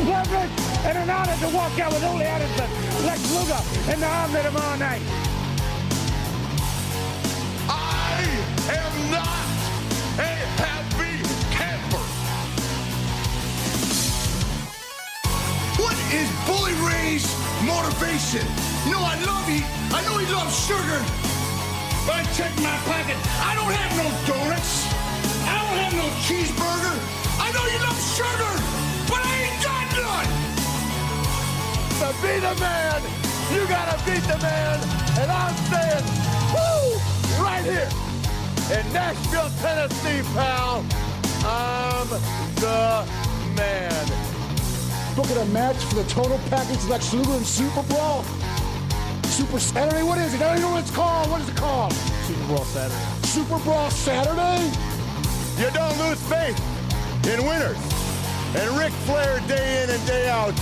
And an honor to walk out with Ole Anderson, Lex Luger, and the Omni tomorrow night. I am not a happy camper. What is Bully Ray's motivation? No, I love he. I know he loves sugar. But I check my pocket. I don't have no donuts. I don't have no cheeseburger. I know you love sugar, To be the man, you gotta beat the man. And I'm saying, woo, right here in Nashville, Tennessee, pal. I'm the man. Booking a match for the total package Lex Luger and Super Brawl. Super Saturday? What is it? I don't even know what it's called. What is it called? Super Brawl Saturday. Super Brawl Saturday? You don't lose faith in winners. And Ric Flair, day in and day out,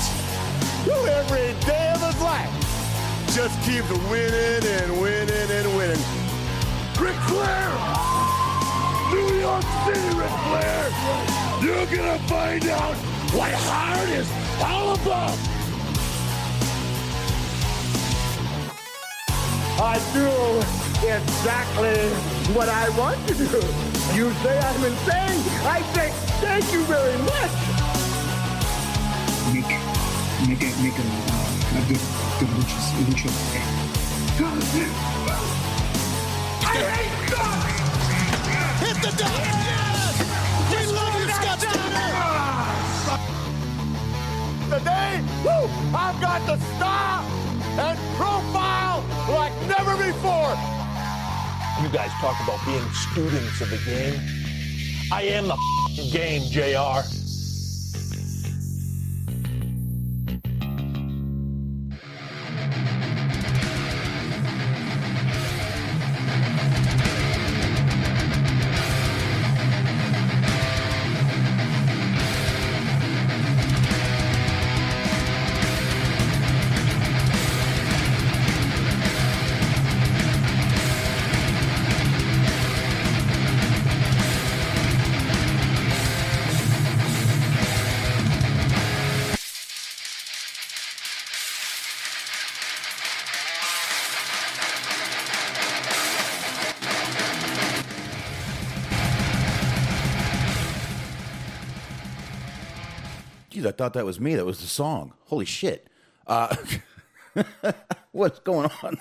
every day of his life, just keeps winning and winning and winning. Ric Flair! New York City, Ric Flair! You're gonna find out what hard is all about! I do exactly what I want to do. You say I'm insane. I say thank you very much. Make a make a, uh, a good good lucha lucha. I hate God! Hit the deck! We love you, Scott Steiner! Today, woo, I've got the star and profile like never before. You guys talk about being students of the game. I am the game, JR. thought that was me. That was the song. Holy shit. Uh, what's going on?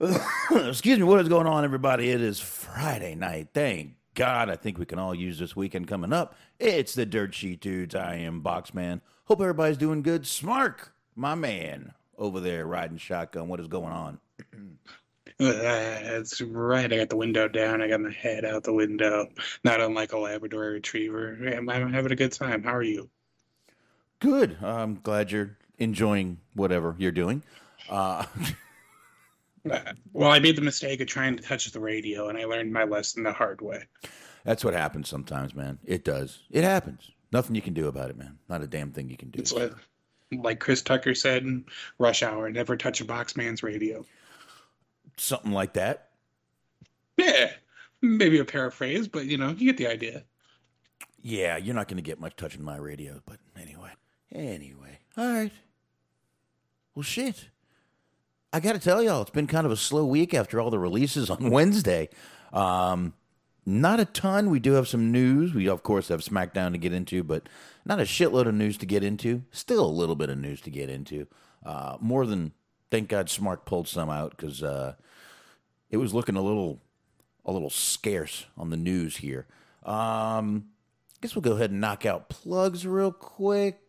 Excuse me. What is going on, everybody? It is Friday night. Thank God. I think we can all use this weekend coming up. It's the Dirt Sheet Dudes. I am Boxman. Hope everybody's doing good. Smark, my man, over there riding shotgun. What is going on? That's right. I got the window down. I got my head out the window. Not unlike a Labrador Retriever. I'm, I'm having a good time. How are you? Good. I'm glad you're enjoying whatever you're doing. Uh, well, I made the mistake of trying to touch the radio, and I learned my lesson the hard way. that's what happens sometimes, man. It does. It happens. Nothing you can do about it, man. Not a damn thing you can do. It's like, like Chris Tucker said in Rush Hour: "Never touch a box man's radio." Something like that. Yeah, maybe a paraphrase, but you know, you get the idea. Yeah, you're not going to get much touching my radio, but anyway. Anyway. All right. Well, shit. I got to tell y'all, it's been kind of a slow week after all the releases on Wednesday. Um, not a ton. We do have some news. We, of course, have SmackDown to get into, but not a shitload of news to get into. Still a little bit of news to get into. Uh, more than, thank God, Smark pulled some out because uh, it was looking a little, a little scarce on the news here. Um, I guess we'll go ahead and knock out plugs real quick,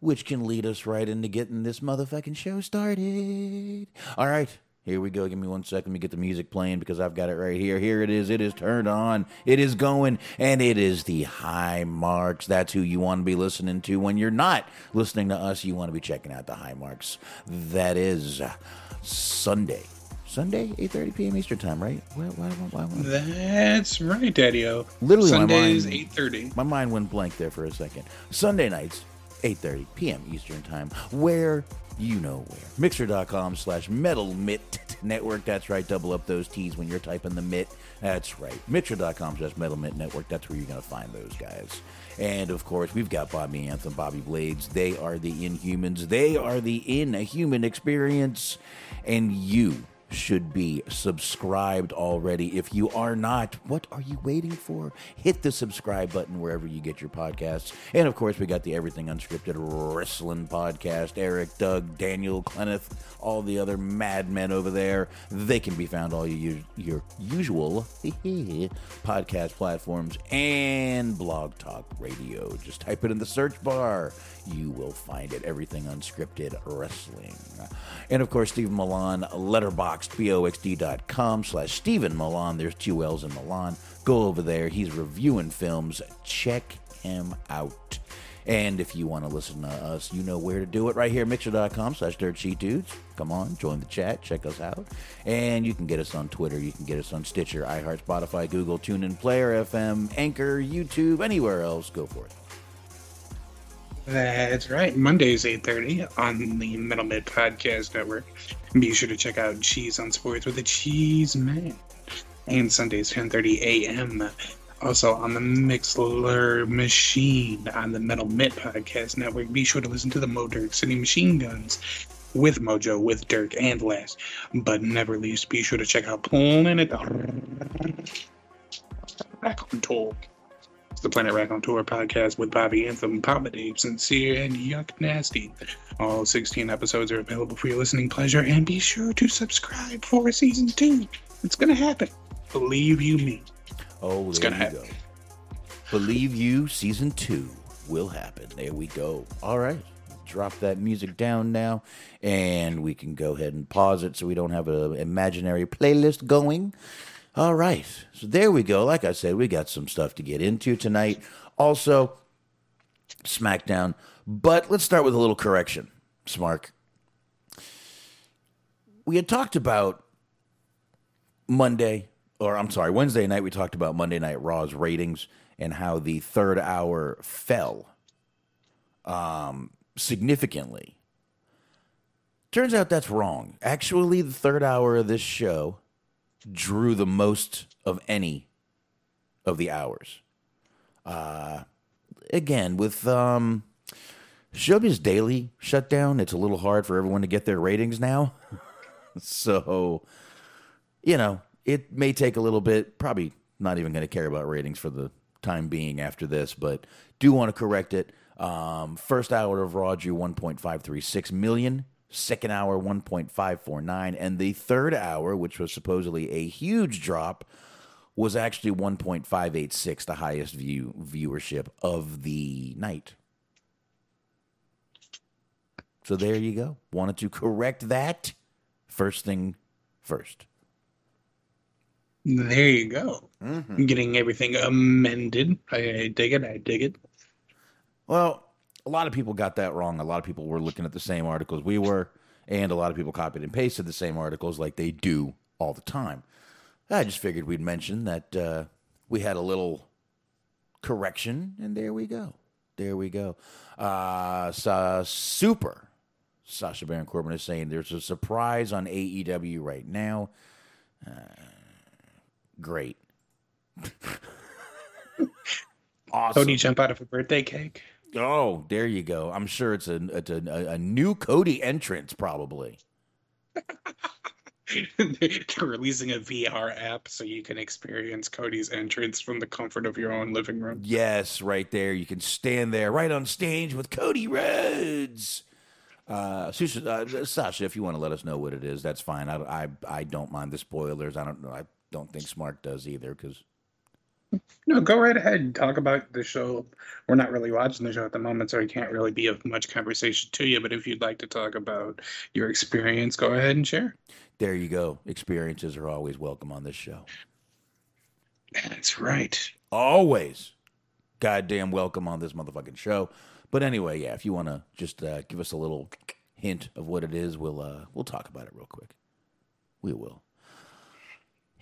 which can lead us right into getting this motherfucking show started. All right, here we go. Give me one second. Let me get the music playing because I've got it right here. Here it is. It is turned on. It is going, and it is the high marks. That's who you want to be listening to when you're not listening to us. You want to be checking out the high marks. That is Sunday, Sunday, 8.30 p.m. Eastern Time, right? Why, why, why, why? That's right, Daddy-O. Literally, my Sundays, mind- 8.30. My mind went blank there for a second. Sunday nights, 8.30 p.m. Eastern Time, where you know where. Mixer.com slash Metal Mitt Network. That's right. Double up those T's when you're typing the Mitt. That's right. Mixer.com slash Metal Mitt Network. That's where you're going to find those guys. And of course, we've got Bobby Anthem, Bobby Blades. They are the Inhumans. They are the Inhuman Experience. And you should be subscribed already. If you are not, what are you waiting for? Hit the subscribe button wherever you get your podcasts. And of course, we got the Everything Unscripted Wrestling podcast. Eric, Doug, Daniel, Kenneth, all the other madmen over there. They can be found all your, your usual podcast platforms and Blog Talk Radio. Just type it in the search bar. You will find it. Everything Unscripted Wrestling. And of course, Stephen Millan, letterboxd.boxd.com slash Stephen Millan. There's two L's in Millan. Go over there. He's reviewing films. Check him out. And if you want to listen to us, you know where to do it right here, mixer.com slash dirt sheet dudes. Come on, join the chat, check us out. And you can get us on Twitter, you can get us on Stitcher, iHeart, Spotify, Google, TuneIn, Player FM, Anchor, YouTube, anywhere else. Go for it. That's right. Mondays, 8.30 on the Metal Mitt Podcast Network. Be sure to check out Cheese on Sports with the Cheese Man. And Sundays, 10.30 a.m. Also on the Mixler Machine on the Metal Mitt Podcast Network. Be sure to listen to the Mo Dirk City Machine Guns with Mojo, with Dirk, and last but never least, be sure to check out Planet Raconteur. It's the Planet Raconteur podcast with Bobby Anthem, Papa Dave, Sincere, and Yuck Nasty. All 16 episodes are available for your listening pleasure, and be sure to subscribe for season two. It's gonna happen. Believe you me. Oh, It's gonna happen. go. Believe you, season two will happen. There we go. All right. Drop that music down now, and we can go ahead and pause it so we don't have an imaginary playlist going. All right. So there we go. Like I said, we got some stuff to get into tonight. Also, SmackDown. But let's start with a little correction, Smark. We had talked about Monday, or I'm sorry, Wednesday night, we talked about Monday Night Raw's ratings and how the third hour fell um, significantly. Turns out that's wrong. Actually, the third hour of this show drew the most of any of the hours. Uh, again, with um, Showbuzz Daily shut down, it's a little hard for everyone to get their ratings now. so, you know, it may take a little bit. Probably not even going to care about ratings for the time being after this, but do want to correct it. Um, first hour of Raw drew 1.536 million. Second hour 1.549, and the third hour, which was supposedly a huge drop, was actually 1.586, the highest view viewership of the night. So there you go. Wanted to correct that. First thing first. There you go. Mm-hmm. Getting everything amended. I, I dig it. I dig it. Well, a lot of people got that wrong. A lot of people were looking at the same articles we were, and a lot of people copied and pasted the same articles like they do all the time. I just figured we'd mention that uh, we had a little correction, and there we go. There we go. Uh, Sa- super. Sasha Baron Corbin is saying there's a surprise on AEW right now. Uh, great. awesome. Cody jump out of a birthday cake. Oh, there you go. I'm sure it's a it's a, a, new Cody entrance, probably. They're releasing a VR app so you can experience Cody's entrance from the comfort of your own living room. Yes, right there. You can stand there right on stage with Cody Rhodes. Uh, uh, Sasha, if you want to let us know what it is, that's fine. I, I, I don't mind the spoilers. I don't know. I don't think Smark does either because No, go right ahead and talk about the show. We're not really watching the show at the moment, so I can't really be of much conversation to you. But if you'd like to talk about your experience, go ahead and share. there you go. Experiences are always welcome on this show. That's right. Always goddamn welcome on this motherfucking show. But anyway, yeah, if you want to just uh, give us a little hint of what it is, we'll uh, we'll talk about it real quick. We will.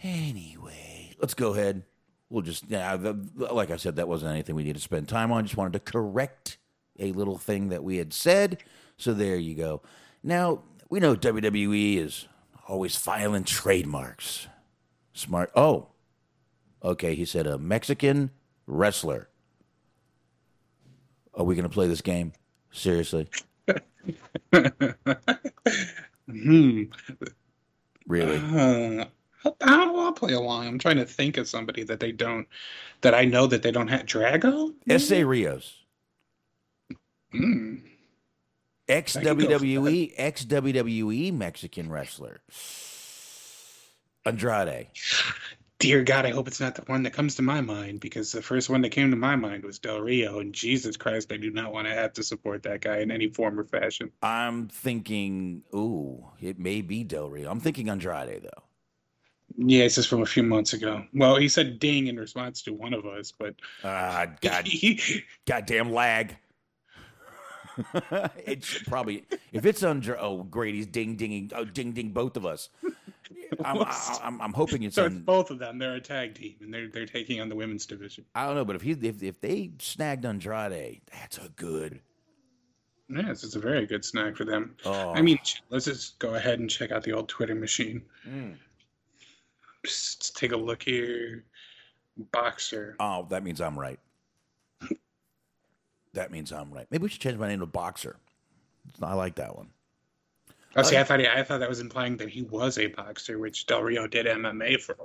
Anyway, let's go ahead. We'll just, yeah, the, like I said, that wasn't anything we need to spend time on. Just wanted to correct a little thing that we had said. So there you go. Now, we know WWE is always filing trademarks. Smark. Oh, okay. He said a Mexican wrestler. Are we going to play this game? Seriously? Hmm. Really? Uh, I'll, I'll play along. I'm trying to think of somebody that they don't, that I know that they don't have. Drago? S.A. Rios. Hmm. Ex WWE, ex WWE Mexican wrestler. Andrade. Dear God, I hope it's not the one that comes to my mind because the first one that came to my mind was Del Rio, and Jesus Christ, I do not want to have to support that guy in any form or fashion. I'm thinking, ooh, it may be Del Rio. I'm thinking Andrade though. Yeah, this is from a few months ago. Well, he said ding in response to one of us, but Ah, god, goddamn lag. it's probably if it's under. Oh, great, he's ding dinging. Oh, ding ding, both of us. I'm, I'm, I'm hoping it's so it's on. both of them. They're a tag team, and they're they're taking on the women's division. I don't know, but if he if if they snagged Andrade, that's a good. Yes, it's a very good snack for them. Oh. I mean, let's just go ahead and check out the old Twitter machine. Mm. Let's take a look here. Boxer. Oh, that means I'm right. That means I'm right. Maybe we should change my name to Boxer. I like that one. Oh, see, I thought he, I thought that was implying that he was a boxer, which Del Rio did MMA for.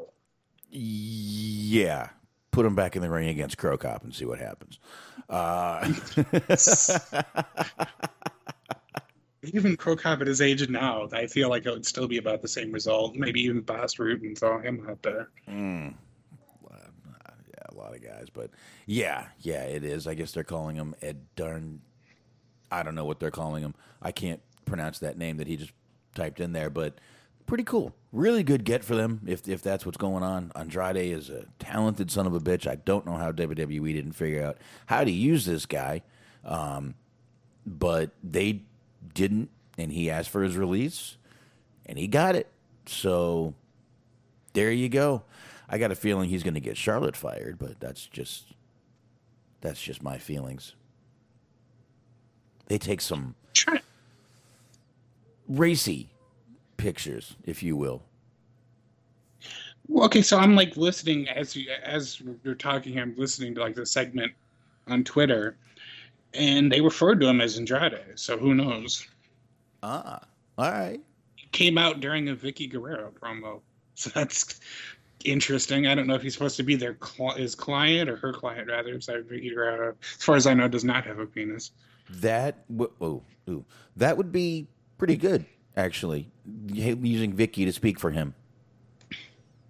Yeah. Put him back in the ring against Cro Cop and see what happens. Uh, Even Cro Cop at his age now, I feel like it would still be about the same result. Maybe even Boss and throw him out there. mm, yeah, a lot of guys, but yeah, yeah, it is. I guess they're calling him Ed Darn. I don't know what they're calling him. I can't pronounce that name that he just typed in there, but pretty cool. Really good get for them if if that's what's going on. Andrade is a talented son of a bitch. I don't know how WWE didn't figure out how to use this guy, um, but they didn't, and he asked for his release, and he got it. So there you go. I got a feeling he's going to get Charlotte fired, but that's just that's just my feelings. They take some racy pictures, if you will. Well, okay, so I'm like listening as you, as you're talking. I'm listening to like the segment on Twitter, and they referred to him as Andrade. So who knows? Ah, all right. He came out during a Vickie Guerrero promo, so that's interesting. I don't know if he's supposed to be their cl- his client or her client rather. Vickie Guerrero, as far as I know, does not have a penis. That w- oh, ooh, that would be pretty good, actually. Using Vickie to speak for him.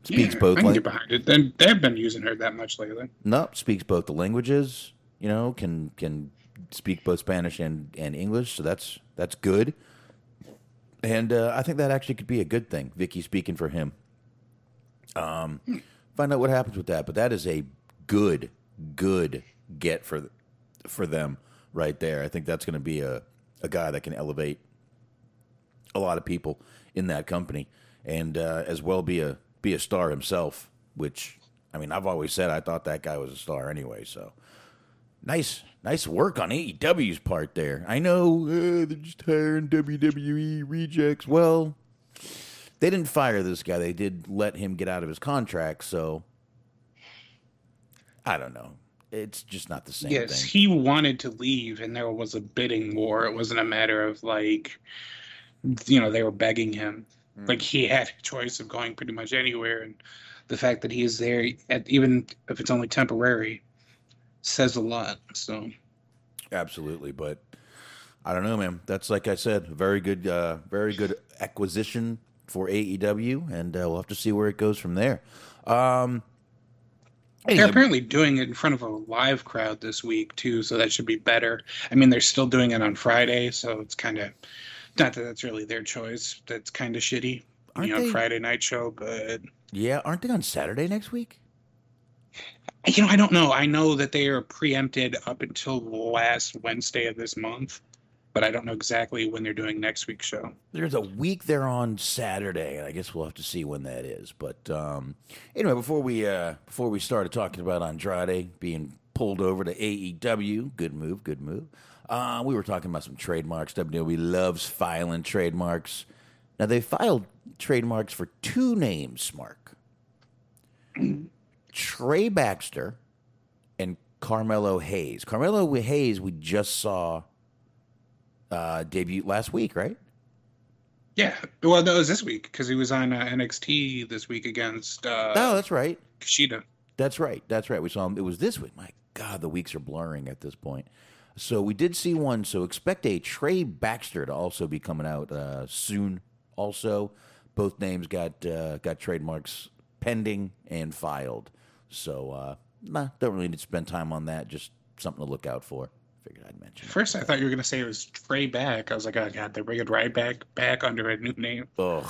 Speaks Yeah, both I can get behind it. Then they've been using her that much lately. no, speaks both the languages. You know, can can speak both Spanish and, and English. So that's that's good. And uh, I think that actually could be a good thing. Vickie speaking for him. Um, find out what happens with that. But that is a good, good get for for them right there. I think that's going to be a a guy that can elevate a lot of people in that company, and uh, as well be a be a star himself. Which I mean, I've always said I thought that guy was a star anyway. So nice, nice work on AEW's part there. I know uh, they're just hiring WWE rejects. Well, they didn't fire this guy. They did let him get out of his contract. So I don't know. It's just not the same yes, thing. he wanted to leave, and there was a bidding war. It wasn't a matter of like, you know, they were begging him. Hmm. Like he had a choice of going pretty much anywhere, and the fact that he is there, at, even if it's only temporary, says a lot. So Absolutely, but I don't know, man. That's like I said, very good, uh, very good acquisition for AEW, and uh, we'll have to see where it goes from there. Um, they're apparently doing it in front of a live crowd this week too, so that should be better. I mean, they're still doing it on Friday, so it's kind of not that that's really their choice. That's kind of shitty, Aren't you know, they- Friday night show, but. yeah, aren't they on Saturday next week? You know, I don't know. I know that they are preempted up until the last Wednesday of this month. but I don't know exactly when they're doing next week's show. There's a week there on Saturday, and I guess we'll have to see when that is. But um, anyway, before we uh, before we started talking about Andrade being pulled over to AEW, good move, good move. Uh, we were talking about some trademarks. WWE loves filing trademarks. Now they filed trademarks for two names, Mark. Trey Baxter and Carmelo Hayes. Carmelo Hayes, we just saw uh, debut last week, right? Yeah, well, no, it was this week because he was on uh, NXT this week against uh, oh, that's right. Kushida. That's right. That's right. We saw him. It was this week. My God, the weeks are blurring at this point. So we did see one. So expect a Trey Baxter to also be coming out uh, soon. Also, both names got uh, got trademarks pending and filed. So uh, nah, don't really need to spend time on that. Just something to look out for. Figured I'd mention. it. First, I thought you were gonna say it was Trey back. I was like, oh god, they're bringing right back back under a new name. Ugh.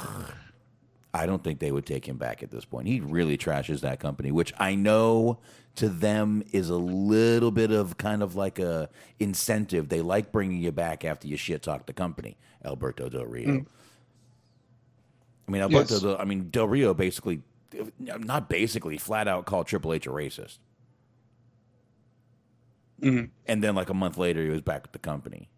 I don't think they would take him back at this point. He really trashes that company, which I know to them is a little bit of kind of like a incentive. They like bringing you back after you shit talk the company. Alberto Del Rio. I mean, Alberto. Yes. Del, I mean, Del Rio basically, not basically, flat out called Triple H a racist. Mhm. And then, like a month later, he was back at the company.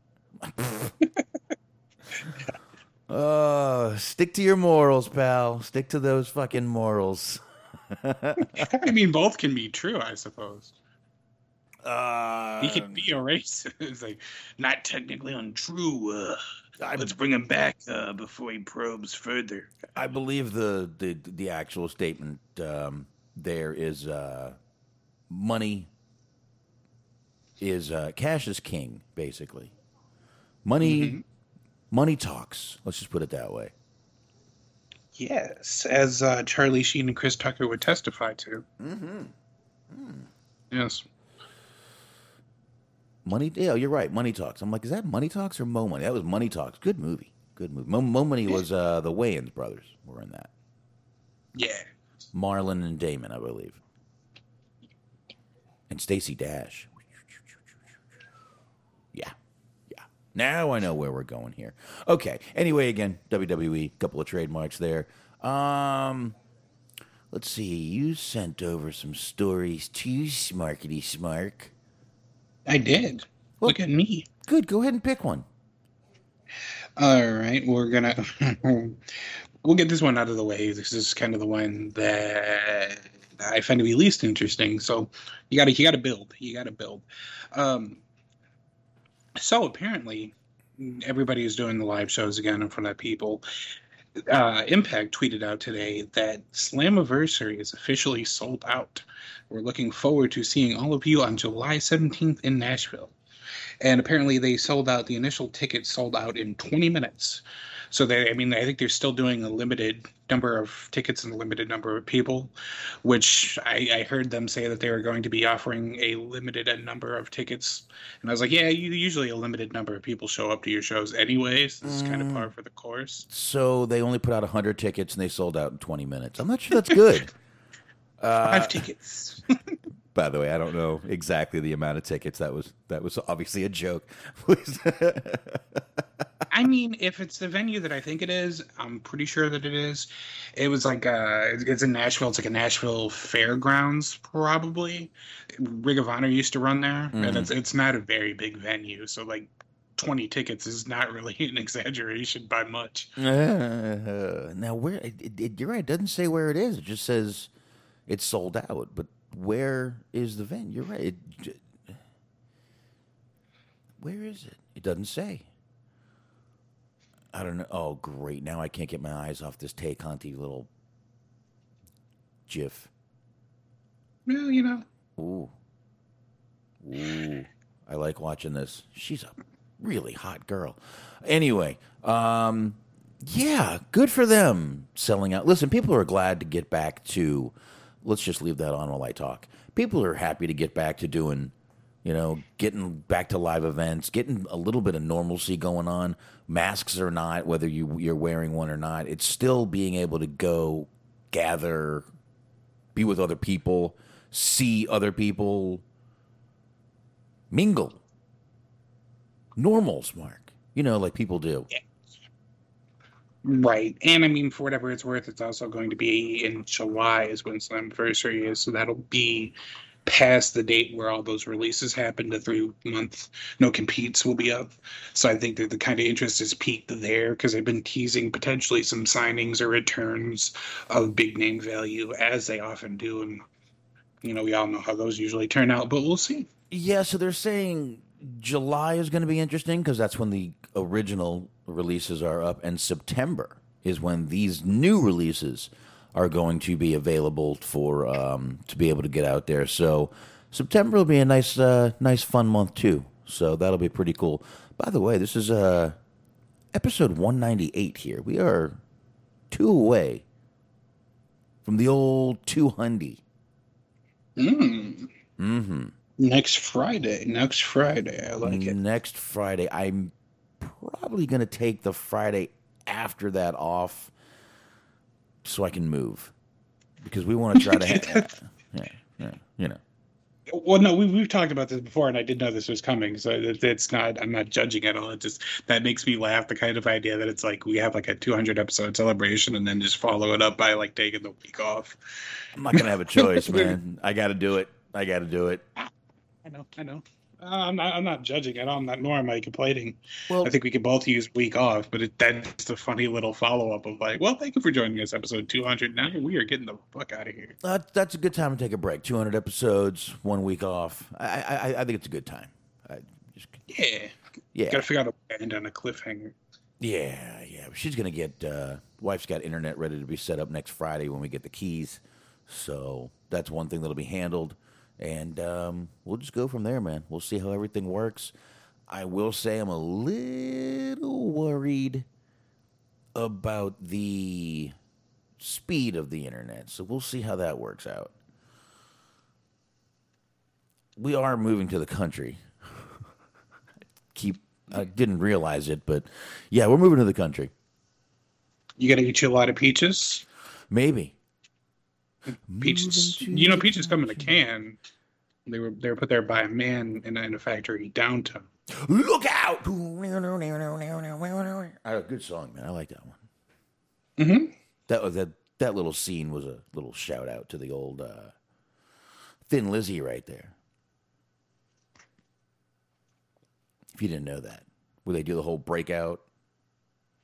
Uh, stick to your morals, pal. Stick to those fucking morals. I mean, both can be true, I suppose. Uh, He could be a racist. Like not technically untrue. Uh, I, let's bring him back uh, before he probes further. I believe the, the the actual statement um, there is uh, money is uh, cash is king, basically. Money, money talks. Let's just put it that way. Yes, as uh, Charlie Sheen and Chris Tucker would testify to. Mm-hmm. Yes. Money, yeah, you're right. Money talks. I'm like, is that Money Talks or Mo Money? That was Money Talks. Good movie. Good movie. Mo, Mo Money was uh, the Wayans brothers were in that. Yeah. Marlon and Damon, I believe, and Stacey Dash. Yeah, yeah. Now I know where we're going here. Okay. Anyway, again, WWE, couple of trademarks there. Um, let's see. You sent over some stories too, Smarkety Smark. I did. Well- Look at me. Good. Go ahead and pick one. All right, we're gonna we'll get this one out of the way. This is kind of the one that I find to be least interesting. So you gotta you gotta build. You gotta build. Um, so apparently, everybody is doing the live shows again in front of people. Uh, Impact tweeted out today that Slammiversary is officially sold out. We're looking forward to seeing all of you on July 17th in Nashville. And apparently, they sold out. The initial tickets sold out in 20 minutes. So they, I mean, I think they're still doing a limited number of tickets and a limited number of people, which I, I heard them say that they were going to be offering a limited number of tickets. And I was like, yeah, you, usually a limited number of people show up to your shows anyways. This is kind of par mm. for the course. So they only put out 100 tickets and they sold out in 20 minutes. I'm not sure that's good. Uh, Five tickets. By the way, I don't know exactly the amount of tickets. That was that was obviously a joke. I mean, if it's the venue that I think it is, I'm pretty sure that it is. It was like uh it's- in Nashville. It's like a Nashville fairgrounds, probably. Ring of Honor used to run there, and it's it's not a very big venue, so like. 20 tickets is not really an exaggeration by much. Uh, now, where it, it, it- you're right, it doesn't say where it is. It just says it's sold out. But where is the venue? You're right. It, where is it? It doesn't say. I don't know. Oh, great! Now I can't get my eyes off this Tay Conti little GIF. Well, you know, Ooh, ooh! I like watching this. She's a really hot girl. Anyway, um, yeah, good for them selling out. Listen, people are glad to get back to. Let's just leave that on while I talk. People are happy to get back to doing, you know, getting back to live events, getting a little bit of normalcy going on. Masks or not, whether you you're wearing one or not, it's still being able to go gather, be with other people, see other people, mingle. Normals, Mark. You know, like people do. Right. And I mean, for whatever it's worth, it's also going to be in July is when Slammiversary is. So that'll be past the date where all those releases happen. The three month no competes will be up. So I think that the kind of interest is peaked there because they've been teasing potentially some signings or returns of big name value as they often do. And, you know, we all know how those usually turn out, but we'll see. Yeah, so they're saying July is going to be interesting because that's when the original releases are up, and September is when these new releases are going to be available for um, to be able to get out there. So September will be a nice, uh, nice fun month too. So that'll be pretty cool. By the way, this is uh, episode 198 here. We are two away from the old 200. Mm. Mm-hmm. Next Friday. Next Friday. I like it. Next Friday. I'm probably going to take the Friday after that off so I can move because we want to try to have, yeah, yeah, you know. Well, no, we, we've talked about this before, and I didn't know this was coming. So it, it's not. I'm not judging at all. It just that makes me laugh. The kind of idea that it's like we have like a 200 episode celebration, and then just follow it up by like taking the week off. I'm not gonna have a choice, man. I got to do it. I got to do it. I know. I know. I'm not. I'm not judging at all. I'm not. Nor am I complaining. Well- I think we could both use week off, but it, that's the funny little follow up of like, well, thank you for joining us, episode 200. Now we are getting the fuck out of here. Uh, that's a good time to take a break. 200 episodes, one week off. I, I, I think it's a good time. I just, Yeah. yeah, Got to figure out a way to end on a cliffhanger. yeah, yeah. She's gonna get. Uh, wife's got internet ready to be set up next Friday when we get the keys. So that's one thing that'll be handled, and um, we'll just go from there, man. We'll see how everything works. I will say I'm a little worried about the speed of the internet, so we'll see how that works out. We are moving to the country. Keep I didn't realize it, but yeah, we're moving to the country. You to eat you a lot of peaches. Maybe. Peaches. You know, peaches come in a can. They were they were put there by a man in a, in a factory downtown. Look out! Uh, good song, man. I like that one. Mm-hmm. That was that. That little scene was a little shout out to the old uh, Thin Lizzy right there. If you didn't know that, where they do the whole breakout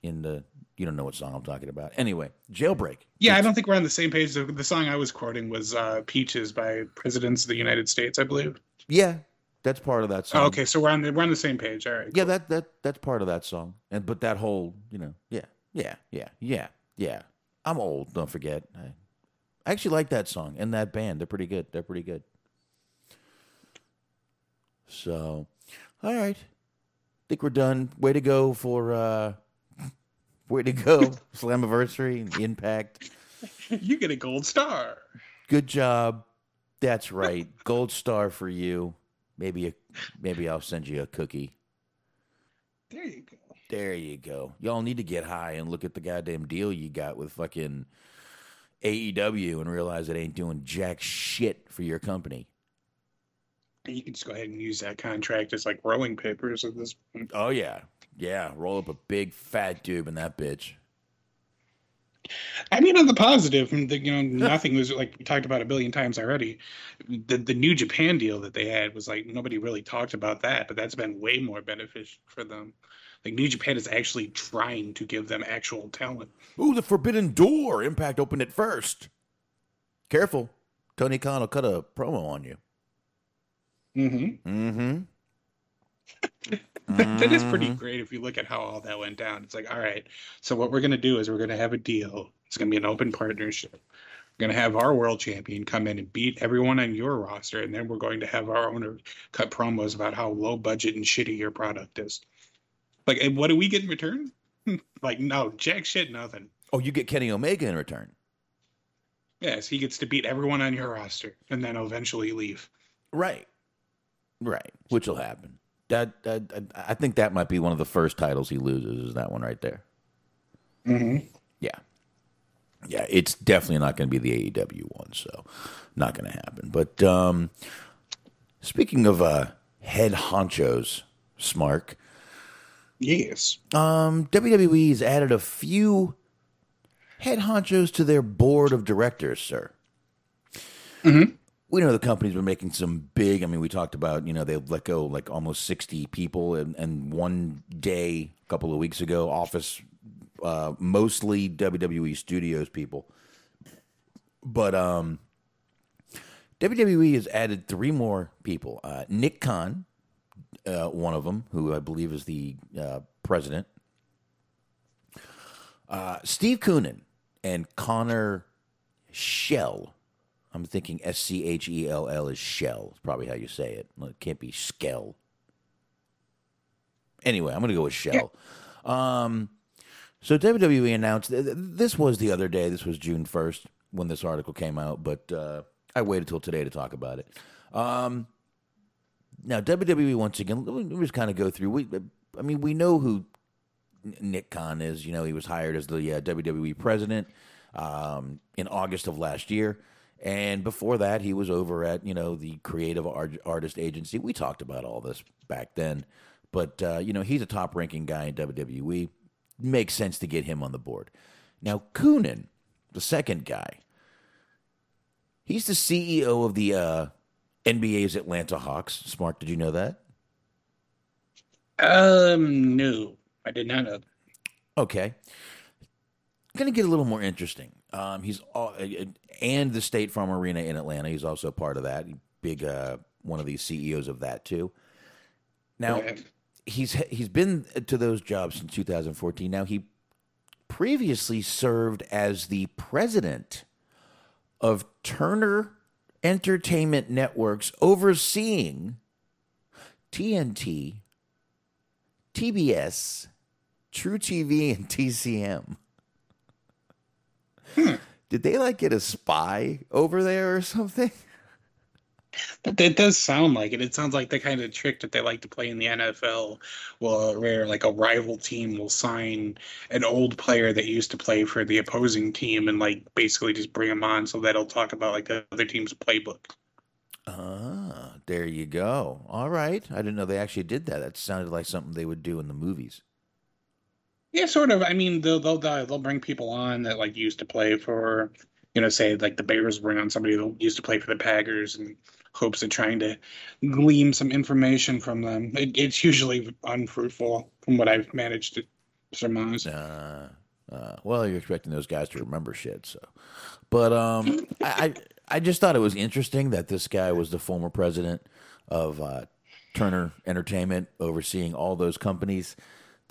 in the, you don't know what song I'm talking about. Anyway, jailbreak. Yeah, I don't think we're on the same page. The, the song I was quoting was uh, "Peaches" by Presidents of the United States, I believe. Yeah, that's part of that song. Oh, okay, so we're on the, we're on the same page. All right. Yeah, that that that's part of that song. And but that whole, you know, yeah, yeah, yeah, yeah, yeah. I'm old. Don't forget. I, I actually like that song and that band. They're pretty good. They're pretty good. So, all right. Think we're done. Way to go for uh way to go. Slammiversary, Impact. you get a gold star. Good job. That's right. Gold star for you. Maybe a maybe I'll send you a cookie. There you go. There you go. Y'all need to get high and look at the goddamn deal you got with fucking AEW and realize it ain't doing jack shit for your company. And you can just go ahead and use that contract as like rolling papers at this point. Oh yeah. Yeah. Roll up a big fat tube in that bitch. I mean, on the positive, you know, nothing was like we talked about a billion times already. The the New Japan deal that they had was like nobody really talked about that, but that's been way more beneficial for them. Like New Japan is actually trying to give them actual talent. Ooh, the forbidden door. Impact opened it first. Careful. Tony Khan will cut a promo on you. Mm-hmm. Mm-hmm. That, that is pretty mm. great if you look at how all that went down. It's like, all right, so what we're going to do is we're going to have a deal. It's going to be an open partnership. We're going to have our world champion come in and beat everyone on your roster, and then we're going to have our owner cut promos about how low budget and shitty your product is. Like, and what do we get in return? like, no, jack shit, nothing. Oh, you get Kenny Omega in return. Yes, he gets to beat everyone on your roster and then eventually leave. Right. Right. Which will happen. That, that I think that might be one of the first titles he loses. Is that one right there? Mm-hmm. Yeah. Yeah, it's definitely not going to be the AEW one, so not going to happen. But um, speaking of uh, head honchos, Smark, Yes. Um, WWE has added a few head honchos to their board of directors, sir. We know the company's been making some big. I mean, we talked about you know they let go like almost sixty people, and, and one day a couple of weeks ago, office uh, mostly WWE Studios people, but um, WWE has added three more people. Uh, Nick Khan, uh, one of them, who I believe is the uh, president. Uh, Steve Koonin and Connor Schell. I'm thinking S C H E L L is Shell. It's probably how you say it. Well, It can't be Skell. Anyway, I'm going to go with Shell. Um, so WWE announced th- th- this was the other day. This was June 1st when this article came out, but uh, I waited till today to talk about it. Um, now WWE once again. Let me just kind of go through. We, I mean, we know who Nick Khan is. You know, he was hired as the uh, WWE president um, in August of last year. And before that, he was over at, you know, the creative art- artist agency. We talked about all this back then. But, uh, you know, he's a top ranking guy in WWE. Makes sense to get him on the board. Now, Koonin, the second guy, he's the CEO of the uh, NBA's Atlanta Hawks. Smark, did you know that? Um, no, I did not know. that. Okay. Going to get a little more interesting. Um, he's all, and the State Farm Arena in Atlanta. He's also part of that. Big uh, one of these CEOs of that too. Now Right. he's he's been to those jobs since 2014. Now he previously served as the president of Turner Entertainment Networks, overseeing TNT, TBS, truTV, and TCM. Did they like get a spy over there or something? But that does sound like it. It sounds like the kind of trick that they like to play in the NFL, well, where like a rival team will sign an old player that used to play for the opposing team and like basically just bring him on so that he'll talk about like the other team's playbook. Ah, there you go. All right. I didn't know they actually did that. That sounded like something they would do in the movies. Yeah, sort of. I mean, they'll they'll they'll bring people on that like used to play for, you know, say like the Bears bring on somebody that used to play for the Packers in hopes of trying to glean some information from them. It, it's usually unfruitful, from what I've managed to surmise. Uh, uh, well, you're expecting those guys to remember shit, so. But um, I, I I just thought it was interesting that this guy was the former president of uh, Turner Entertainment, overseeing all those companies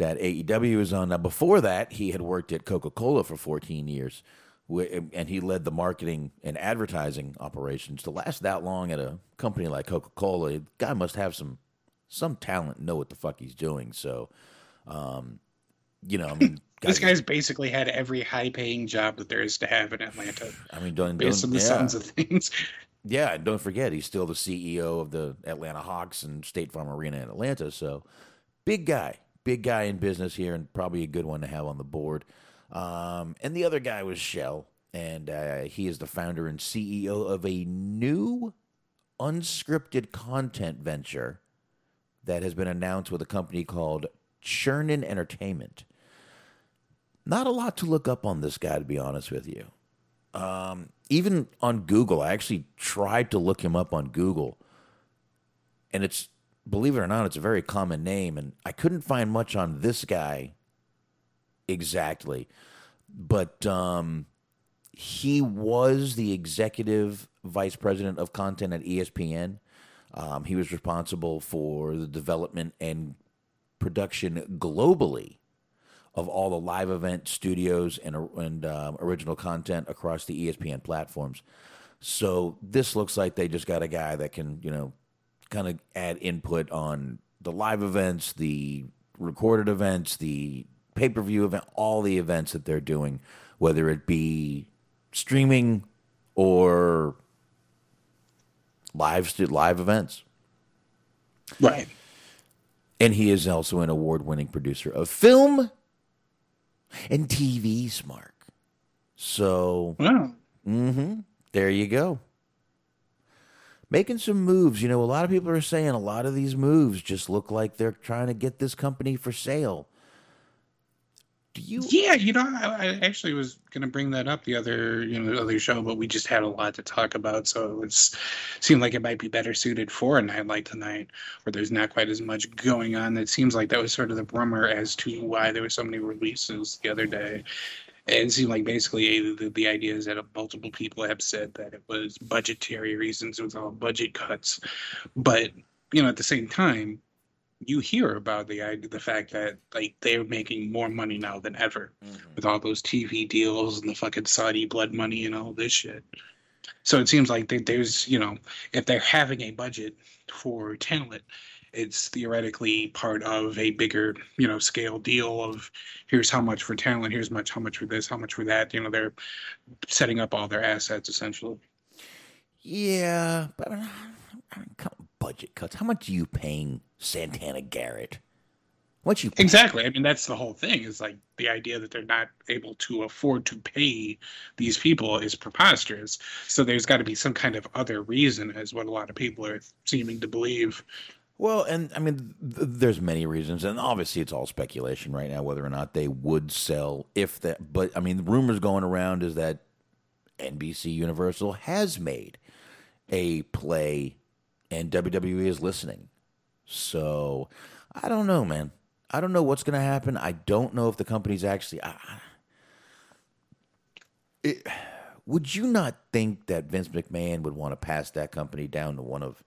that AEW is on. Now, before that, he had worked at Coca Cola for 14 years, and he led the marketing and advertising operations. To last that long at a company like Coca Cola, the guy must have some some talent, and know what the fuck he's doing. So, um, you know, I mean, This guys- guy's basically had every high-paying job that there is to have in Atlanta, I mean, don't, based don't on the yeah. sounds of things. Yeah, and don't forget, he's still the CEO of the Atlanta Hawks and State Farm Arena in Atlanta. So, big guy, big guy in business here, and probably a good one to have on the board. Um, and the other guy was Schell, and uh, he is the founder and CEO of a new unscripted content venture that has been announced with a company called Chernin Entertainment. Not a lot to look up on this guy, to be honest with you even on Google, I actually tried to look him up on Google, and it's believe it or not, it's a very common name, and I couldn't find much on this guy exactly, but um, he was the executive vice president of content at ESPN. Um, he was responsible for the development and production globally of all the live event studios and and um, original content across the ESPN platforms. So this looks like they just got a guy that can you know kind of add input on the live events, the recorded events, the pay per view event, all the events that they're doing, whether it be streaming or live live events. Right. And he is also an award winning producer of film and TV, Smark. So Wow. Mm-hmm. there you go. Making some moves. You know, a lot of people are saying a lot of these moves just look like they're trying to get this company for sale. Do you? Yeah, you know, I, I actually was going to bring that up the other, you know, the other show, but we just had a lot to talk about, so it seemed like it might be better suited for a night like tonight, where there's not quite as much going on. It seems like that was sort of the rumor as to why there were so many releases the other day. It seemed like basically the, the idea is that multiple people have said that it was budgetary reasons, it was all budget cuts, but you know, at the same time, you hear about the idea, the fact that like they're making more money now than ever mm-hmm. with all those TV deals and the fucking Saudi blood money and all this shit. So it seems like they, there's you know if they're having a budget for talent, it's theoretically part of a bigger you know scale deal of here's how much for talent, here's much how much for this, how much for that. You know they're setting up all their assets essentially. Yeah, but I budget cuts. How much are you paying Santana Garrett? What you exactly? I mean, that's the whole thing. Is like the idea that they're not able to afford to pay these people is preposterous. So there's got to be some kind of other reason, as what a lot of people are seeming to believe. Well, and I mean, th- there's many reasons, and obviously it's all speculation right now whether or not they would sell if that. But I mean, the rumors going around is that NBC Universal has made a play and WWE is listening. So I don't know, man. I don't know what's going to happen. I don't know if the company's actually. I, it, would you not think that Vince McMahon would want to pass that company down to one of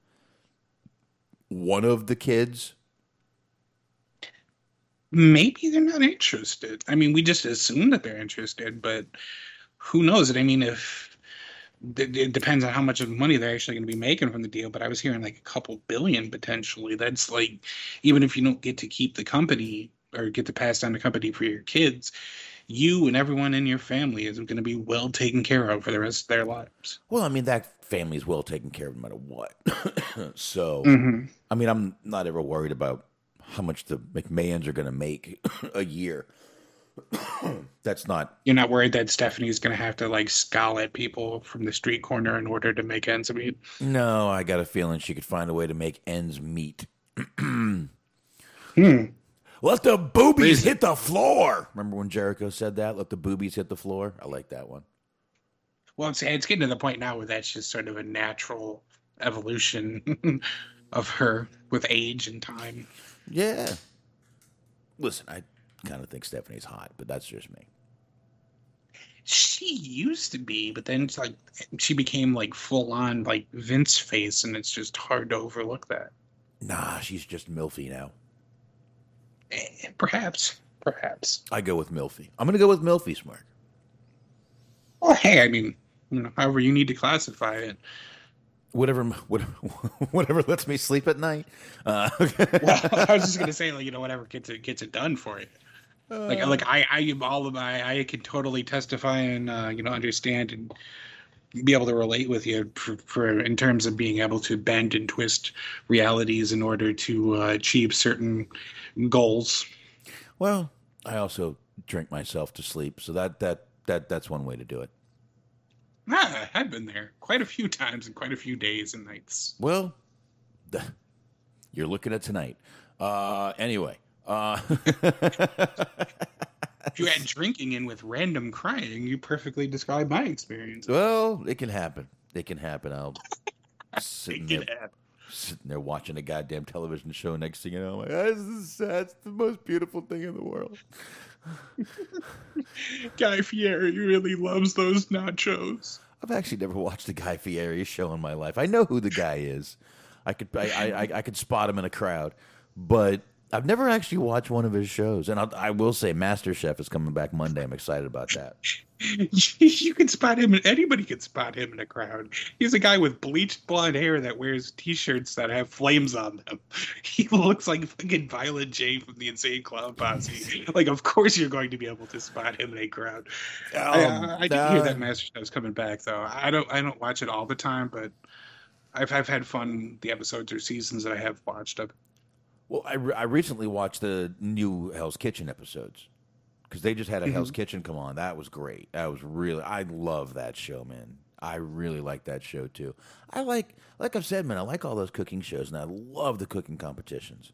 one of the kids? Maybe they're not interested. I mean, we just assume that they're interested, but who knows? I mean, if it depends on how much of money they're actually going to be making from the deal. But I was hearing like a couple billion potentially. That's like, even if you don't get to keep the company or get to pass down the company for your kids, you and everyone in your family is going to be well taken care of for the rest of their lives. Well, I mean, that family is well taken care of no matter what. so, mm-hmm. I mean, I'm not ever worried about how much the McMahons are going to make a year. That's not. You're not worried that Stephanie's going to have to like scowl at people from the street corner in order to make ends meet. No, I got a feeling she could find a way to make ends meet. hmm. Let the boobies hit the floor. Remember when Jericho said that? Let the boobies hit the floor. I like that one. Well, it's it's getting to the point now where that's just sort of a natural evolution of her with age and time. Yeah. Listen, I kind of think Stephanie's hot, but that's just me. She used to be, but then it's like she became like full on like Vince face, and it's just hard to overlook that. Nah, she's just milfy now. Eh, perhaps, perhaps. I go with milfy. I'm gonna go with milfy, smart. Well, hey, I mean, you know, however you need to classify it whatever whatever, whatever lets me sleep at night. Uh, well, I was just gonna say, like you know, whatever gets it gets it done for you like uh, like I I all of my I can totally testify and uh, you know understand and be able to relate with you for, for, in terms of being able to bend and twist realities in order to uh, achieve certain goals. Well, I also drink myself to sleep, so that that that that's one way to do it. Ah, I've been there quite a few times and quite a few days and nights. Well, you're looking at tonight. Uh, anyway, uh, if you add drinking in with random crying, you perfectly describe my experience. Well, it can happen. It can happen. I'll sitting there, happen. sitting there watching a goddamn television show. Next thing you know, I'm like, this is That's the most beautiful thing in the world. Guy Fieri really loves those nachos. I've actually never watched a Guy Fieri show in my life. I know who the guy is. I could I, I, I could spot him in a crowd, but I've never actually watched one of his shows, and I'll, I will say, MasterChef is coming back Monday. I'm excited about that. you can spot him. Anybody can spot him in a crowd. He's a guy with bleached blonde hair that wears T-shirts that have flames on them. He looks like fucking Violent J from the Insane Clown Posse. like, of course you're going to be able to spot him in a crowd. Um, I, I did uh, hear that MasterChef's coming back, though. I don't. I don't watch it all the time, but I've I've had fun the episodes or seasons that I have watched of. Well, I, re- I recently watched the new Hell's Kitchen episodes because they just had a mm-hmm. Hell's Kitchen come on. That was great. That was really I love that show, man. I really like that show too. I like, like I've said, man, I like all those cooking shows, and I love the cooking competitions.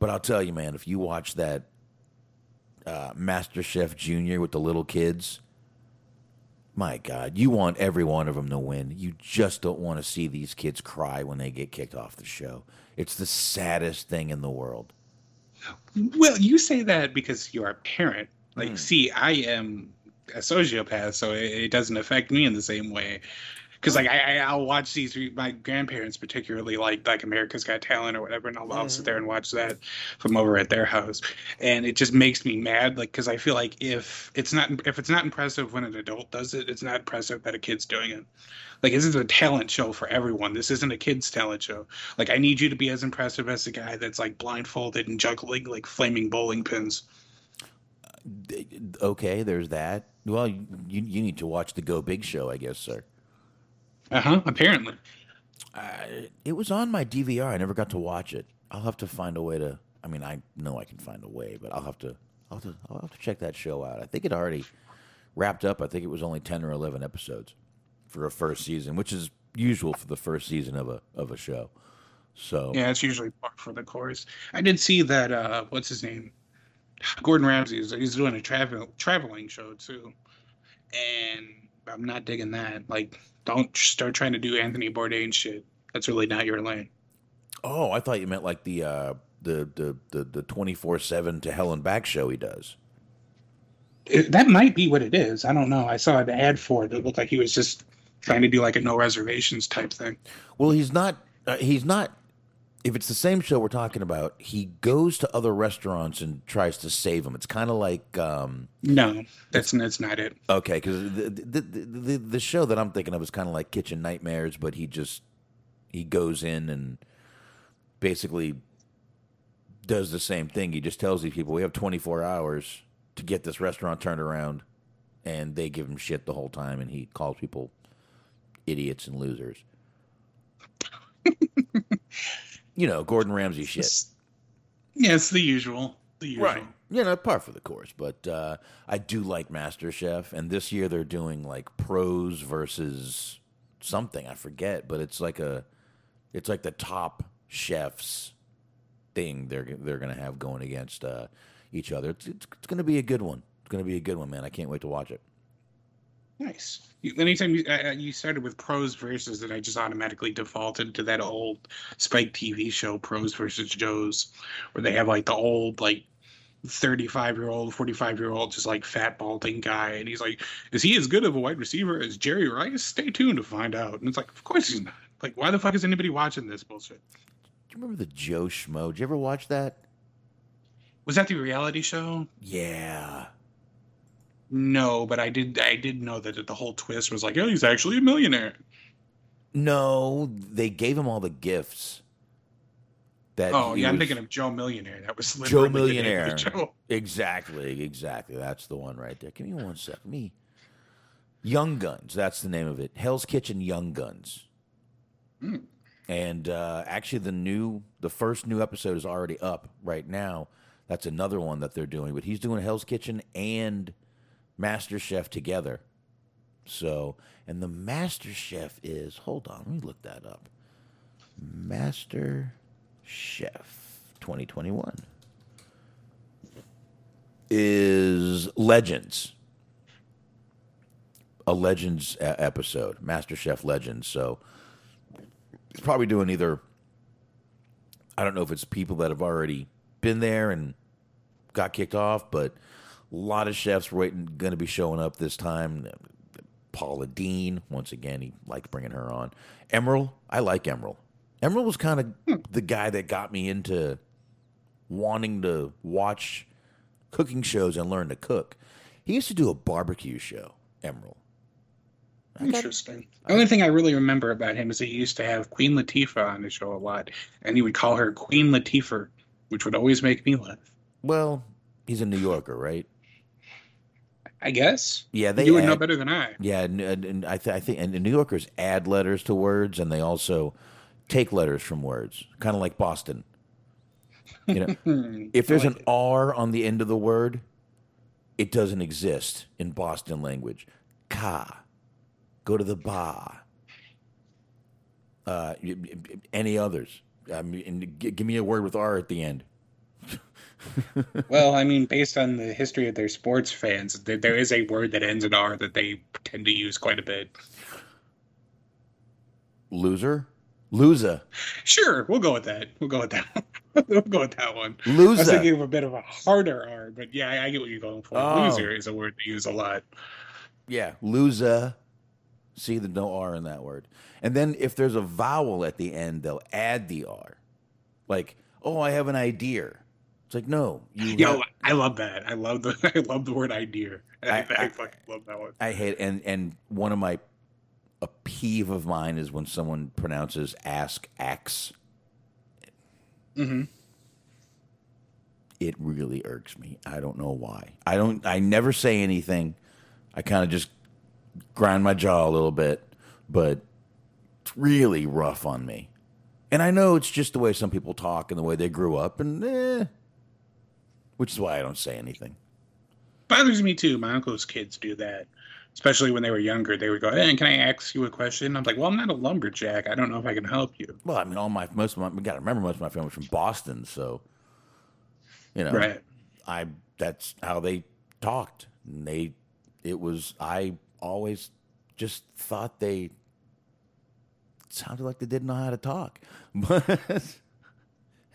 But I'll tell you, man, if you watch that uh, Master Chef Junior with the little kids, my God, you want every one of them to win. You just don't want to see these kids cry when they get kicked off the show. It's the saddest thing in the world. Well, you say that because you're a parent. Like, hmm. see, I am a sociopath, so it, it doesn't affect me in the same way. Because like I, I- I'll watch these. My grandparents particularly like like America's Got Talent or whatever, and I'll, I'll sit mm-hmm. there and watch that from over at their house, and it just makes me mad. Like because I feel like if it's not if it's not impressive when an adult does it, it's not impressive that a kid's doing it. Like this is a talent show for everyone. This isn't a kids talent show. Like I need you to be as impressive as the guy that's like blindfolded and juggling like flaming bowling pins. Uh, okay, there's that. Well, you, you need to watch the Go Big show, I guess, sir. Uh huh. Apparently. It was on my DVR. I never got to watch it. I'll have to find a way to. I mean, I know I can find a way, but I'll have to. I'll have to. I'll have to check that show out. I think it already wrapped up. I think it was only ten or eleven episodes for a first season, which is usual for the first season of a of a show. So Yeah, it's usually par for the course. I did see that. uh What's his name? Gordon Ramsay is he's doing a travel traveling show too, and I'm not digging that. Like, don't start trying to do Anthony Bourdain shit. That's really not your lane. Oh, I thought you meant like the uh, the the the the twenty four seven to hell and back show he does. It, that might be what it is. I don't know. I saw an ad for it. It looked like he was just trying to do like a no reservations type thing. Well, he's not. Uh, he's not. If it's the same show we're talking about, he goes to other restaurants and tries to save them. It's kind of like um, No, that's that's not it. okay, because the the, the the the show that I'm thinking of is kind of like Kitchen Nightmares, but he just he goes in and basically does the same thing. He just tells these people, "We have 24 hours to get this restaurant turned around," and they give him shit the whole time, and he calls people idiots and losers. you know, Gordon Ramsay shit. Yeah, it's the usual. The usual. Right. You know, par for the course. But uh, I do like MasterChef, and this year they're doing like pros versus something I forget, but it's like a, it's like the top chefs thing they're they're gonna have going against uh, each other. It's, it's it's gonna be a good one. It's gonna be a good one, man. I can't wait to watch it. Nice. You, anytime you uh, you started with pros versus, that I just automatically defaulted to that old Spike TV show, Pros versus Joes, where they have like the old like thirty five year old, forty five year old, just like fat balding guy, and he's like, is he as good of a wide receiver as Jerry Rice? Stay tuned to find out. And it's like, of course he's not. Like, why the fuck is anybody watching this bullshit? Do you remember the Joe Schmo? Did you ever watch that? Was that the reality show? Yeah. No, but I did. I did know that the whole twist was like, oh, he's actually a millionaire. No, they gave him all the gifts. That Oh yeah, I'm thinking of Joe Millionaire. That was Joe literally the name of Millionaire. show. Exactly, exactly. That's the one right there. Give me one sec. Me. Young Guns. That's the name of it. Hell's Kitchen Young Guns. And uh, actually, the new, the first new episode is already up right now. That's another one that they're doing. But he's doing Hell's Kitchen and Master Chef together. So, and the Master Chef is. Hold on, let me look that up. Master Chef 2021 is Legends. A Legends episode, Master Chef Legends. So he's probably doing either, I don't know if it's people that have already been there and got kicked off, but a lot of chefs waiting going to be showing up this time. Paula Deen, once again, he liked bringing her on. Emeril, I like Emeril. Emeril was kind of the guy that got me into wanting to watch cooking shows and learn to cook. He used to do a barbecue show, Emeril. Interesting. The only thing I really remember about him is that he used to have Queen Latifah on his show a lot, and he would call her Queen Latifah, which would always make me laugh. Well, he's a New Yorker, right? I guess. Yeah, they you would know better than I. Yeah, and, and, and I, th- I think and the New Yorkers add letters to words, and they also take letters from words, kind of like Boston. You know, if there's an R on the end of the word, it doesn't exist in Boston language. Ka, Go to the bar. Uh, any others? I mean, give me a word with R at the end. Well, I mean, based on the history of their sports fans, there, there is a word that ends in R that they tend to use quite a bit. Loser, loser, Sure, we'll go with that. We'll go with that. we'll go with that one. Loser. I was thinking of a bit of a harder R, but yeah, I, I get what you're going for. Oh. Loser is a word they use a lot. Yeah, loser. See the no R in that word. And then if there's a vowel at the end, they'll add the R. Like, oh, I have an idea. It's like, no, you. Yo, I love that. I love the I love the word idea. I, I- I, fucking love that one. I hate and and one of my a peeve of mine is when someone pronounces ask X. hmm It really irks me. I don't know why. I don't. I never say anything. I kind of just grind my jaw a little bit, but it's really rough on me. And I know it's just the way some people talk and the way they grew up, and eh, which is why I don't say anything. Bothers me too. My uncle's kids do that. Especially when they were younger, they would go, "Hey, can I ask you a question?" I'm like, "Well, I'm not a lumberjack. I don't know if I can help you." Well, I mean, all my most of my we got to remember most of my family's from Boston, so you know, Right. I that's how they talked. And they it was I always just thought they sounded like they didn't know how to talk. But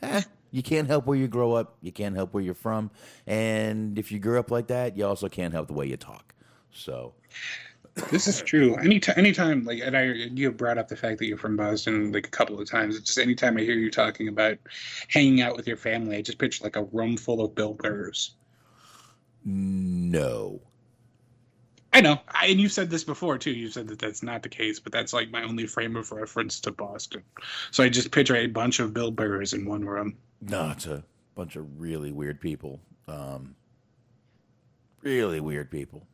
eh, you can't help where you grow up. You can't help where you're from. And if you grew up like that, you also can't help the way you talk. So This is true. Anytime, anytime, like, and I, you have brought up the fact that you're from Boston like a couple of times. It's just anytime I hear you talking about hanging out with your family, I just picture like a room full of Bill Burrs. no. I know, I, and you said this before too. You said that that's not the case, but that's like my only frame of reference to Boston. So I just picture a bunch of Bill Burrs in one room. No, it's a bunch of really weird people. Um, really weird people.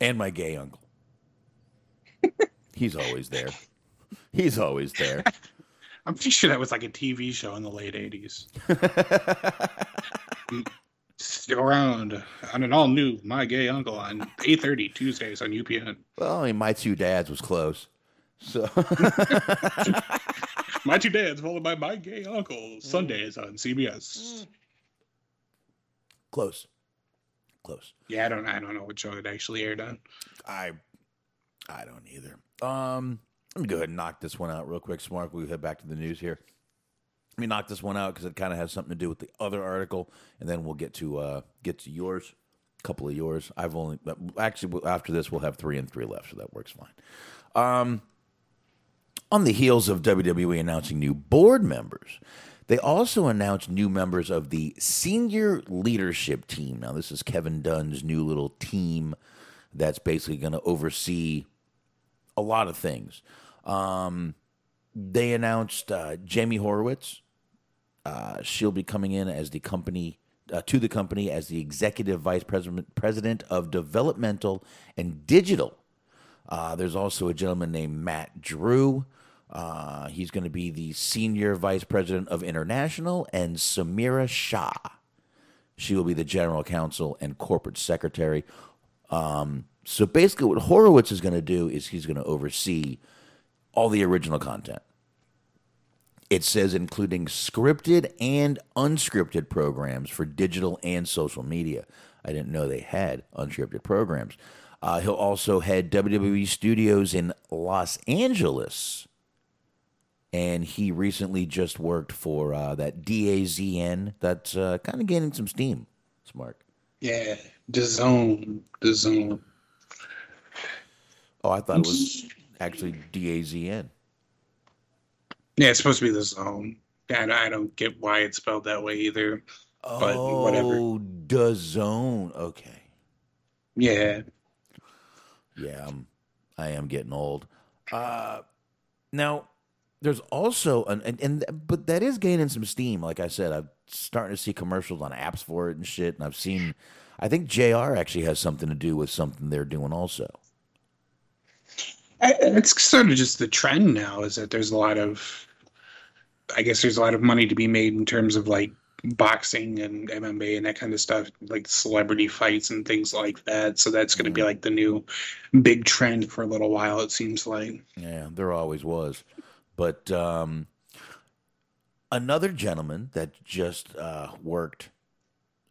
And my gay uncle. He's always there. He's always there. I'm pretty sure that was like a TV show in the late '80s. Stick around on an all new My Gay Uncle on 8:30 Tuesdays on UPN. Well, I mean, my two dads was close. So My two dads followed by My Gay Uncle Sundays on CBS. close. Close. Yeah, I don't I don't know what show it actually aired on. I I don't either. Um, let me go ahead and knock this one out real quick, Smart. We head back to the news here. Let me knock this one out because it kind of has something to do with the other article, and then we'll get to uh, get to yours. A couple of yours. I've only actually after this we'll have three and three left, so that works fine. Um, on the heels of WWE announcing new board members, they also announced new members of the senior leadership team. Now, this is Kevin Dunn's new little team that's basically going to oversee a lot of things. Um, they announced uh, Jamie Horowitz. Uh, she'll be coming in as the company uh, to the company as the executive vice president president of developmental and digital. Uh, there's also a gentleman named Matt Drew. Uh, he's going to be the senior vice president of international, and Samira Shah. She will be the general counsel and corporate secretary. Um, so basically, what Horowitz is going to do is he's going to oversee all the original content. It says including scripted and unscripted programs for digital and social media. I didn't know they had unscripted programs. Uh, he'll also head WWE studios in Los Angeles. And he recently just worked for uh, that DAZN that's uh, kind of gaining some steam. Smart. Yeah, the zone, the zone. Oh, I thought it was actually DAZN. Yeah, it's supposed to be the zone. I I don't get why it's spelled that way either. But whatever. Oh, the zone. Okay. Yeah, Yeah, I'm, I am getting old. Uh, now, there's also an and, and but that is gaining some steam. Like I said, I'm starting to see commercials on apps for it and shit. And I've seen, I think Jr. actually has something to do with something they're doing also. It's sort of just the trend now is that there's a lot of, I guess there's a lot of money to be made in terms of like boxing and MMA and that kind of stuff, like celebrity fights and things like that. So that's going to be like the new big trend for a little while. It seems like. Yeah, there always was. But um, another gentleman that just uh, worked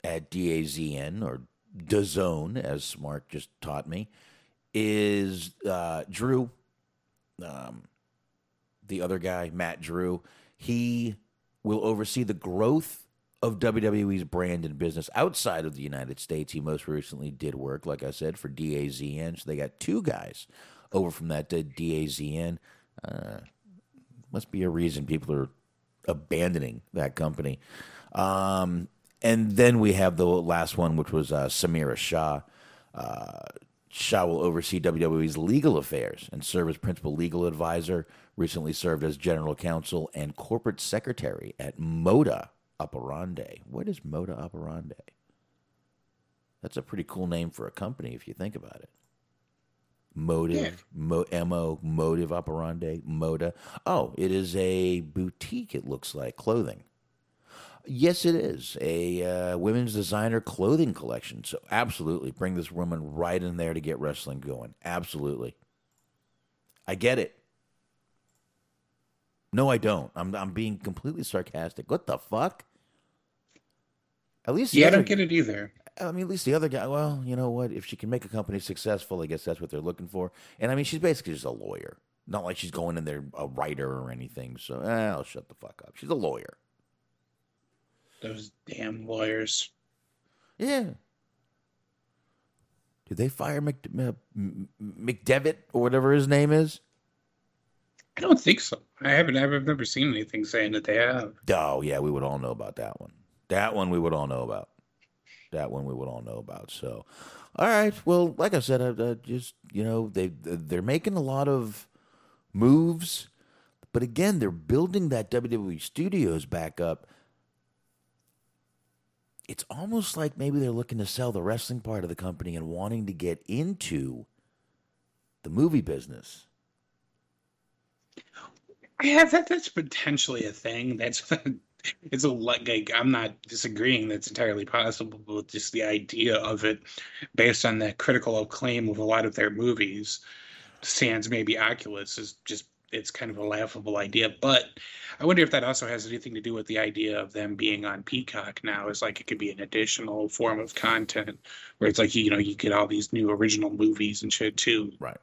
at DAZN or DAZN, as Mark just taught me, is uh, Drew. Um, the other guy, Matt Drew, he will oversee the growth of WWE's brand and business outside of the United States. He most recently did work, like I said, for DAZN. So they got two guys over from that DAZN. Uh, must be a reason people are abandoning that company. Um, and then we have the last one, which was uh, Samira Shah. Uh, Shah will oversee WWE's legal affairs and serve as principal legal advisor. Recently served as general counsel and corporate secretary at Moda Operandi. What is Moda Operandi? That's a pretty cool name for a company if you think about it. Motive, mo, mo, motive operandi, moda. Oh, it is a boutique. It looks like clothing. Yes, it is a uh, women's designer clothing collection. So absolutely, bring this woman right in there to get wrestling going. Absolutely, I get it. No, I don't. I'm I'm being completely sarcastic. What the fuck? At least Yeah, I don't get it either. I mean, at least the other guy. Well, you know what? If she can make a company successful, I guess that's what they're looking for. And I mean, she's basically just a lawyer. Not like she's going in there a writer or anything. So eh, I'll shut the fuck up. She's a lawyer. Those damn lawyers. Yeah. Did they fire Mc, McDevitt or whatever his name is? I don't think so. I haven't. I've never seen anything saying that they have. Oh yeah, we would all know about that one. That one we would all know about. That one we would all know about. So, all right. Well, like I said, I, I just you know they they're making a lot of moves, but again, they're building that WWE studios back up. It's almost like maybe they're looking to sell the wrestling part of the company and wanting to get into the movie business. Yeah, that that's potentially a thing. That's it's a like I'm not disagreeing. That's entirely possible, but just the idea of it, based on the critical acclaim of a lot of their movies, sans maybe Oculus is just it's kind of a laughable idea. But I wonder if that also has anything to do with the idea of them being on Peacock now. Is like it could be an additional form of content where it's like you know you get all these new original movies and shit too. Right.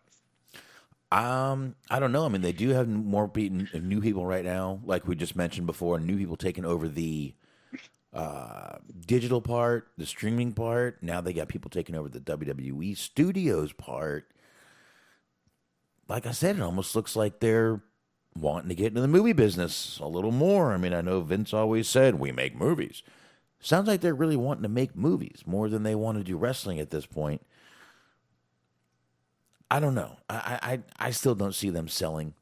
Um, I don't know. I mean, they do have more new people right now, like we just mentioned before. New people taking over the uh, digital part, the streaming part. Now they got people taking over the WWE Studios part. Like I said, it almost looks like they're wanting to get into the movie business a little more. I mean, I know Vince always said we make movies. Sounds like they're really wanting to make movies more than they want to do wrestling at this point. I don't know. I I, I still don't see them selling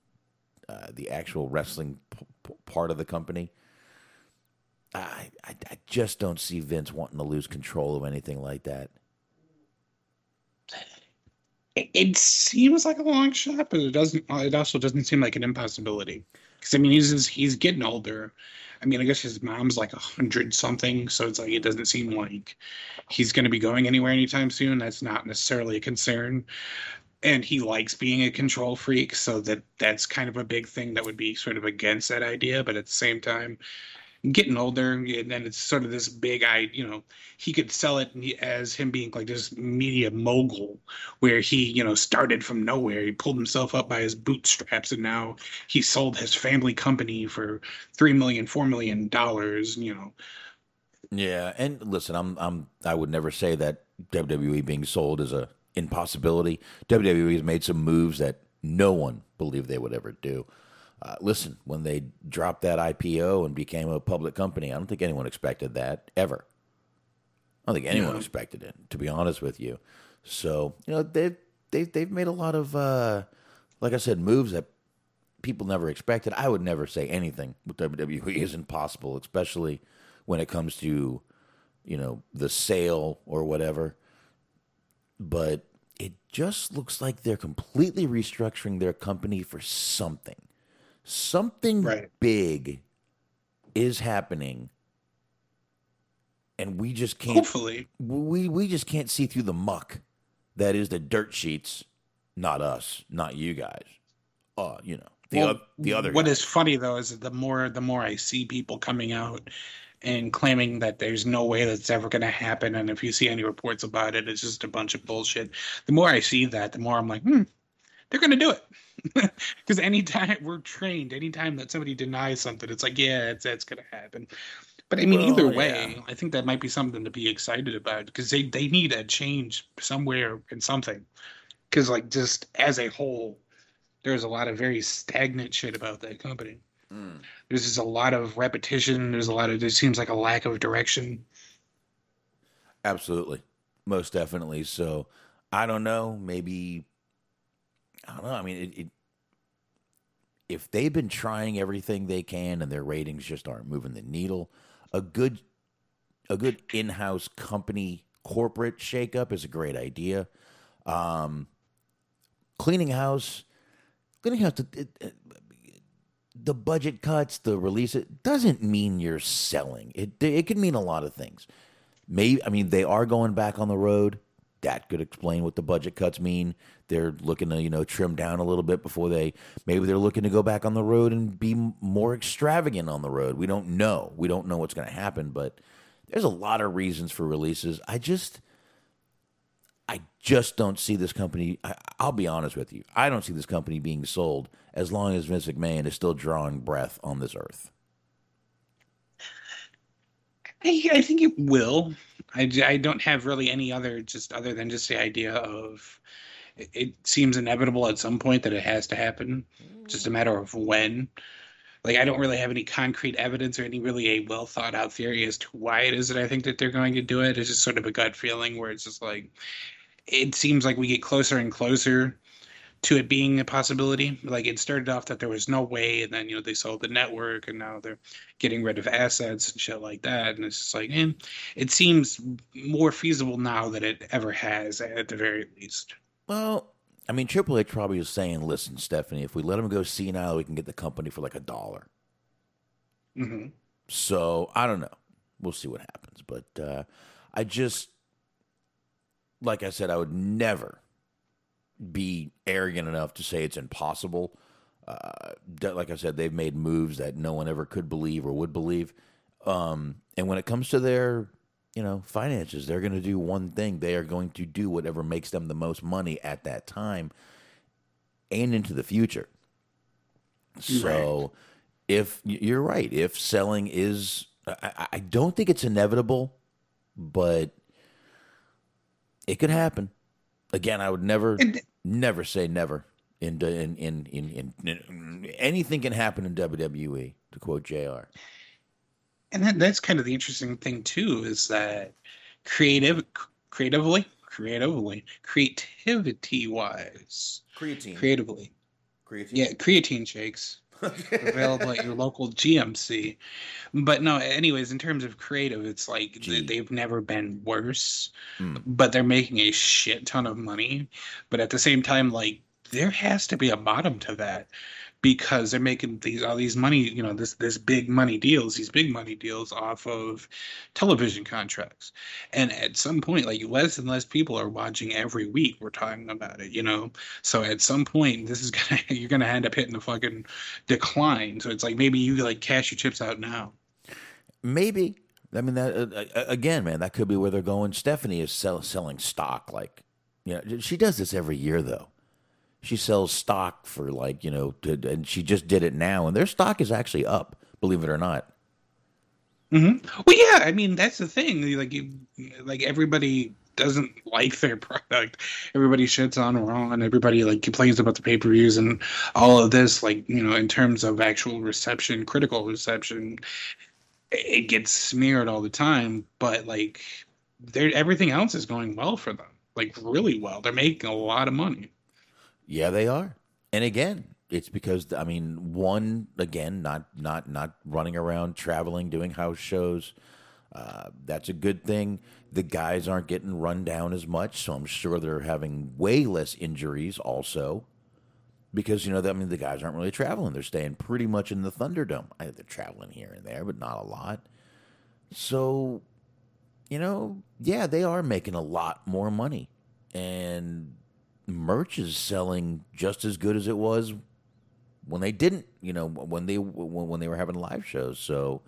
uh, the actual wrestling p- p- part of the company. I, I I just don't see Vince wanting to lose control of anything like that. It, it seems like a long shot, but it doesn't. It also doesn't seem like an impossibility. Because I mean, he's he's getting older. I mean, I guess his mom's like a hundred something, so it's like it doesn't seem like he's going to be going anywhere anytime soon. That's not necessarily a concern. And he likes being a control freak, so that that's kind of a big thing that would be sort of against that idea. But at the same time, getting older, and then it's sort of this big I, you know, he could sell it as him being like this media mogul, where he, you know, started from nowhere. He pulled himself up by his bootstraps, and now he sold his family company for three million, four million dollars. You know, Yeah, and listen, I'm I'm I would never say that WWE being sold is a impossibility. WWE has made some moves that no one believed they would ever do. Uh, listen, when they dropped that IPO and became a public company, I don't think anyone expected that ever. I don't think anyone expected it, to be honest with you. So you know they've they've they've made a lot of uh, like I said moves that people never expected. I would never say anything with WWE is impossible, especially when it comes to you know the sale or whatever. But it just looks like they're completely restructuring their company for something. Something Right. big is happening and we just can't. Hopefully, we we just can't see through the muck that is the dirt sheets. Not us, not you guys. Uh, you know the Well, oth- the other. What guys. is funny though is that the more the more I see people coming out and claiming that there's no way that's ever going to happen, and if you see any reports about it, it's just a bunch of bullshit. The more I see that, the more I'm like, hmm, they're going to do it. Because anytime we're trained, anytime that somebody denies something, it's like, yeah, it's that's going to happen. But I mean, Well, either way, yeah. I think that might be something to be excited about because they they need a change somewhere in something. Because like just as a whole, there's a lot of very stagnant shit about that company. There's just a lot of repetition. There's a lot of. There seems like a lack of direction. Absolutely. Most definitely. So I don't know. Maybe I don't know. I mean, it, it, if they've been trying everything they can and their ratings just aren't moving the needle, a good a good in-house company corporate shakeup is a great idea. Um, cleaning house, cleaning house. It, the budget cuts, the release, it doesn't mean you're selling. It it can mean a lot of things. Maybe I mean they are going back on the road. That could explain what the budget cuts mean. They're looking to you know trim down a little bit before they maybe they're looking to go back on the road and be more extravagant on the road. We don't know. We don't know what's going to happen, but there's a lot of reasons for releases. I just just don't see this company. I, I'll be honest with you. I don't see this company being sold as long as Vince McMahon is still drawing breath on this earth. I, I think it will. I don't have really any other just other than just the idea of it, it seems inevitable at some point that it has to happen. Just a matter of when. Like I don't really have any concrete evidence or any really a well thought out theory as to why it is that I think that they're going to do it. It's just sort of a gut feeling where it's just like it seems like we get closer and closer to it being a possibility. Like it started off that there was no way, and then you know they sold the network, and now they're getting rid of assets and shit like that. And it's just like, eh, it seems more feasible now than it ever has, at the very least. Well, I mean, Triple H probably is saying, "Listen, Stephanie, if we let him go senile, we can get the company for like a dollar." hmm So I don't know. We'll see what happens. But uh, I just, like I said, I would never be arrogant enough to say it's impossible. Uh, like I said, they've made moves that no one ever could believe or would believe. Um, and when it comes to their, you know, finances, they're going to do one thing. They are going to do whatever makes them the most money at that time and into the future. So, if you're right, if selling is, I- I don't think it's inevitable, but it could happen. Again, I would never, And- never say never. In, in, in, in, in, in anything can happen in WWE. To quote Jr. And that, that's kind of the interesting thing too, is that creative, creatively, creatively, creativity wise, Creatine. creatively, Creatine. yeah, creatine shakes. Available at your local GNC. But no, anyways, in terms of creative, it's like Gee. they've never been worse, Hmm. but they're making a shit ton of money. But at the same time, like there has to be a bottom to that because they're making these all these money, you know, this this big money deals, these big money deals off of television contracts. And at some point, like less and less people are watching every week. We're talking about it, you know. So at some point, this is gonna you're gonna end up hitting a fucking decline. So it's like maybe you like cash your chips out now. Maybe. I mean, that uh, uh, again, man, that could be where they're going. Stephanie is sell, selling stock, like, you know, she does this every year, though. She sells stock for like, you know, to, and she just did it now, and their stock is actually up, believe it or not. mm-hmm. Well, yeah, I mean that's the thing. Like, you, like everybody doesn't like their product. Everybody shits on Raw, and everybody like complains about the pay per views and all of this. Like, you know, in terms of actual reception, critical reception, it gets smeared all the time. But like, everything else is going well for them. Like, really well. They're making a lot of money. Yeah, they are. And again, it's because I mean, one again, not not not running around traveling, doing house shows. Uh, that's a good thing. The guys aren't getting run down as much, so I'm sure they're having way less injuries. Also, because you know, I mean, the guys aren't really traveling; they're staying pretty much in the Thunderdome. I, they're traveling here and there, but not a lot. So, you know, yeah, they are making a lot more money, and merch is selling just as good as it was when they didn't, you know, when they when, when they were having live shows. So,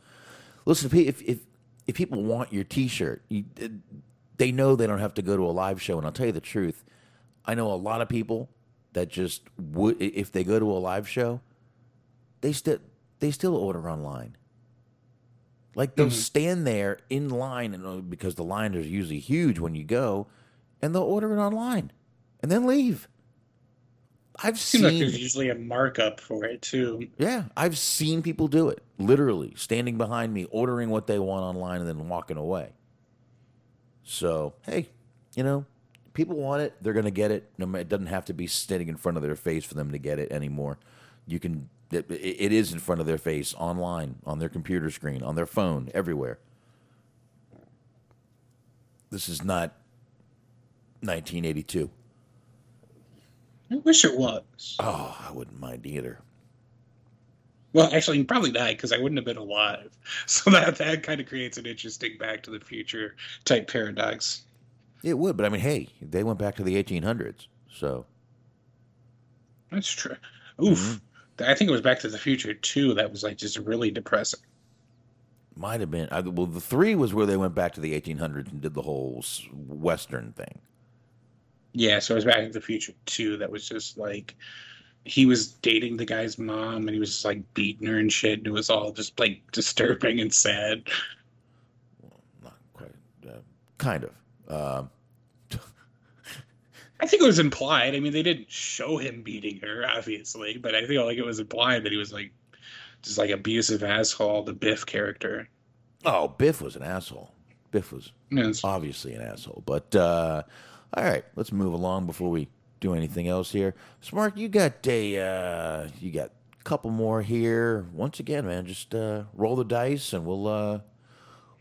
listen, if if if people want your T-shirt, you, they know they don't have to go to a live show. And I'll tell you the truth, I know a lot of people that just would if they go to a live show, they still they still order online. Like they'll stand there in line, and uh, because the line is usually huge when you go, and they'll order it online, and then leave. I've Seems like seen, there's usually a markup for it too. yeah, I've seen people do it. Literally standing behind me, ordering what they want online, and then walking away. So hey, you know, people want it, they're gonna get it. No, it doesn't have to be standing in front of their face for them to get it anymore. You can. It, it is in front of their face, online, on their computer screen, on their phone, everywhere. This is not 1982. I wish it was. Oh, I wouldn't mind either. Well, actually, probably not because I wouldn't have been alive. So that that kind of creates an interesting Back to the Future type paradox. It would, but I mean, hey, they went back to the 1800s, so That's true. Oof. Mm-hmm. I think it was Back to the Future too. That was like just really depressing. might have been. I, well, the three was where they went back to the 1800s and did the whole Western thing. Yeah, so it was Back to the Future too. That was just like he was dating the guy's mom, and he was just like beating her and shit. And it was all just like disturbing and sad. Not quite, uh, kind of. Um I think it was implied. I mean, they didn't show him beating her, obviously, but I feel like it was implied that he was like just like abusive asshole, the Biff character. oh, Biff was an asshole. Biff was it's- obviously an asshole. But uh, all right, let's move along before we do anything else here. Smart, you got a uh, you got a couple more here. Once again, man, just uh, roll the dice and we'll uh,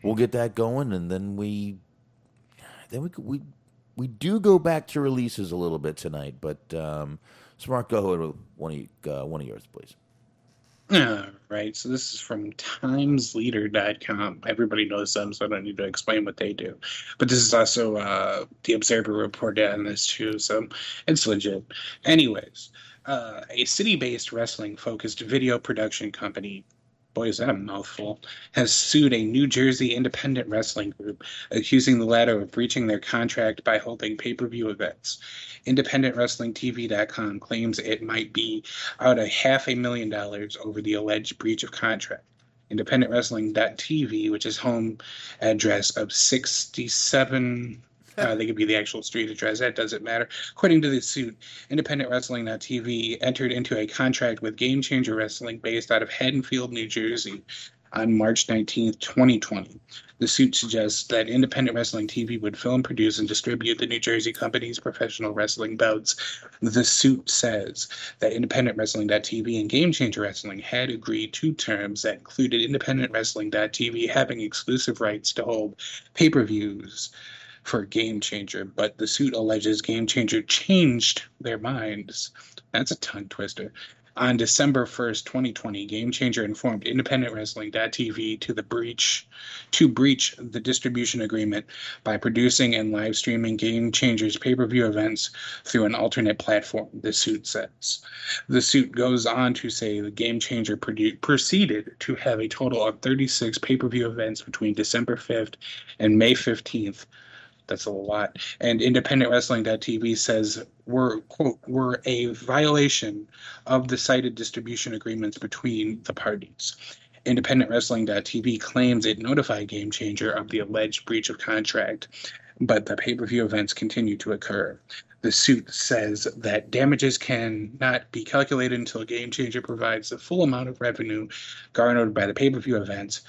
we'll get that going, and then we then we we we do go back to releases a little bit tonight. But um, Smart, go ahead with one of you, uh, one of yours, please. Right, so this is from timesleader.com. Everybody knows them, so I don't need to explain what they do. But this is also uh, the Observer reported on this too, so it's legit. Anyways, uh, a city based wrestling focused video production company, boy, is that a mouthful, has sued a New Jersey independent wrestling group, accusing the latter of breaching their contract by holding pay per view events. IndependentWrestlingTV.com claims it might be out a half a million dollars over the alleged breach of contract. IndependentWrestling.tv, which is home address of 67. Uh, they could be the actual street address. That doesn't matter. According to the suit, Independent Wrestling.tv entered into a contract with Game Changer Wrestling based out of Haddonfield, New Jersey on March 19th, 2020. The suit suggests that Independent Wrestling TV would film, produce, and distribute the New Jersey company's professional wrestling bouts. The suit says that Independent Wrestling.tv and Game Changer Wrestling had agreed to terms that included Independent Wrestling.tv having exclusive rights to hold pay per views for Game Changer, but the suit alleges Game Changer changed their minds. That's a tongue twister. On December 1st, 2020, Game Changer informed Independent Wrestling.tv to the breach to breach the distribution agreement by producing and live streaming Game Changer's pay-per-view events through an alternate platform, the suit says. The suit goes on to say the Game Changer produ- proceeded to have a total of 36 pay-per-view events between December 5th and May 15th that's a lot. And Independent Wrestling.tv says were quote were a violation of the cited distribution agreements between the parties. Independent Wrestling.tv claims it notified Game Changer of the alleged breach of contract, but the pay-per-view events continue to occur. The suit says that damages cannot be calculated until Game Changer provides the full amount of revenue garnered by the pay-per-view events,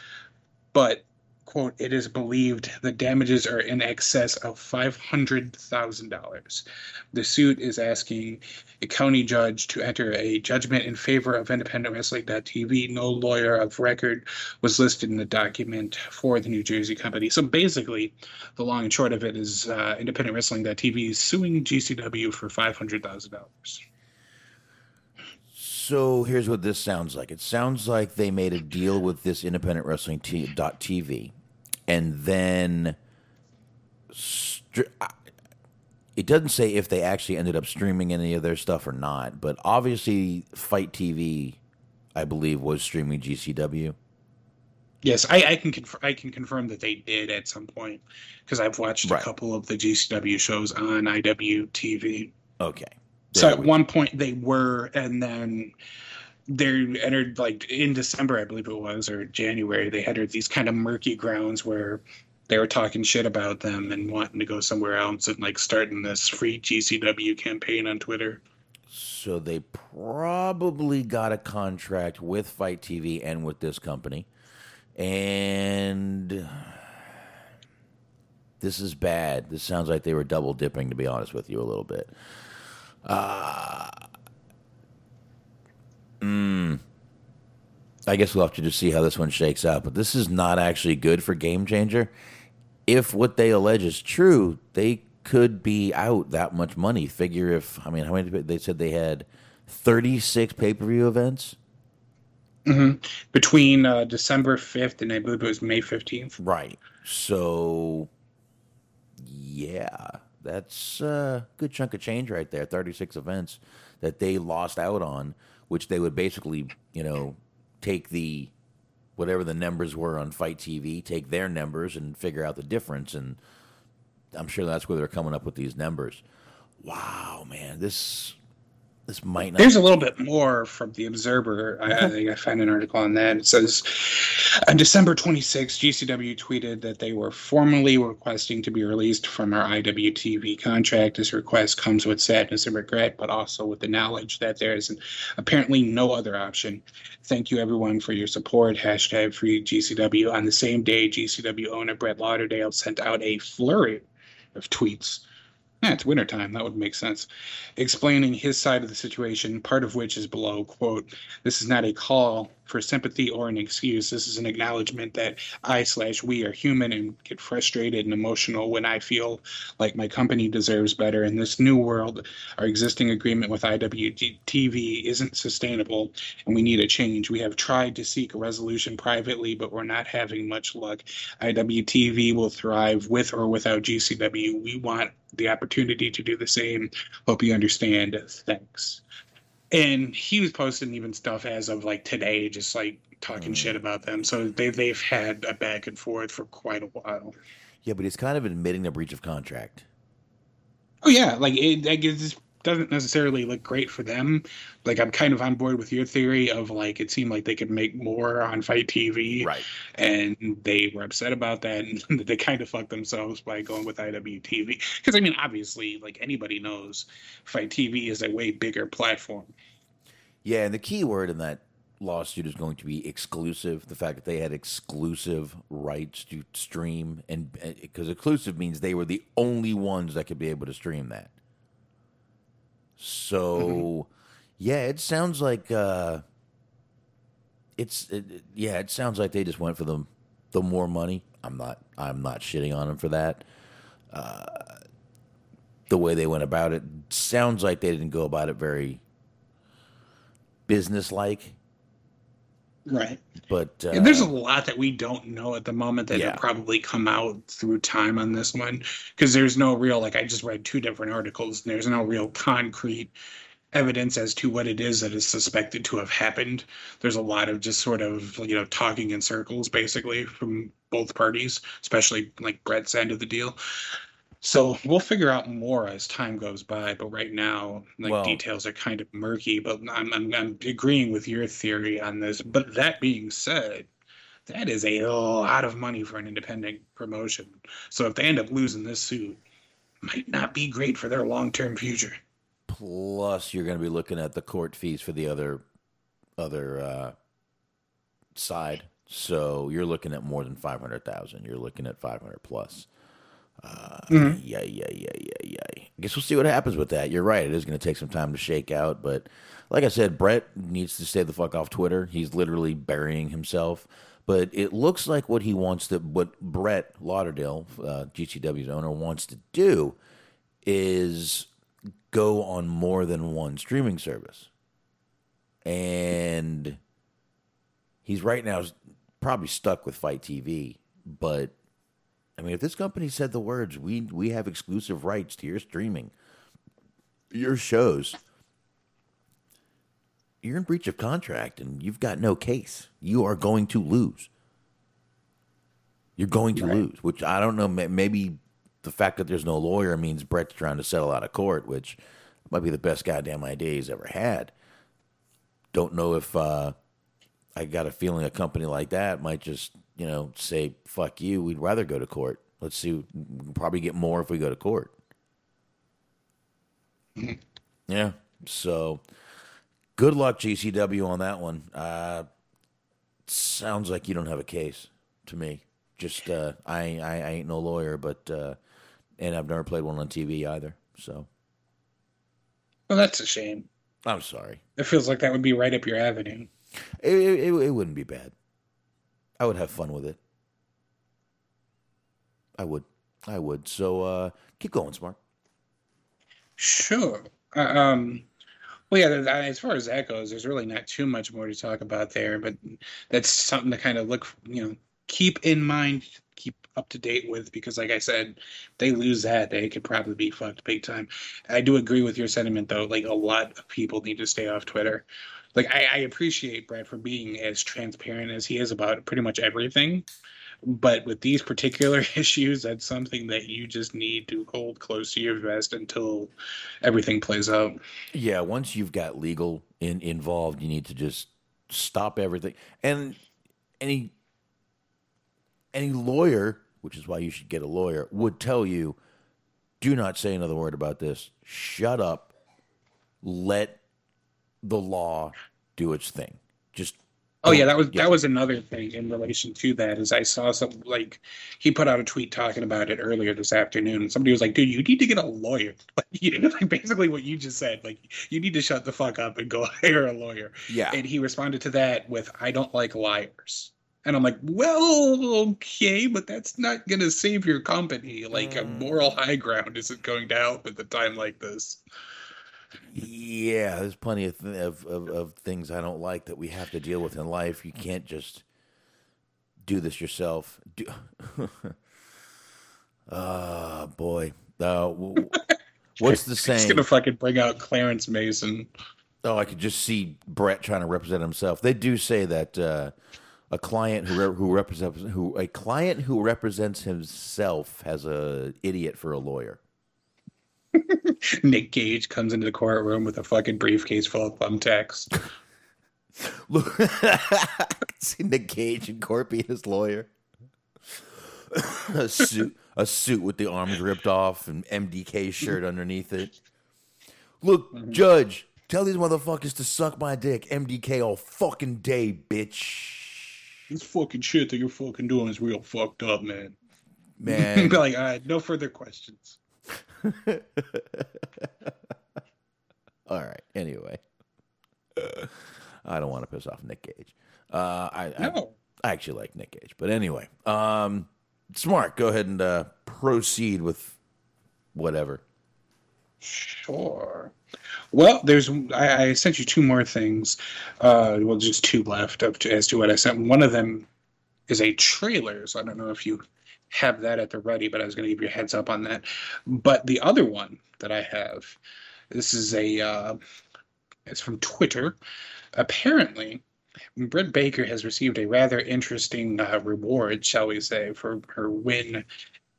but quote, it is believed the damages are in excess of $500,000. The suit is asking a county judge to enter a judgment in favor of Independent Wrestling.tv. No lawyer of record was listed in the document for the New Jersey company. So basically, the long and short of it is uh, Independent Wrestling.tv is suing GCW for $500,000. So here's what this sounds like. It sounds like they made a deal with this independent wrestling t- dot TV, and then str- I- it doesn't say if they actually ended up streaming any of their stuff or not, but obviously FITE TV, I believe, was streaming GCW. Yes, I, I can conf- I can confirm that they did at some point because I've watched Right. a couple of the GCW shows on IWTV. Okay. So at one point they were, and then they entered like in December, I believe it was, or January. They entered these kind of murky grounds where they were talking shit about them and wanting to go somewhere else and like starting this free GCW campaign on Twitter. So they probably got a contract with FITE TV and with this company. And this is bad. This sounds like they were double dipping, to be honest with you, a little bit. Uh, mm, I guess we'll have to just see how this one shakes out. But this is not actually good for Game Changer. If what they allege is true, they could be out that much money. Figure if, I mean, how many, they said they had 36 pay per view events? Between uh, December 5th and I believe it was May 15th. Right. So, yeah, that's a good chunk of change right there. 36 events that they lost out on, which they would basically, you know, take the whatever the numbers were on FITE TV, take their numbers and figure out the difference. And I'm sure that's where they're coming up with these numbers. Wow, man, this this might not. There's a little bit more from the Observer. I, I think I found an article on that. It says on December 26, GCW tweeted that they were formally requesting to be released from our IWTV contract. This request comes with sadness and regret, but also with the knowledge that there is apparently no other option. Thank you, everyone, for your support. Hashtag free GCW. On the same day, GCW owner Brett Lauderdale sent out a flurry of tweets. Yeah, it's wintertime. That would make sense. Explaining his side of the situation, part of which is below, quote, this is not a call for sympathy or an excuse. This is an acknowledgement that I slash we are human and get frustrated and emotional when I feel like my company deserves better. In this new world, our existing agreement with IWTV isn't sustainable and we need a change. We have tried to seek a resolution privately, but we're not having much luck. IWTV will thrive with or without GCW. We want the opportunity to do the same. Hope you understand. Thanks. And he was posting even stuff as of like today, just like talking shit about them. So they they've had a back and forth for quite a while. yeah, but he's kind of admitting the breach of contract. Oh yeah, like it, like it just doesn't necessarily look great for them. Like I'm kind of on board with your theory of like it seemed like they could make more on FITE TV, Right. And they were upset about that, and they kind of fucked themselves by going with IWTV. Because I mean, obviously, like anybody knows, FITE TV is a way bigger platform. Yeah, and the key word in that lawsuit is going to be exclusive. The fact that they had exclusive rights to stream, and eh, because exclusive means they were the only ones that could be able to stream that. So, yeah, it sounds like uh, it's it, yeah, it sounds like they just went for the the more money. I'm not I'm not shitting on them for that. Uh, the way they went about it sounds like they didn't go about it very business-like. Right. But uh, there's a lot that we don't know at the moment that Yeah. will probably come out through time on this one because there's no real like I just read two different articles and there's no real concrete evidence as to what it is that is suspected to have happened. There's a lot of just sort of you know talking in circles basically from both parties, especially like Brett's end of the deal. So we'll figure out more as time goes by, but right now, like Well- details are kind of murky. But I'm, I'm I'm agreeing with your theory on this. But that being said, that is a lot of money for an independent promotion. So if they end up losing this suit, might not be great for their long term future. plus you're going to be looking at the court fees for the other other uh, side. So you're looking at more than five hundred thousand. You're looking at five hundred plus. Yeah, yeah, yeah, yeah, yeah. I guess we'll see what happens with that. You're right. It is going to take some time to shake out, but like I said, Brett needs to stay the fuck off Twitter. He's literally burying himself. But it looks like what he wants to, what Brett Lauderdale, uh, GCW's owner, wants to do is go on more than one streaming service. And he's right now probably stuck with FITE TV, but I mean, if this company said the words, "We we have exclusive rights to your streaming, your shows," you're in breach of contract, and you've got no case. You are going to lose. You're going to lose, which I don't know. Maybe the fact that there's no lawyer means Brett's trying to settle out of court, which might be the best goddamn idea he's ever had. Don't know if uh, I got a feeling a company like that might just, you know, say, fuck you, we'd rather go to court. Let's see, we can probably get more if we go to court. yeah. So good luck, GCW, on that one. Uh, sounds like you don't have a case to me. Just, uh, I, I, I ain't no lawyer, but, uh, and I've never played one on TV either. So Well, that's a shame. I'm sorry. It feels like that would be right up your avenue. It, it, it, wouldn't be bad. I would have fun with it. I would. I would. So uh, keep going, Smark. Sure. Uh, um, well, yeah. As far as that goes, there's really not too much more to talk about there, but that's something to kind of look, you know, keep in mind, keep up to date with, because, like I said, they lose that, they could probably be fucked big time. I do agree with your sentiment, though. Like a lot of people need to stay off Twitter. Like I, I appreciate Brad for being as transparent as he is about pretty much everything. But with these particular issues, that's something that you just need to hold close to your vest until everything plays out. Yeah, once you've got legal in, involved, you need to just stop everything. And any any lawyer, which is why you should get a lawyer, would tell you, do not say another word about this. Shut up. Let the law do its thing. Just Oh yeah, that was that was another thing in relation to that. Is I saw some like he put out a tweet talking about it earlier this afternoon. And somebody was like, "Dude, you need to get a lawyer." Like, you like basically what you just said. Like you need to shut the fuck up and go hire a lawyer. Yeah. And he responded to that with, "I don't like liars." And I'm like, "Well, okay, but that's not gonna save your company. Like a mm. moral high ground isn't going to help at the time like this." Yeah, there's plenty of, th- of, of of things I don't like that we have to deal with in life. You can't just do this yourself. Do- Ah, boy. Uh, w- what's the He's saying? gonna fucking bring out Clarence Mason. Oh, I could just see Brett trying to represent himself. They do say that uh, a client who re- who represents who a client who represents himself has a idiot for a lawyer. Nick Gage comes into the courtroom with a fucking briefcase full of thumbtacks. Look, see Nick Gage and Corpy, his lawyer. a suit, a suit with the arms ripped off and MDK shirt underneath it. Look, mm-hmm. Judge, tell these motherfuckers to suck my dick. MDK all fucking day, bitch. This fucking shit that you're fucking doing is real fucked up, man. Man, like, all right, no further questions. all right. Anyway, I don't want to piss off Nick Gage. Uh, I, I I actually like Nick Gage, but anyway, um, Smark. Go ahead and uh, proceed with whatever. Sure. Well, there's I, I sent you two more things. Uh, well, just two left up to, as to what I sent. One of them is a trailer, so I don't know if you have that at the ready, but I was going to give you a heads up on that. But the other one that I have, this is a uh, it's from Twitter. Apparently, Britt Baker has received a rather interesting uh, reward, shall we say, for her win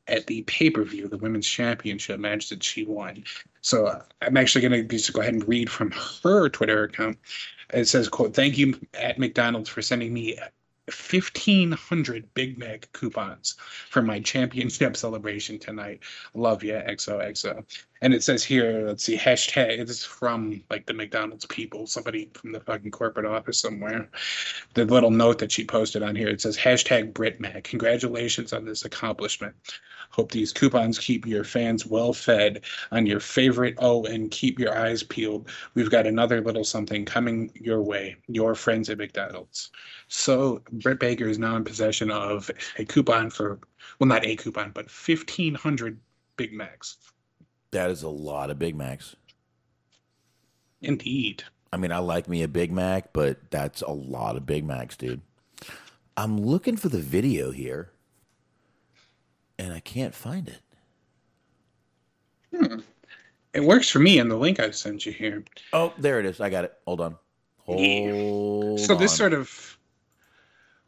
at the pay per view, the women's championship match that she won. So uh, I'm actually going to just go ahead and read from her Twitter account. It says, "quote Thank you at McDonald's for sending me 1,500 Big Mac coupons for my championship celebration tonight. Love ya, XOXO." And it says here, let's see, hashtag. Is from like the McDonald's people, somebody from the fucking corporate office somewhere. The little note that she posted on here, it says hashtag BritMac. Congratulations on this accomplishment. Hope these coupons keep your fans well fed on your favorite. Oh, and keep your eyes peeled. We've got another little something coming your way. Your friends at McDonald's. So Britt Baker is now in possession of a coupon for, well, not a coupon, but 1,500 Big Macs. That is a lot of Big Macs. Indeed. I mean, I like me a Big Mac, but that's a lot of Big Macs, dude. I'm looking for the video here. And I can't find it. Hmm. It works for me in the link I sent you here. Oh, there it is. I got it. Hold on. Hold so this on. sort of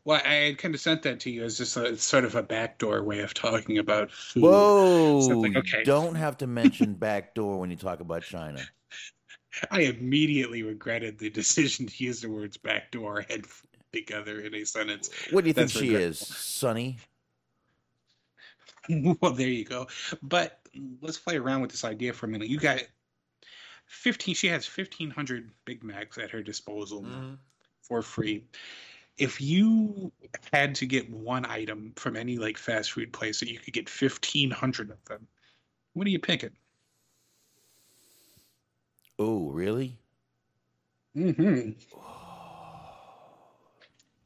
well, I kind of sent that to you as just a sort of a backdoor way of talking about food. Whoa! So like, okay. Don't have to mention backdoor when you talk about Chyna. I immediately regretted the decision to use the words backdoor and together in a sentence. What do you think That's she is, regretful. Well, there you go. But let's play around with this idea for a minute. You got 15, she has 1,500 Big Macs at her disposal for free. If you had to get one item from any like fast food place that you could get 1,500 of them, what are you picking? Oh, really? Mm-hmm.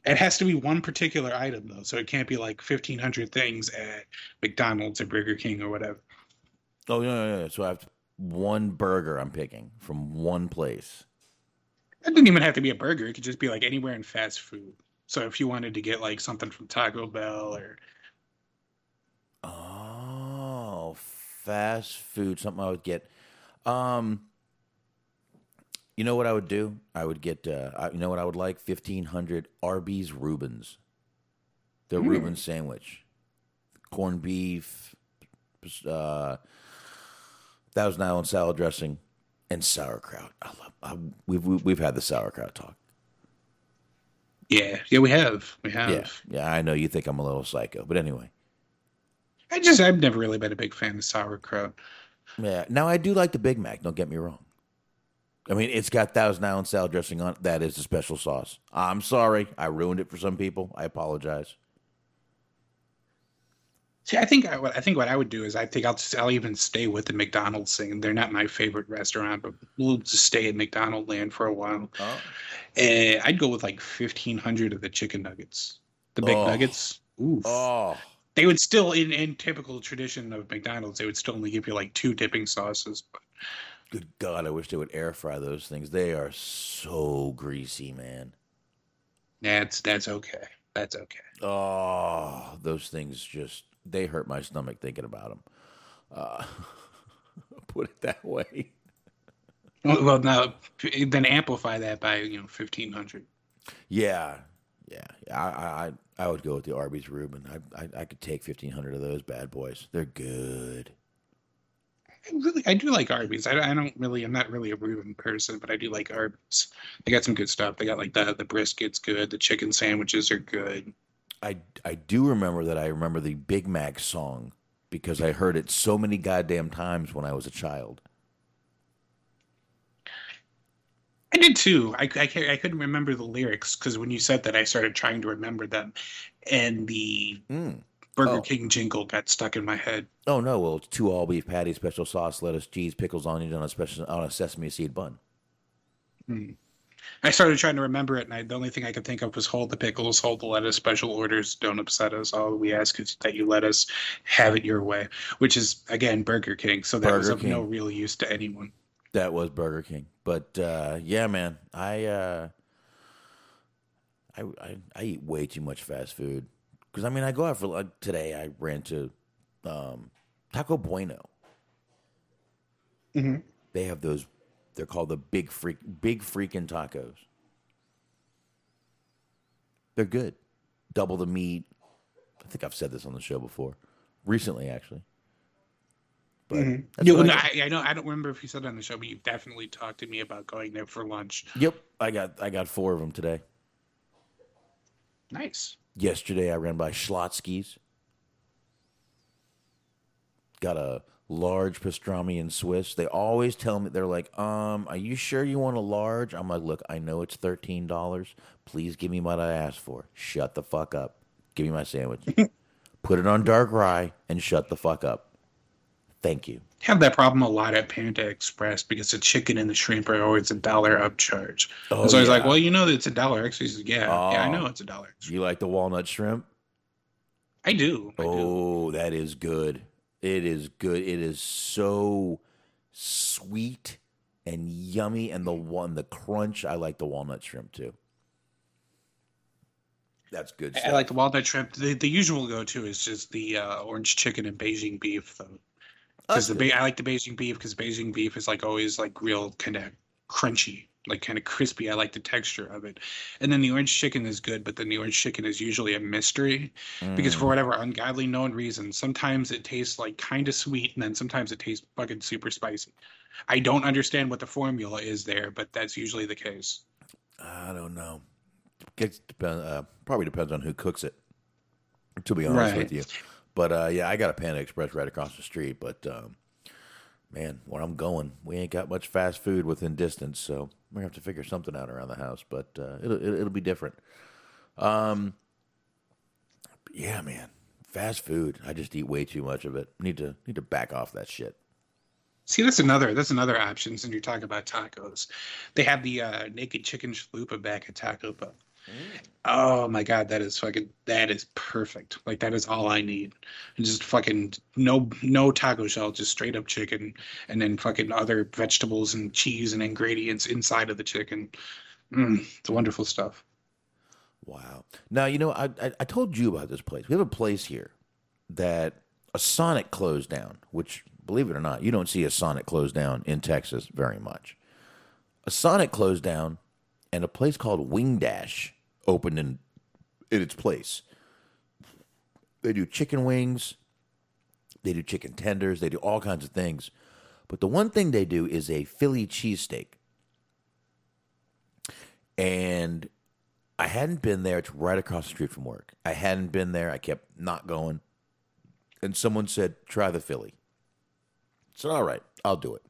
It has to be one particular item though, so it can't be like fifteen hundred things at McDonald's or Burger King or whatever. Oh no, no, no. So I have to, one burger I'm picking from one place. It didn't even have to be a burger; it could just be like anywhere in fast food. So if you wanted to get like something from Taco Bell or Oh, fast food, something I would get. Um, you know what I would do? I would get. Uh, I, you know what I would like? Fifteen hundred Arby's Rubens. The Reuben sandwich, corned beef, uh, Thousand Island salad dressing, and sauerkraut. I love. I, we've we- we've had the sauerkraut talk. yeah, yeah, we have, we have. Yeah, yeah. I know you think I'm a little psycho, but anyway. I just I've never really been a big fan of sauerkraut. Yeah. Now I do like the Big Mac. Don't get me wrong. I mean, it's got Thousand Island salad dressing on it. That is a special sauce. I'm sorry, I ruined it for some people. I apologize. See, I think I, what I think what I would do is I think I'll just, I'll even stay with the McDonald's thing. They're not my favorite restaurant, but we'll just stay in McDonald land for a while. Uh, I'd go with like fifteen hundred of the chicken nuggets, the big Oh. nuggets. Ooh, Oh, they would still, in in typical tradition of McDonald's, they would still only give you like two dipping sauces. But good God! I wish they would air fry those things. They are so greasy, man. that's that's okay. That's okay. Oh, those things just they hurt my stomach thinking about them. Uh, put it that way. Well, well, now then amplify that by you know fifteen hundred. Yeah, yeah. I I I I would go with the Arby's Reuben. I I, I could take fifteen hundred of those bad boys. They're good. I really, I do like Arby's. I, I don't really, I'm not really a Reuben person, but I do like Arby's. They got some good stuff. They got like the the brisket's good. The chicken sandwiches are good. I I do remember that I remember the Big Mac song because I heard it so many goddamn times when I was a child. I did too. I, I, can't- I couldn't remember the lyrics because when you said that, I started trying to remember them, and the Mm. Burger Oh. King jingle got stuck in my head. Oh no, well it's two all beef patties, special sauce, lettuce, cheese, pickles, onion on a special on a sesame seed bun. I started trying to remember it, and I, the only thing I could think of was hold the pickles, hold the lettuce, special orders, don't upset us. All we ask is that you let us have it your way, which is again Burger King. So that was Burger of no real use to anyone. That was Burger King. But uh, yeah, man, I, uh, I I I eat way too much fast food because I mean I go out for like today. I ran to um, Taco Bueno. Mhm. They have those. They're called the big freak, big freaking tacos. They're good. Double the meat. I think I've said this on the show before, recently actually. But that's You, what no, I- I, I know I don't remember if you said it on the show, but you've definitely talked to me about going there for lunch. Yep, I got I got four of them today. Nice. Yesterday, I ran by Schlotzsky's. Got a large pastrami and Swiss. They always tell me they're like, "Um, are you sure you want a large?" I'm like, "Look, I know it's thirteen dollars. Please give me what I asked for. Shut the fuck up. Give me my sandwich. Put it on dark rye and shut the fuck up. Thank you." Have that problem a lot at Panda Express because the chicken and the shrimp are always a dollar upcharge. Oh, so I was like, well, you know it's a dollar extra. He says, yeah, yeah, I Oh. know it's a dollar extra. You like the walnut shrimp? I do. I do. Oh, that is good. It is good. It is so sweet and yummy, and the one the crunch. I like the walnut shrimp too. That's good. I- Stuff. I like the walnut shrimp. The, the usual go to is just the uh, orange chicken and Beijing beef, though. Because the Be- I like the Beijing beef because Beijing beef is like always like real kind of crunchy, like kind of crispy. I like the texture of it. And then the orange chicken is good, but then the orange chicken is usually a mystery because Mm. for whatever ungodly known reason, sometimes it tastes like kind of sweet, and then sometimes it tastes fucking super spicy. I don't understand what the formula is there, but that's usually the case. I don't know. Gets depend, uh, probably depends on who cooks it. To be honest with Right. you, but uh, yeah, I got a Panda Express right across the street. But um, man, where I'm going, we ain't got much fast food within distance, so we're gonna have to figure something out around the house. But uh, it'll, it'll be different. Um, yeah, man, fast food. I just eat way too much of it. Need to need to back off that shit. See, that's another that's another option. Since you're talking about tacos, they have the uh, naked chicken chalupa back at Taco Bell. Oh my god, that is fucking that is perfect. Like that is all I need. And just fucking no no taco shell, just straight up chicken, and then fucking other vegetables and cheese and ingredients inside of the chicken. Mm, it's wonderful stuff. Wow. Now you know I, I I told you about this place. We have a place here that a Sonic closed down, which believe it or not, you don't see a Sonic closed down in Texas very much. A Sonic closed down, and a place called Wing Dash opened in in its place. They do chicken wings, they do chicken tenders, they do all kinds of things. But the one thing they do is a Philly cheesesteak. And I hadn't been there. It's right across the street from work. I hadn't been there. I kept not going. And someone said, try the Philly. Said, all right, I'll do it.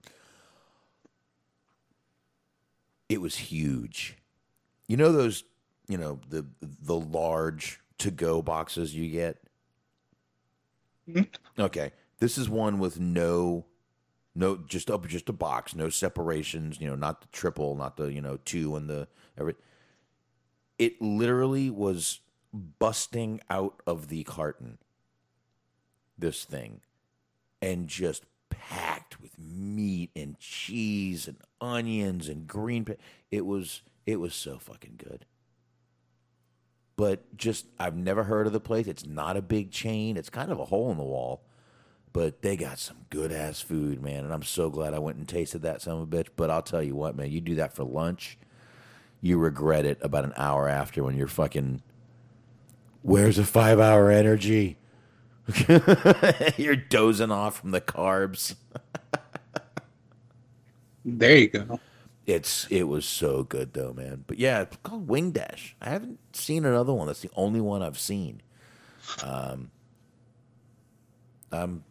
It was huge. You know those, you know, the the large to go boxes you get? Mm-hmm. Okay. This is one with no no just up just a box, no separations, you know, not the triple, not the, you know, two and the every it literally was busting out of the carton this thing and just packed with meat and cheese and onions and green pe- it was it was so fucking good but just I've never heard of the place. It's not a big chain. It's kind of a hole in the wall, but they got some good ass food, man. And I'm so glad I went and tasted that son of a bitch. But I'll tell you what, man, you do that for lunch, you regret it about an hour after when you're fucking. Where's a five hour energy? you're dozing off from the carbs. There you go. It's it was so good though, man. But yeah, it's called Wing Dash. I haven't seen another one. That's the only one I've seen. Um, um,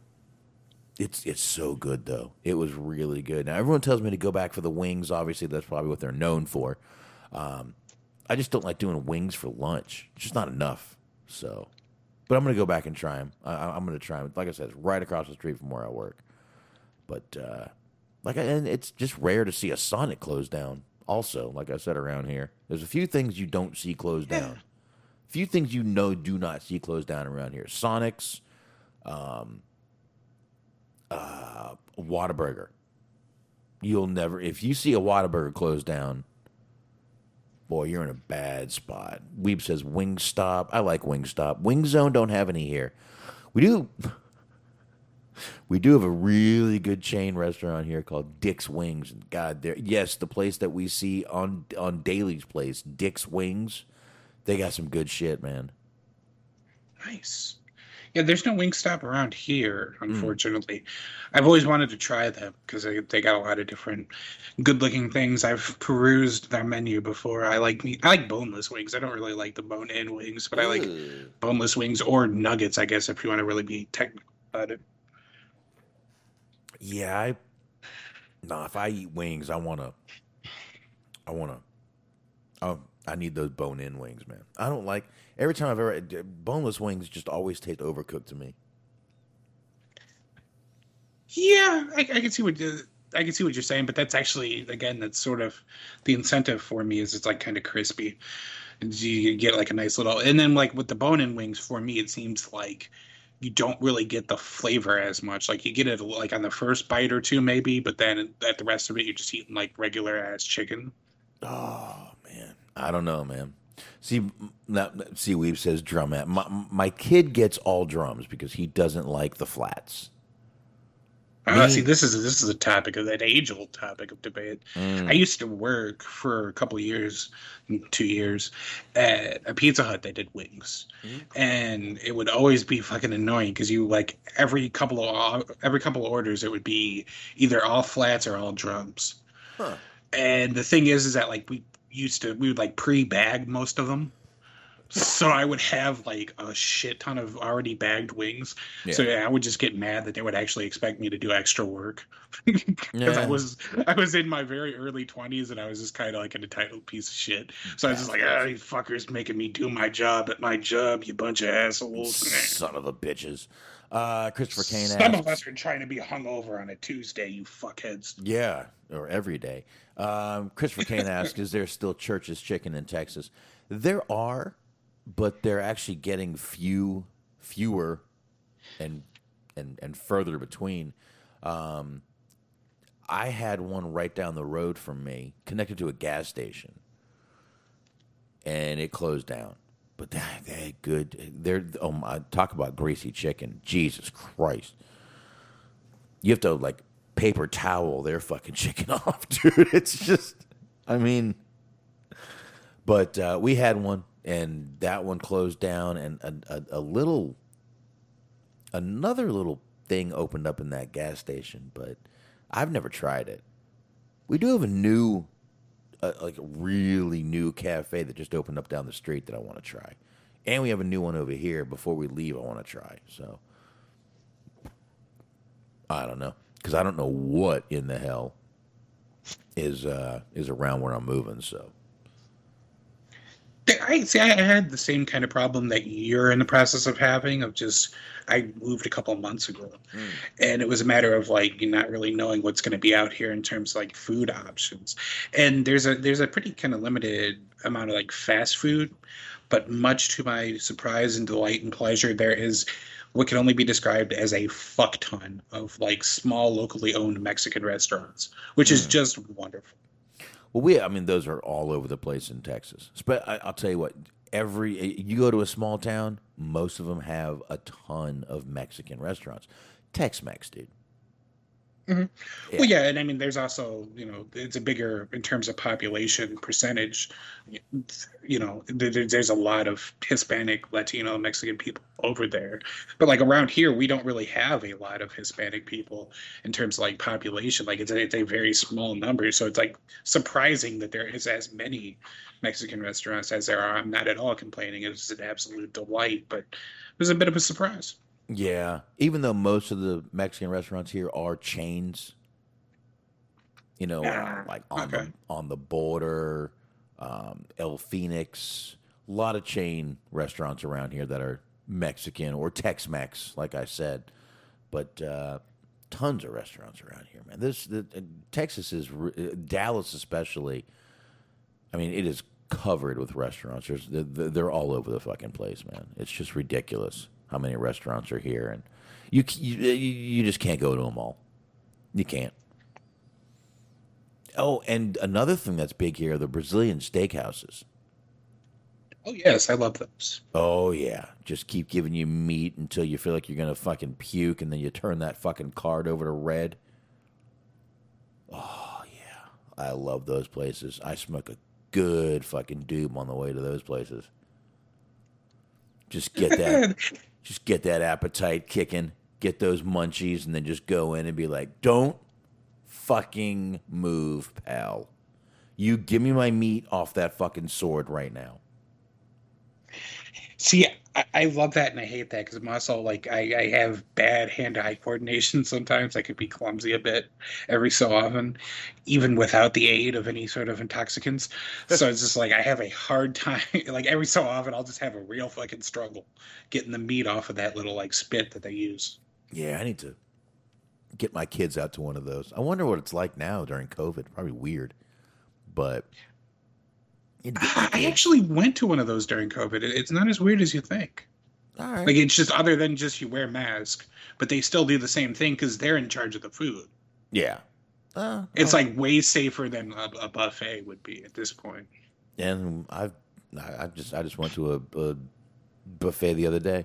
it's it's so good though. It was really good. Now everyone tells me to go back for the wings. Obviously, that's probably what they're known for. Um, I just don't like doing wings for lunch. It's just not enough. So, but I'm gonna go back and try them. I, I- I'm gonna try them. Like I said, it's right across the street from where I work. But uh, like, I- and it's just rare to see a Sonic close down. Also, like I said around here, there's a few things you don't see closed down. A few things you know do not see closed down around here. Sonics, um, uh, Whataburger. You'll never, if you see a Whataburger closed down, boy, you're in a bad spot. Weeb says Wingstop. I like Wingstop. Wing Zone don't have any here. We do. We do have a really good chain restaurant here called Dick's Wings, God, there, yes, the place that we see on on Daily's Place, Dick's Wings, they got some good shit, man. Nice. Yeah, there's no Wingstop around here, Hmm. unfortunately. I've always wanted to try them because they, they got a lot of different good-looking things. I've perused their menu before. I like meat. I like boneless wings. I don't really like the bone-in wings, but I like boneless wings or nuggets. I guess if you want to really be technical about it. Yeah, I. Nah, if I eat wings, I wanna. I wanna. Oh, I need those bone-in wings, man. I don't like every time I've ever boneless wings just always taste overcooked to me. Yeah, I, I can see what I can see what you're saying, but that's actually again that's sort of the incentive for me is it's like kind of crispy. And You get like a nice little, and then like with the bone-in wings, for me it seems like you don't really get the flavor as much. Like you get it like on the first bite or two maybe, but then at the rest of it you're just eating like regular ass chicken. Oh man, I don't know, man. See, now, see, Weeb says drumette. My, my kid gets all drums because he doesn't like the flats. Uh, see, this is this is a topic of that age-old topic of debate. Mm. I used to work for a couple of years, two years, at a Pizza Hut that did wings, Mm. and it would always be fucking annoying because you like every couple of every couple of orders it would be either all flats or all drums. Huh. And the thing is, is that like we used to we would like pre-bag most of them. So I would have like a shit ton of already bagged wings. So Yeah. yeah, I would just get mad that they would actually expect me to do extra work because Yeah. I was I was in my very early twenties and I was just kind of like an entitled piece of shit. So I was just like, ah, you fuckers making me do my job at my job, you bunch of assholes. Son of a bitches. Uh, Christopher Kane Some of us are trying to be hungover on a Tuesday, you fuckheads. yeah, or every day. Um, Christopher Kane asks, is there still Church's Chicken in Texas? There are, but they're actually getting few, fewer, and and and further between. Um, I had one right down the road from me, connected to a gas station, and it closed down. But they they good. They're oh my, talk about greasy chicken. Jesus Christ! You have to like paper towel their fucking chicken off, dude. It's just, I mean, but uh, we had one, and that one closed down, and a, a, a little, another little thing opened up in that gas station, but I've never tried it. We do have a new, uh, like a really new cafe that just opened up down the street that I want to try, and we have a new one over here. Before we leave, I want to try. So I don't know because I don't know what in the hell is uh, is around where I'm moving. So I see. I had the same kind of problem that you're in the process of having. Of just, I moved a couple of months ago, hmm. and it was a matter of like you not really knowing what's going to be out here in terms of like food options. And there's a there's a pretty kind of limited amount of like fast food, but much to my surprise and delight and pleasure, there is what can only be described as a fuck ton of like small locally owned Mexican restaurants, which is hmm. just wonderful. Well, we, I mean, those are all over the place in Texas. But I, I'll tell you what, every, you go to a small town, most of them have a ton of Mexican restaurants. Tex Mex, dude. Mm-hmm. Well, yeah, and I mean, there's also, you know, it's a bigger in terms of population percentage. You know, there, there- there's a lot of Hispanic, Latino, Mexican people over there, but like around here, we don't really have a lot of Hispanic people in terms of like population. Like it's a, it's a very small number, so it's like surprising that there is as many Mexican restaurants as there are. I'm not at all complaining; it's an absolute delight, but it was a bit of a surprise. Yeah. Even though most of the Mexican restaurants here are chains, you know, Ah, like on okay. the on the border, um, El Fenix, a lot of chain restaurants around here that are Mexican or Tex-Mex, like I said, but uh, tons of restaurants around here, man. This the, uh, Texas is uh, Dallas especially. I mean, it is covered with restaurants. There's, they're, all over the fucking place, man. It's just ridiculous how many restaurants are here, and you you you you just can't go to them all. You can't. Oh, and another thing that's big here: are the Brazilian steakhouses. Oh yes, I love those. Oh yeah, just keep giving you meat until you feel like you're gonna fucking puke, and then you turn that fucking card over to red. Oh yeah, I love those places. I smoke a good fucking doob on the way to those places. Just get that, just get that appetite kicking, get those munchies, and then just go in and be like, "Don't fucking move, pal. You give me my meat off that fucking sword right now." See, I, I love that and I hate that because I'm also like I, I have bad hand-eye coordination. Sometimes I could be clumsy a bit every so often, even without the aid of any sort of intoxicants. So it's just like I have a hard time. Like every so often, I'll just have a real fucking struggle getting the meat off of that little like spit that they use. Yeah, I need to get my kids out to one of those. I wonder what it's like now during COVID. Probably weird, but I actually went to one of those during COVID. It- It's not as weird as you think. all right. Like it's just other than just you wear mask, but they still do the same thing because they're in charge of the food. yeah, uh, It's uh, like way safer than a, a buffet would be at this point. and I've I, I just I just went to a, a buffet the other day.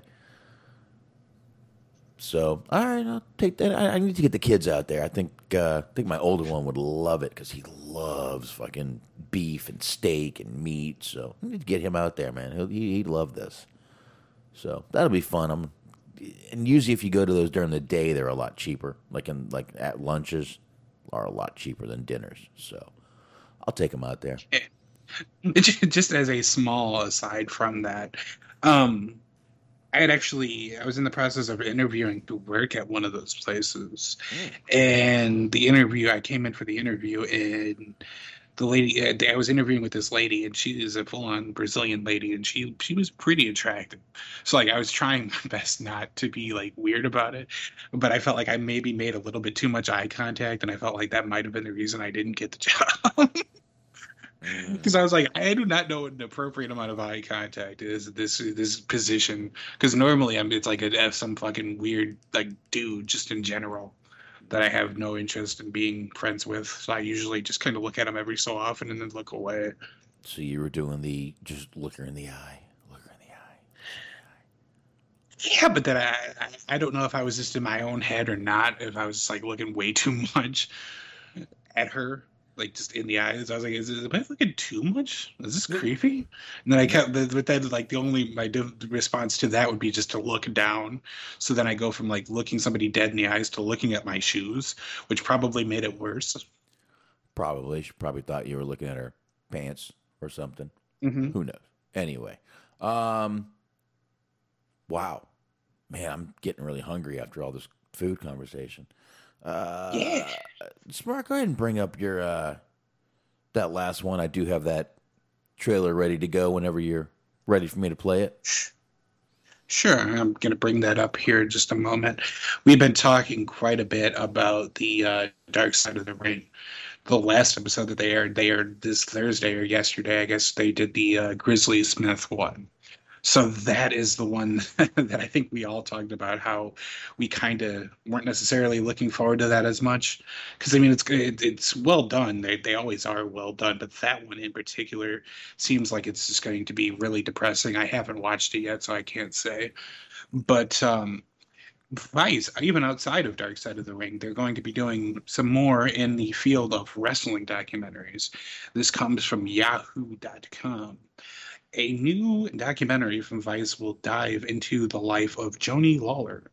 So all right, I'll take that. I, I need to get the kids out there. I think uh, I think my older one would love it because he loves fucking beef and steak and meat. So I need to get him out there, man. He'll, he, he'd love this. So that'll be fun. I'm and usually if you go to those during the day, they're a lot cheaper. Like in like at lunches are a lot cheaper than dinners. So I'll take him out there. just as a small aside from that, um, I had actually I was in the process of interviewing to work at one of those places, and the interview I came in for the interview and the lady uh, I was interviewing with this lady and she is a full on Brazilian lady and she she was pretty attractive. So like I was trying my best not to be like weird about it, but I felt like I maybe made a little bit too much eye contact and I felt like that might have been the reason I didn't get the job. Because I was like, I do not know what an appropriate amount of eye contact is this this position. Because normally I'm it's like a some fucking weird like dude just in general that I have no interest in being friends with. So I usually just kind of look at him every so often and then look away. So you were doing the just look her in the eye, look her in the eye. Yeah, but then I, I I don't know if I was just in my own head or not. If I was just like looking way too much at her, like just in the eyes. I was like, is, it, am I looking too much? Is this creepy? And then I kept, but then like the only my response to that would be just to look down. So then I go from like looking somebody dead in the eyes to looking at my shoes, which probably made it worse. Probably. She probably thought you were looking at her pants or something. Mhm. Who knows? Anyway, um, wow, man, I'm getting really hungry after all this food conversation. Uh, Yeah. Smark, go ahead and bring up your uh, that last one. I do have that trailer ready to go whenever you're ready for me to play it. Sure, I'm going to bring that up here in just a moment. We've been talking quite a bit about the uh, Dark Side of the Ring. The last episode that they aired, they aired this Thursday or yesterday. I guess they did the uh, Grizzly Smith one. So that is the one that I think we all talked about how we kind of weren't necessarily looking forward to that as much because I mean it's it, it's well done. They they always are well done, but that one in particular seems like it's just going to be really depressing. I haven't watched it yet, so I can't say. But um, Vice, even outside of Dark Side of the Ring, they're going to be doing some more in the field of wrestling documentaries. This comes from Yahoo.com. A new documentary from Vice will dive into the life of Joanie Laurer,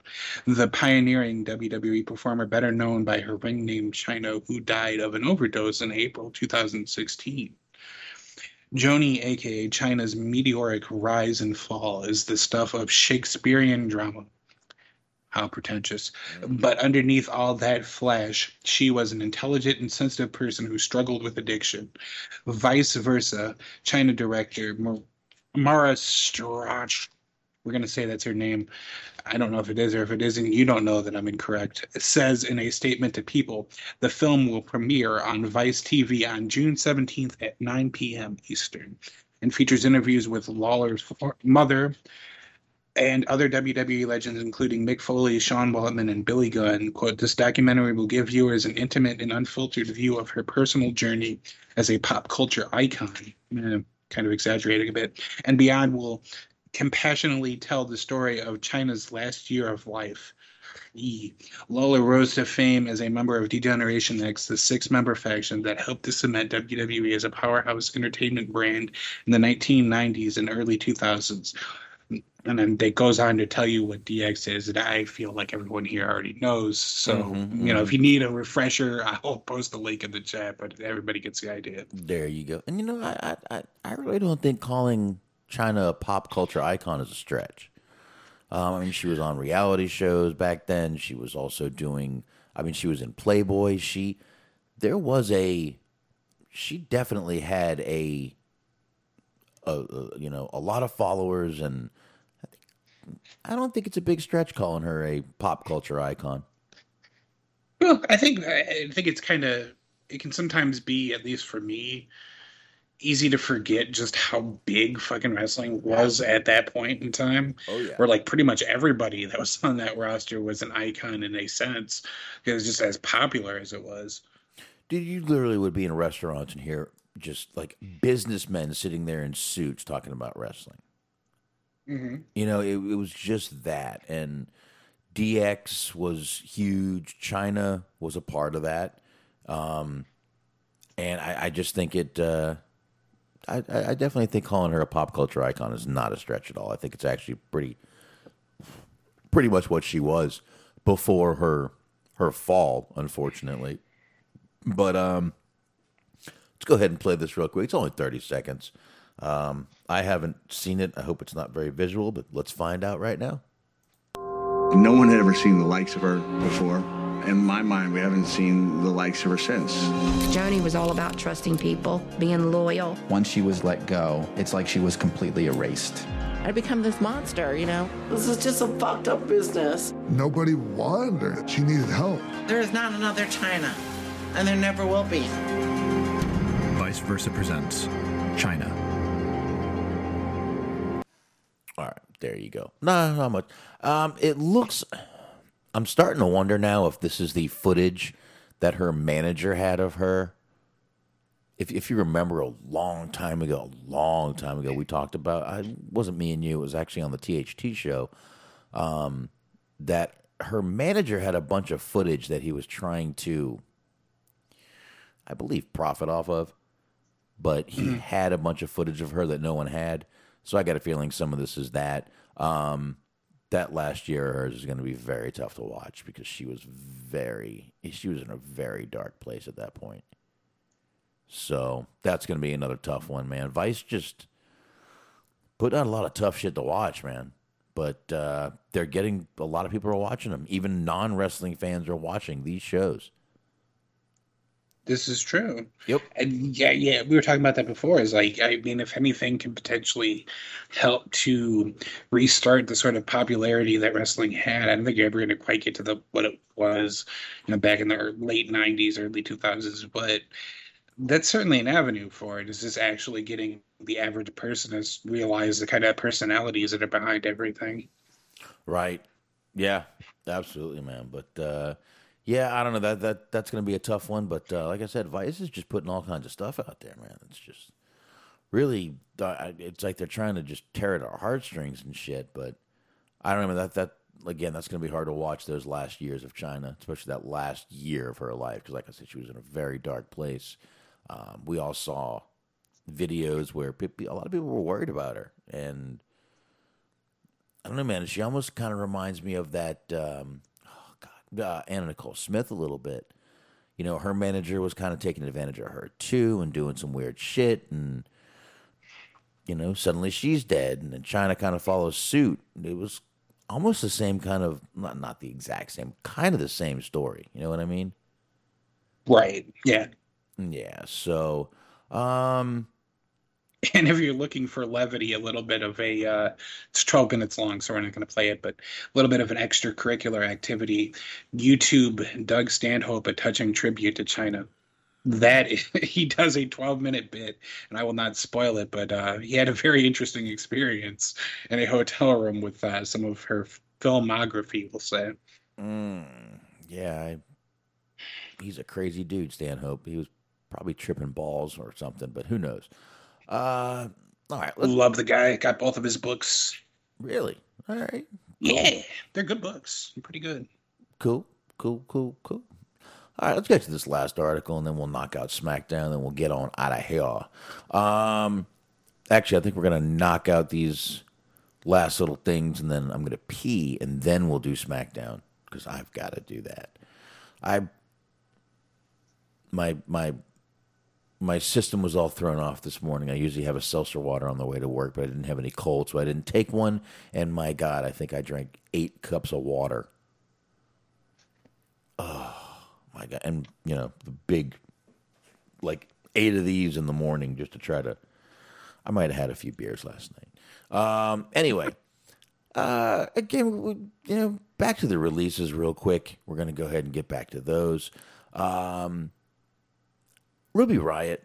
the pioneering WWE performer better known by her ring name Chyna, who died of an overdose in April 2016. Joanie, aka Chyna's meteoric rise and fall, is the stuff of Shakespearean drama. How pretentious. Mm-hmm. But underneath all that flash, she was an intelligent and sensitive person who struggled with addiction. Vice versa, Chyna director Mar- Mara Strach, we're going to say that's her name. I don't know if it is or if it isn't. You don't know that I'm incorrect. It says in a statement to People the film will premiere on Vice TV on June 17th at 9 p.m. Eastern and features interviews with Laurer's mother, and other WWE legends, including Mick Foley, Sean Waltman, and Billy Gunn. Quote, this documentary will give viewers an intimate and unfiltered view of her personal journey as a pop culture icon. Eh, kind of exaggerating a bit. And beyond will compassionately tell the story of Chyna's last year of life. E. Lola rose to fame as a member of D-Generation X, the six member faction that helped to cement WWE as a powerhouse entertainment brand in the 1990s and early 2000s and then it goes on to tell you what DX is, and I feel like everyone here already knows. So, Mhm, you know, if you need a refresher, I'll post the link in the chat, but everybody gets the idea. There you go. And you know, I I, I- I really don't think calling Chyna a pop culture icon is a stretch. Um, I mean, she was on reality shows back then. She was also doing. I mean, she was in Playboy. She there was a. She definitely had a. A, a you know a lot of followers and. I don't think it's a big stretch calling her a pop culture icon. Well, I think I think it's kind of it can sometimes be, at least for me, easy to forget just how big fucking wrestling was at that point in time. Oh, yeah. Where like pretty much everybody that was on that roster was an icon in a sense, because just as popular as it was. Dude, you literally would be in restaurants and hear just like businessmen sitting there in suits talking about wrestling. You know, it, it was just that. And DX was huge. Chyna was a part of that. Um, and I, I just think it. Uh, I, I I definitely think calling her a pop culture icon is not a stretch at all. I think it's actually pretty, pretty much what she was before her her fall, unfortunately. But um, let's go ahead and play this real quick. It's only thirty seconds. Um, I haven't seen it. I hope it's not very visual, but let's find out right now. No one had ever seen the likes of her before. In my mind, we haven't seen the likes of her since. Joanie was all about trusting people, being loyal. Once she was let go, it's like she was completely erased. I become this monster, you know? This is just a fucked up business. Nobody wanted her. She needed help. There is not another Chyna, and there never will be. Vice Versa presents Chyna. All right, there you go. No, not much. Um, it looks. I'm starting to wonder now if this is the footage that her manager had of her. If if you remember a long time ago, a long time ago, we talked about. I wasn't me and you. It was actually on the THT show. Um, that her manager had a bunch of footage that he was trying to, I believe, profit off of but he had a bunch of footage of her that no one had. So I got a feeling some of this is that. Um, that last year hers is going to be very tough to watch because she was very, she was in a very dark place at that point. So that's going to be another tough one, man. Vice just put out a lot of tough shit to watch, man. But uh, they're getting a lot of people are watching them. Even non wrestling fans are watching these shows. This is true. Yep. And yeah, yeah, we were talking about that before. Is like, I mean, if anything can potentially help to restart the sort of popularity that wrestling had, I don't think you're ever going to quite get to the what it was, you know, back in the late '90s, early 2000s. But that's certainly an avenue for it. Is just actually getting the average person to realize the kind of personalities that are behind everything. Right. Yeah, absolutely, man. But uh, yeah, I don't know that that that's going to be a tough one. But uh, like I said, Vice is just putting all kinds of stuff out there, man. It's just really, uh, it's like they're trying to just tear at our heartstrings and shit. But I don't know that that again, that's going to be hard to watch those last years of Chyna, especially that last year of her life. Because like I said, she was in a very dark place. Um, we all saw videos where pe- a lot of people were worried about her, and I don't know, man. She almost kind of reminds me of that. Um, uh, Anna Nicole Smith a little bit. You know, her manager was kind of taking advantage of her too, and doing some weird shit, and you know, suddenly she's dead, and then Chyna kind of follows suit. It was almost the same kind of, not not the exact same, kind of the same story. You know what I mean? Right. Yeah. Yeah. So, um, And if you're looking for levity, a little bit of a, uh, it's 12 minutes long, so we're not going to play it, but a little bit of an extracurricular activity. YouTube, Doug Stanhope, a touching tribute to Chyna. That he does a 12 minute bit, and I will not spoil it, but uh, he had a very interesting experience in a hotel room with uh, some of her filmography, we'll say. mm, yeah, I, he's a crazy dude, Stanhope. He was probably tripping balls or something, but who knows? Uh, all right, Love the guy, got both of his books. really. All right, Yeah, they're good books. Pretty good. cool, cool, cool, cool. All right, let's get to this last article, and then we'll knock out SmackDown, and then we'll get on out of here. Um, actually, I think we're gonna knock out these last little things, and then I'm gonna pee, and then we'll do SmackDown because I've got to do that. I my my my system was all thrown off this morning. I usually have a seltzer water on the way to work, but I didn't have any cold, so I didn't take one. And my God, I think I drank eight cups of water. Oh my God! And you know the big, like eight of these in the morning just to try to. I might have had a few beers last night. Um, anyway, uh, again, we, you know, back to the releases real quick. We're gonna go ahead and get back to those. Um, Ruby Riott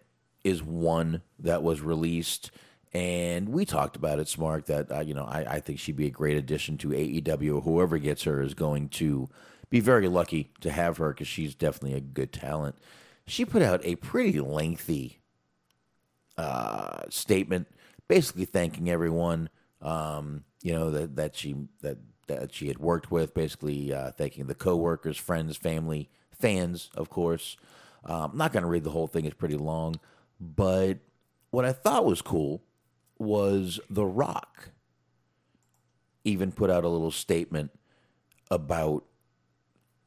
is one that was released, and we talked about it, Smark. That uh, you know, I, I think she'd be a great addition to AEW. Whoever gets her is going to be very lucky to have her because she's definitely a good talent. She put out a pretty lengthy uh, statement, basically thanking everyone, um, you know, that, that she that that she had worked with, basically uh, thanking the coworkers, friends, family, fans, of course. Um, I'm not going to read the whole thing; it's pretty long. But what I thought was cool was The Rock even put out a little statement about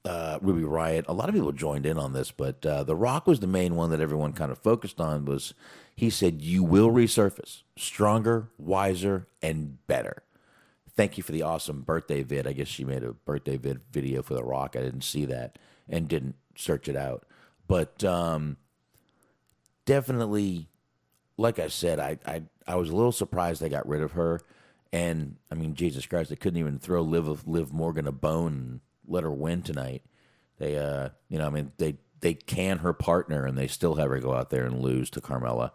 uh, Ruby Riott. A lot of people joined in on this, but uh, The Rock was the main one that everyone kind of focused on. Was he said you will resurface stronger, wiser, and better. Thank you for the awesome birthday vid. I guess she made a birthday vid video for The Rock. I didn't see that and didn't search it out, but um, definitely, like I said, I, I I was a little surprised they got rid of her. And I mean, Jesus Christ, they couldn't even throw Liv Liv Morgan a bone and let her win tonight. They, uh, you know, I mean, they they can her partner, and they still have her go out there and lose to Carmella.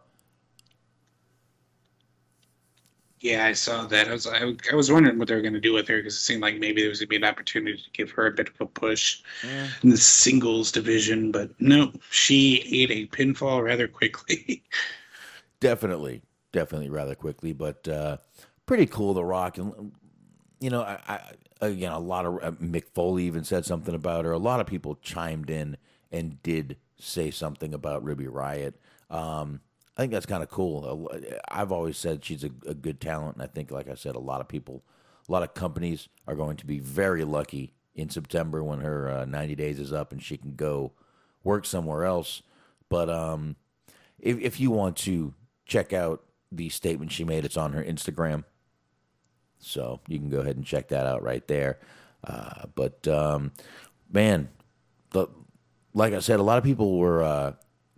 Yeah, I saw that. I was I, I was wondering what they were going to do with her because it seemed like maybe there was going to be an opportunity to give her a bit of a push Yeah. in the singles division, but no, she ate a pinfall rather quickly. Definitely, definitely, rather quickly, but uh, pretty cool. The Rock, and you know, I, I again, a lot of uh, Mick Foley even said something about her. A lot of people chimed in and did say something about Ruby Riott. Um, I think that's kind of cool. I've always said she's a, a good talent, and I think, like I said, a lot of people, a lot of companies are going to be very lucky in September when her uh, 90 days is up and she can go work somewhere else. But um, if, if you want to check out the statement she made, it's on her Instagram. So you can go ahead and check that out right there. Uh, but um, man, the, like I said, a lot of people were uh,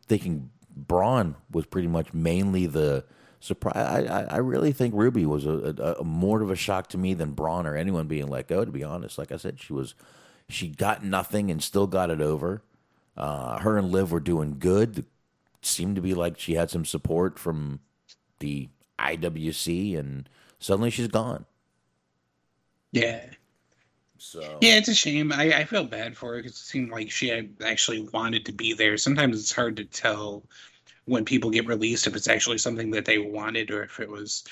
thinking Braun was pretty much mainly the surprise. I, I, really think Ruby was a, a, a more of a shock to me than Braun or anyone being let go. To be honest, like I said, she was she got nothing and still got it over. Uh, her and Liv were doing good. It seemed to be like she had some support from the IWC, and suddenly she's gone. Yeah. So Yeah, it's a shame. I, I feel bad for her because it seemed like she actually wanted to be there. Sometimes it's hard to tell when people get released if it's actually something that they wanted or if it was,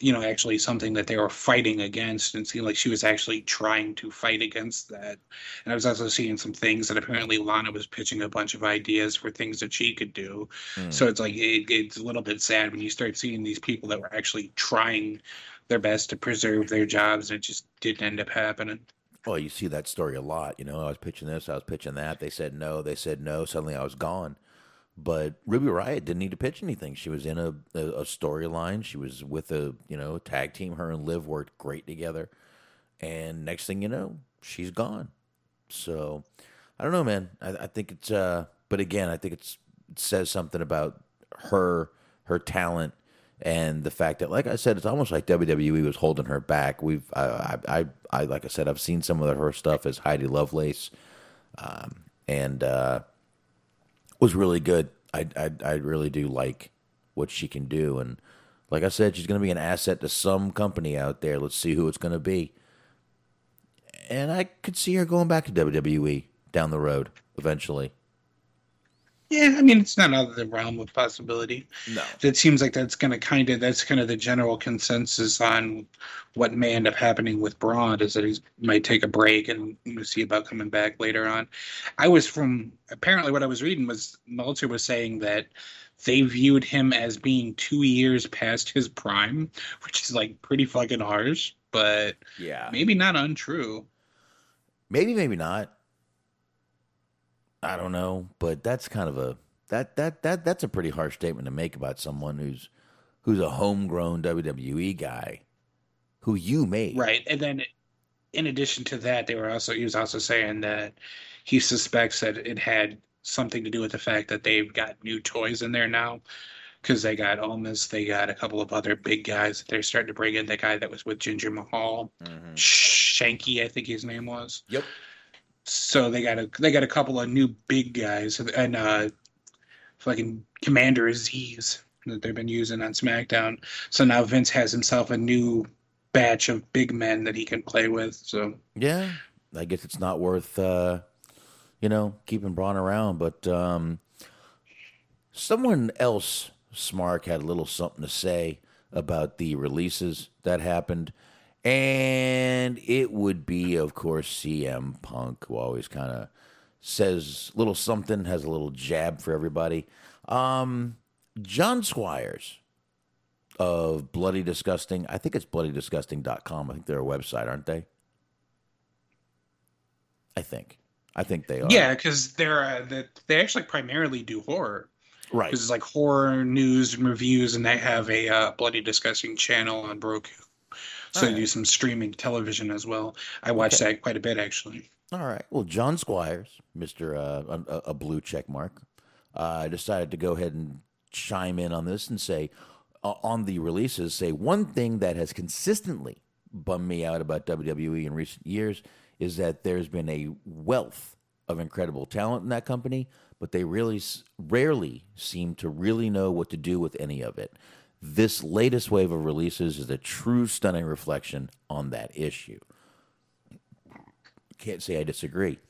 you know, actually something that they were fighting against. And it seemed like she was actually trying to fight against that. And I was also seeing some things that apparently Lana was pitching a bunch of ideas for things that she could do. Mm. So it's like it, it's a little bit sad when you start seeing these people that were actually trying their best to preserve their jobs and it just didn't end up happening. Well, you see that story a lot. You know, I was pitching this, I was pitching that. They said no, they said no. Suddenly I was gone. But Ruby Riott didn't need to pitch anything. She was in a, a, a storyline. She was with a you know tag team. Her and Liv worked great together. And next thing you know, she's gone. So I don't know, man. I, I think it's. uh But again, I think it's it says something about her, her talent, and the fact that, like I said, it's almost like WWE was holding her back. We've, I, I, I, like I said, I've seen some of her stuff as Heidi Lovelace, um, and uh, was really good. I, I, I really do like what she can do, and like I said, she's going to be an asset to some company out there. Let's see who it's going to be. And I could see her going back to WWE down the road eventually. Yeah, I mean it's not out of the realm of possibility. No. It seems like that's gonna kind of that's kind of the general consensus on what may end up happening with Braun is that he might take a break and see about coming back later on. I was from apparently what I was reading was Meltzer was saying that they viewed him as being two years past his prime, which is like pretty fucking harsh, but Yeah. maybe not untrue. Maybe, maybe not. I don't know, but that's kind of a that that that that's a pretty harsh statement to make about someone who's who's a homegrown WWE guy who you made. Right. And then in addition to that, they were also he was also saying that he suspects that it had something to do with the fact that they've got new toys in there now. Because they got Omos, they got a couple of other big guys that they're starting to bring in. The guy that was with Jinder Mahal, mm-hmm. Shanky, I think his name was. Yep. So they got a they got a couple of new big guys and uh fucking Commander Azeez that they've been using on SmackDown. So now Vince has himself a new batch of big men that he can play with. So Yeah, I guess it's not worth uh, you know keeping Braun around, but um, someone else Smark had a little something to say about the releases that happened. And it would be, of course, CM Punk, who always kind of says little something, has a little jab for everybody. Um, John Squires of Bloody Disgusting, I think it's bloodydisgusting.com. I think they're a website, aren't they? I think. I think they are. Yeah, because they're uh, they, they actually primarily do horror. Right. Because it's like horror news and reviews, and they have a uh, bloody disgusting channel on Roku. So they do some streaming television as well. I watch Okay. that quite a bit actually. All right. Well, John Squires, Mister uh, a, a blue check mark, uh, decided to go ahead and chime in on this and say, uh, on the releases, say one thing that has consistently bummed me out about WWE in recent years is that there's been a wealth of incredible talent in that company, but they really s- rarely seem to really know what to do with any of it. This latest wave of releases is a true stunning reflection on that issue. Can't say I disagree.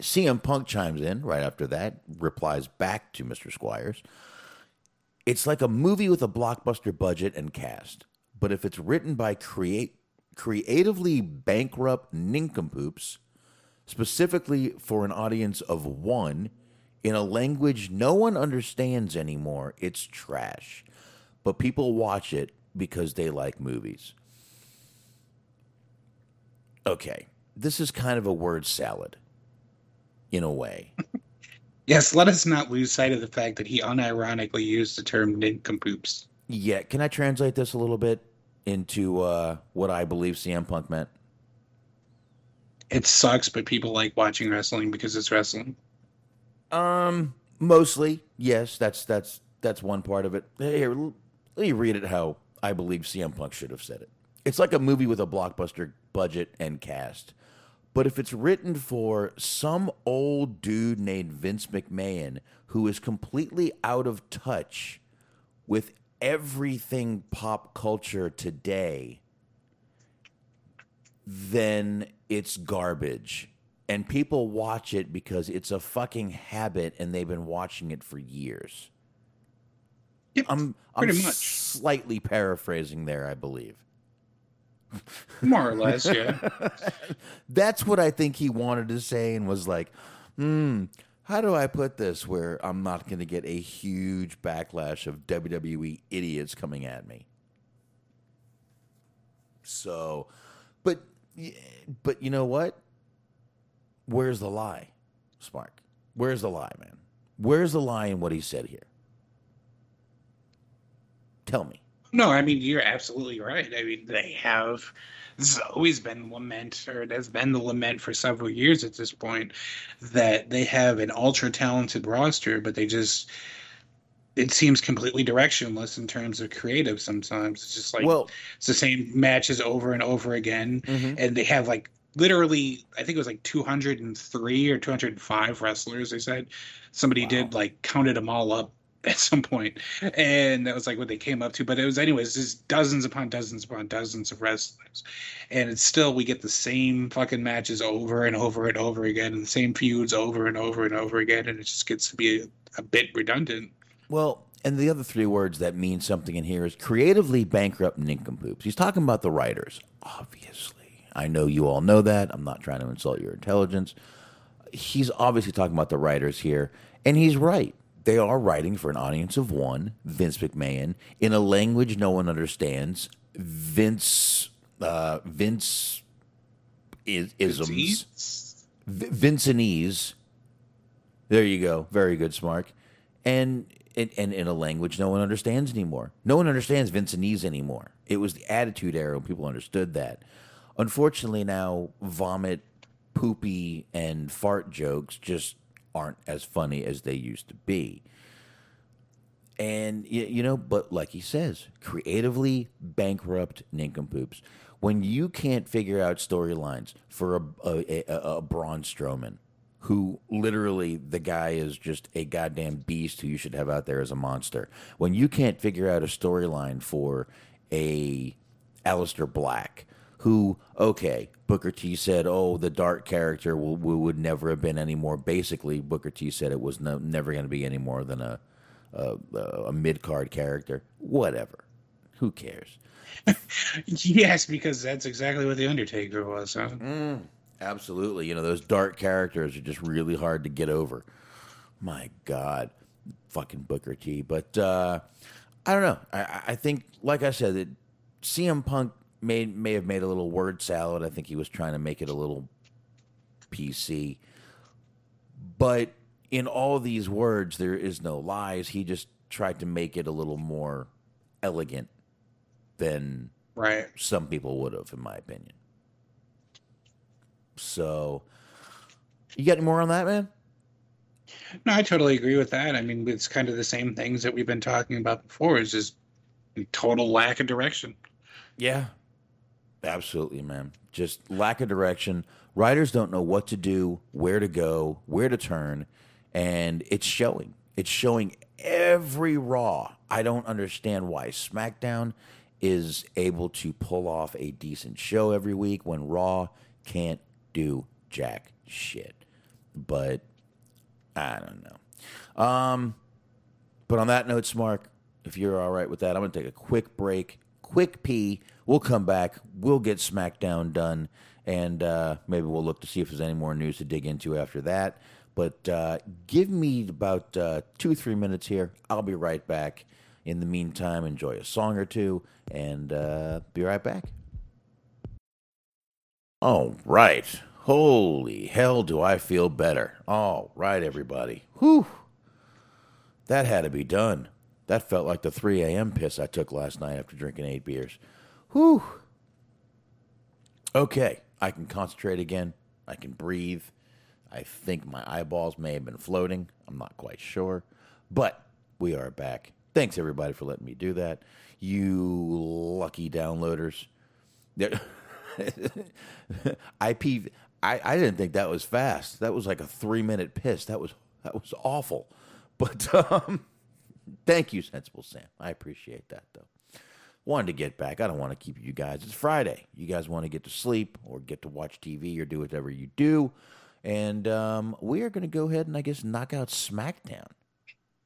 CM Punk chimes in right after that, replies back to Mr. Squires. It's like a movie with a blockbuster budget and cast, but if it's written by create creatively bankrupt nincompoops, specifically for an audience of one, in a language no one understands anymore, it's trash. But people watch it because they like movies. Okay, this is kind of a word salad, in a way. Yes, let us not lose sight of the fact that he unironically used the term nincompoops. Yeah, can I translate this a little bit into uh, what I believe CM Punk meant? It sucks, but people like watching wrestling because it's wrestling. Um, mostly, yes. That's that's that's one part of it. Here, let me read it how I believe CM Punk should have said it. It's like a movie with a blockbuster budget and cast. But if it's written for some old dude named Vince McMahon who is completely out of touch with everything pop culture today, then it's garbage. And people watch it because it's a fucking habit and they've been watching it for years. I'm, I'm pretty much. slightly paraphrasing there, I believe. More or less, yeah. That's what I think he wanted to say and was like, hmm, how do I put this where I'm not going to get a huge backlash of WWE idiots coming at me? So, but, but you know what? Where's the lie, Smark? Where's the lie, man? Where's the lie in what he said here? Tell me. No, I mean you're absolutely right. I mean they have this has always been lament, or it has been the lament for several years at this point, that they have an ultra talented roster, but they just it seems completely directionless in terms of creative sometimes. It's just like Well- it's the same matches over and over again. Mhm. And they have like literally I think it was like 203 or 205 wrestlers, they said. Somebody did like counted them all up at some point and that was like what they came up to but it was anyways just dozens upon dozens upon dozens of wrestlers and it's still we get the same fucking matches over and over and over again and the same feuds over and over and over again and it just gets to be a, a bit redundant Well, and the other three words that mean something in here is creatively bankrupt nincompoops. He's talking about the writers, obviously. I know you all know that. I'm not trying to insult your intelligence. He's obviously talking about the writers here, and he's right. They are writing for an audience of one, Vince McMahon, in a language no one understands. Vince, uh, Vince is isms, V- Vincentese. There you go. Very good, Smark. And, and and in a language no one understands anymore. No one understands Vincentese anymore. It was the Attitude Era when people understood that. Unfortunately, now vomit, poopy, and fart jokes just aren't as funny as they used to be. And you, know, but like he says, creatively bankrupt nincompoops. When you can't figure out storylines for a a, a, a Braun Strowman, who literally the guy is just a goddamn beast who you should have out there as a monster. When you can't figure out a storyline for a Aleister Black, who okay, Booker T said, "Oh, the dark character will, would never have been any more." Basically, Booker T said it was no, never going to be any more than a a, a mid card character. Whatever. Who cares? yes, because that's exactly what the Undertaker was. Huh? Mm, absolutely. You know, those dark characters are just really hard to get over. My God, fucking Booker T. But uh, I don't know. I, I think, like I said, that CM Punk made may have made a little word salad. I think he was trying to make it a little PC. But in all these words, there is no lies. He just tried to make it a little more elegant than right some people would have, in my opinion. So, you got any more on that, man? No, I totally agree with that. I mean, it's kind of the same things that we've been talking about before. Is just total lack of direction. Yeah, absolutely, man. Just lack of direction. Writers don't know what to do, where to go, where to turn, and it's showing. It's showing every Raw. I don't understand why SmackDown is able to pull off a decent show every week when Raw can't do jack shit. But I don't know. Um, but on that note, Smark, if you're all right with that, I'm going to take a quick break, quick pee. We'll come back. We'll get SmackDown done, and uh, maybe we'll look to see if there's any more news to dig into after that. But uh, give me about uh, two, three minutes here. I'll be right back. In the meantime, enjoy a song or two, and uh, be right back. All right. Holy hell, do I feel better. All right, everybody. Whew. That had to be done. That felt like the 3 a.m. piss I took last night after drinking eight beers. Whew. Okay, I can concentrate again. I can breathe. I think my eyeballs may have been floating. I'm not quite sure. But we are back. Thanks, everybody, for letting me do that. You lucky downloaders. I peed. I, I didn't think that was fast. That was like a three minute piss. That was that was awful. But um, thank you, Sensible Sam. I appreciate that though. Wanted to get back. I don't want to keep you guys. It's Friday. You guys want to get to sleep or get to watch TV or do whatever you do. And um, we are going to go ahead and I guess knock out SmackDown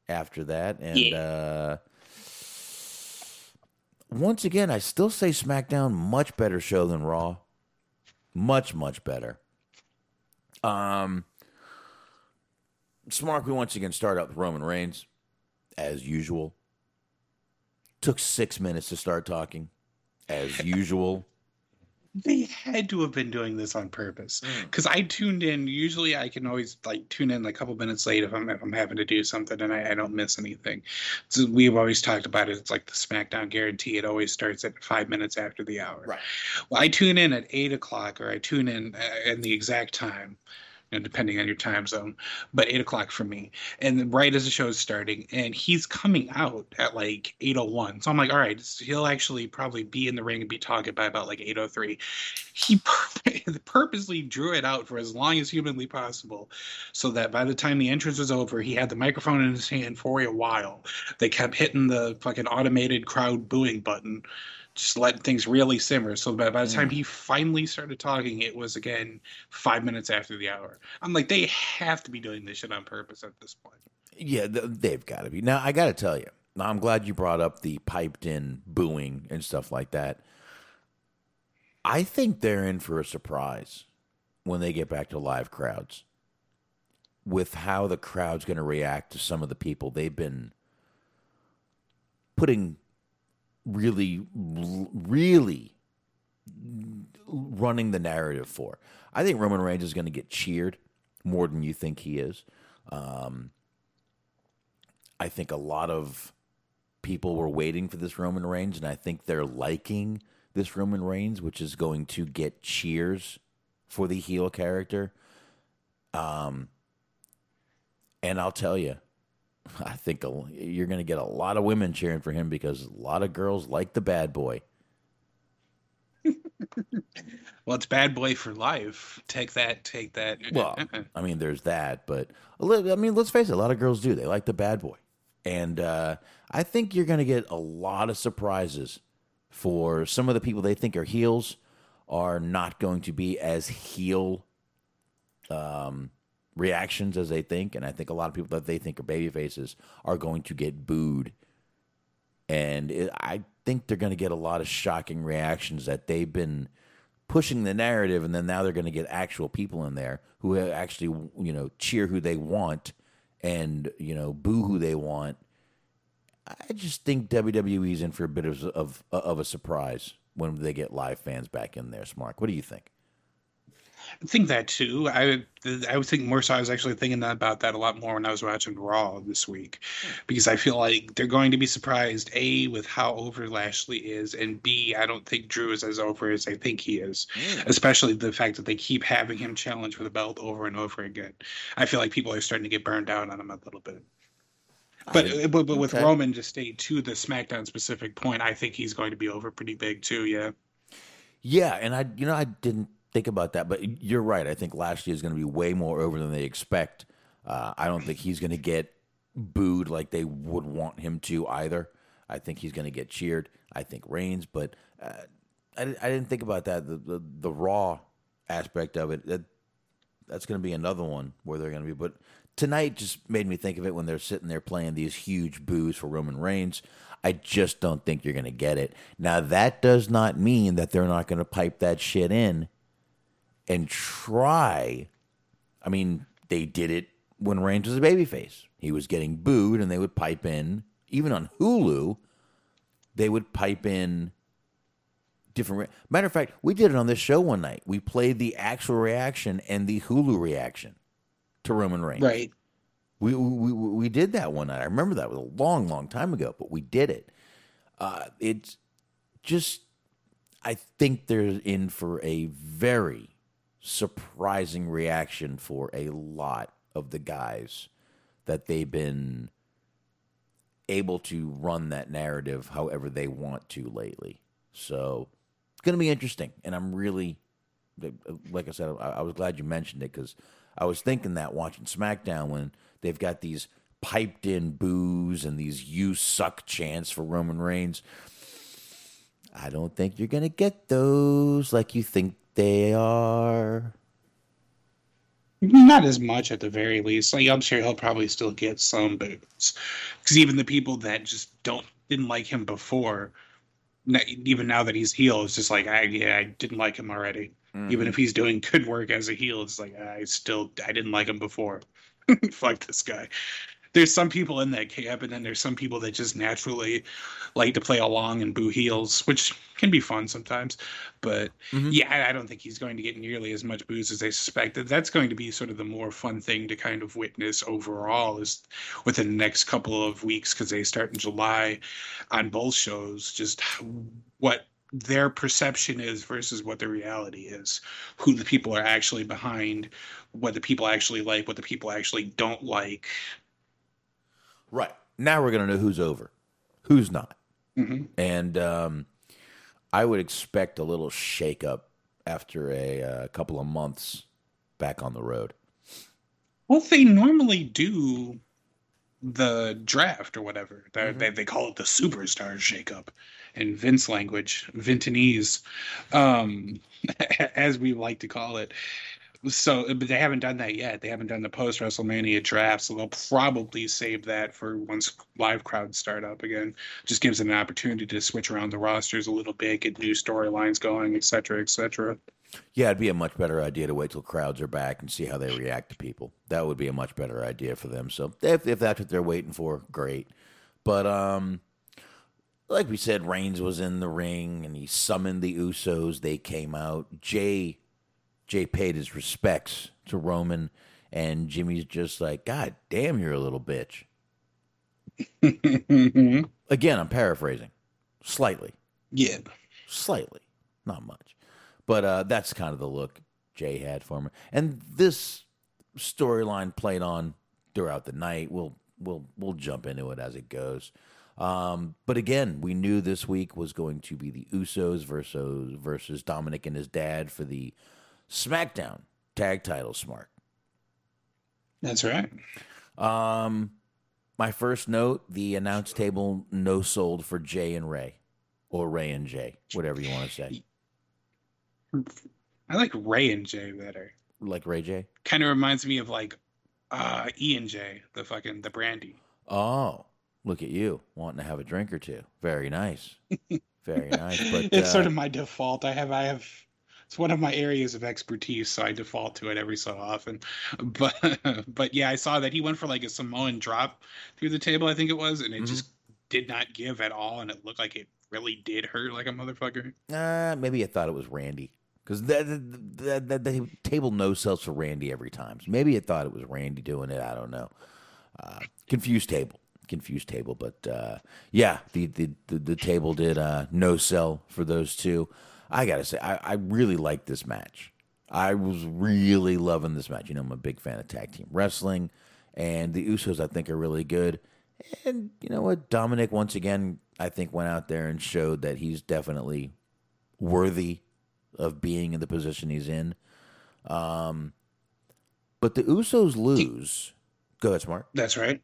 after that. And Yeah. uh, once again, I still say SmackDown much better show than Raw. Much much better. Um, Smark, we once again start out with Roman Reigns, as usual. Took six minutes to start talking, as usual. They had to have been doing this on purpose because I tuned in. Usually, I can always like tune in a couple minutes late if I'm if I'm having to do something and I, I don't miss anything. So we've always talked about it. It's like the SmackDown guarantee. It always starts at five minutes after the hour. Right. Well, I tune in at eight o'clock, or I tune in uh, in the exact time. You know, depending on your time zone, but eight o'clock for me, and right as the show is starting, and he's coming out at like eight oh one. So I'm like, all right, he'll actually probably be in the ring and be talking by about like eight oh three. He pur- purposely drew it out for as long as humanly possible, so that by the time the entrance was over, he had the microphone in his hand for a while. They kept hitting the fucking automated crowd booing button just letting things really simmer. So by, by the time mm. he finally started talking, it was again five minutes after the hour. I'm like, they have to be doing this shit on purpose at this point. Yeah, th- they've got to be. Now, I got to tell you, now I'm glad you brought up the piped in booing and stuff like that. I think they're in for a surprise when they get back to live crowds with how the crowd's going to react to some of the people they've been putting really, really running the narrative for. I think Roman Reigns is going to get cheered more than you think he is. Um, I think a lot of people were waiting for this Roman Reigns, and I think they're liking this Roman Reigns, which is going to get cheers for the heel character. Um, and I'll tell you, I think a, you're going to get a lot of women cheering for him because a lot of girls like the bad boy. Well, it's bad boy for life. Take that, take that. Well, I mean, there's that, but a li- I mean, let's face it, a lot of girls do. They like the bad boy, and uh, I think you're going to get a lot of surprises for some of the people they think are heels are not going to be as heel um, reactions as they think, and I think a lot of people that they think are baby faces are going to get booed, and it, I think they're going to get a lot of shocking reactions that they've been pushing the narrative, and then now they're going to get actual people in there who actually you know cheer who they want and you know boo who they want. I just think WWE's in for a bit of of, of a surprise when they get live fans back in there. Smark. What do you think? I think that too. I I would think more so. I was actually thinking about that a lot more when I was watching Raw this week, because I feel like they're going to be surprised a with how over Lashley is, and b I don't think Drew is as over as I think he is. Mm. Especially the fact that they keep having him challenge for the belt over and over again. I feel like people are starting to get burned out on him a little bit. But, I, but but with okay. Roman to stay to the SmackDown specific point, I think he's going to be over pretty big too. Yeah. Yeah, and I you know I didn't think about that. But you're right. I think Lashley is going to be way more over than they expect. Uh, I don't think he's going to get booed like they would want him to either. I think he's going to get cheered. I think Reigns, but uh, I, I didn't think about that. The, the, the raw aspect of it. That, that's going to be another one where they're going to be. But tonight just made me think of it when they're sitting there playing these huge boos for Roman Reigns. I just don't think you're going to get it. Now that does not mean that they're not going to pipe that shit in and try. I mean, they did it when Reigns was a babyface. He was getting booed, and they would pipe in, even on Hulu, they would pipe in different. Matter of fact, we did it on this show one night. We played the actual reaction and the Hulu reaction to Roman Reigns. Right. We, we, we did that one night. I remember that was a long, long time ago, but we did it. Uh, it's just, I think they're in for a very surprising reaction for a lot of the guys that they've been able to run that narrative however they want to lately. So it's going to be interesting. And I'm really, like I said, I, was glad you mentioned it because I was thinking that watching SmackDown when they've got these piped in boos and these you suck chants for Roman Reigns. I don't think you're going to get those like you think they are. Not as much at the very least. Like I'm sure he'll probably still get some boots, because even the people that just don't didn't like him before, even now that he's heel, it's just like I yeah I didn't like him already. Mm-hmm. Even if he's doing good work as a heel, it's like I still I didn't like him before. Fuck this guy there's some people in that camp, and then there's some people that just naturally like to play along and boo heels, which can be fun sometimes. But mm-hmm. yeah, I don't think he's going to get nearly as much booze as they suspected. That's going to be sort of the more fun thing to kind of witness overall is within the next couple of weeks because they start in July on both shows. Just what their perception is versus what the reality is who the people are actually behind what the people actually like what the people actually don't like Right. Now we're going to know who's over, who's not. Mm-hmm. And um, I would expect a little shakeup after a uh, couple of months back on the road. Well, they normally do the draft or whatever. Mm-hmm. They, they call it the superstar shakeup in Vince language, Vintonese, um, as we like to call it so but they haven't done that yet. They haven't done the post WrestleMania draft, so they'll probably save that for once live crowds start up again. Just gives them an opportunity to switch around the rosters a little bit, get new storylines going, et cetera, et cetera. Yeah, it'd be a much better idea to wait till crowds are back and see how they react to people. That would be a much better idea for them. So if if that's what they're waiting for, great. But um like we said, Reigns was in the ring and he summoned the Usos. They came out. Jay Jay paid his respects to Roman, and Jimmy's just like, God damn, you're a little bitch. Again, I'm paraphrasing slightly. Yeah. Slightly. Not much. But uh, that's kind of the look Jay had for me. And this storyline played on throughout the night. We'll we'll we'll jump into it as it goes. Um, but again, we knew this week was going to be the Usos versus versus Dominic and his dad for the SmackDown tag title Smark. That's right. Um, my first note: the announce table no sold for Jay and Rey, or Rey and Jay, whatever you want to say. I like Rey and Jay better. Like Ray J. Kind of reminds me of like Uh, E and J, the fucking the brandy. Oh, look at you wanting to have a drink or two. Very nice. Very nice. But it's uh, sort of my default. I have I have it's one of my areas of expertise, so I default to it every so often. But but yeah, I saw that he went for like a Samoan drop through the table, I think it was, and it Mhm. just did not give at all, and it looked like it really did hurt like a motherfucker. Uh, maybe I thought it was Randy because that, that, that, the table no sells for Randy every time. So maybe I thought it was Randy doing it. I don't know. Uh, confused table, confused table. But uh, yeah, the, the the the table did uh, no sell for those two. I gotta say, I, I really like this match. I was really loving this match. You know, I'm a big fan of tag team wrestling, and the Usos I think are really good. And you know what, Dominic once again I think went out there and showed that he's definitely worthy of being in the position he's in. Um, but the Usos lose. Go ahead, Smark. That's right.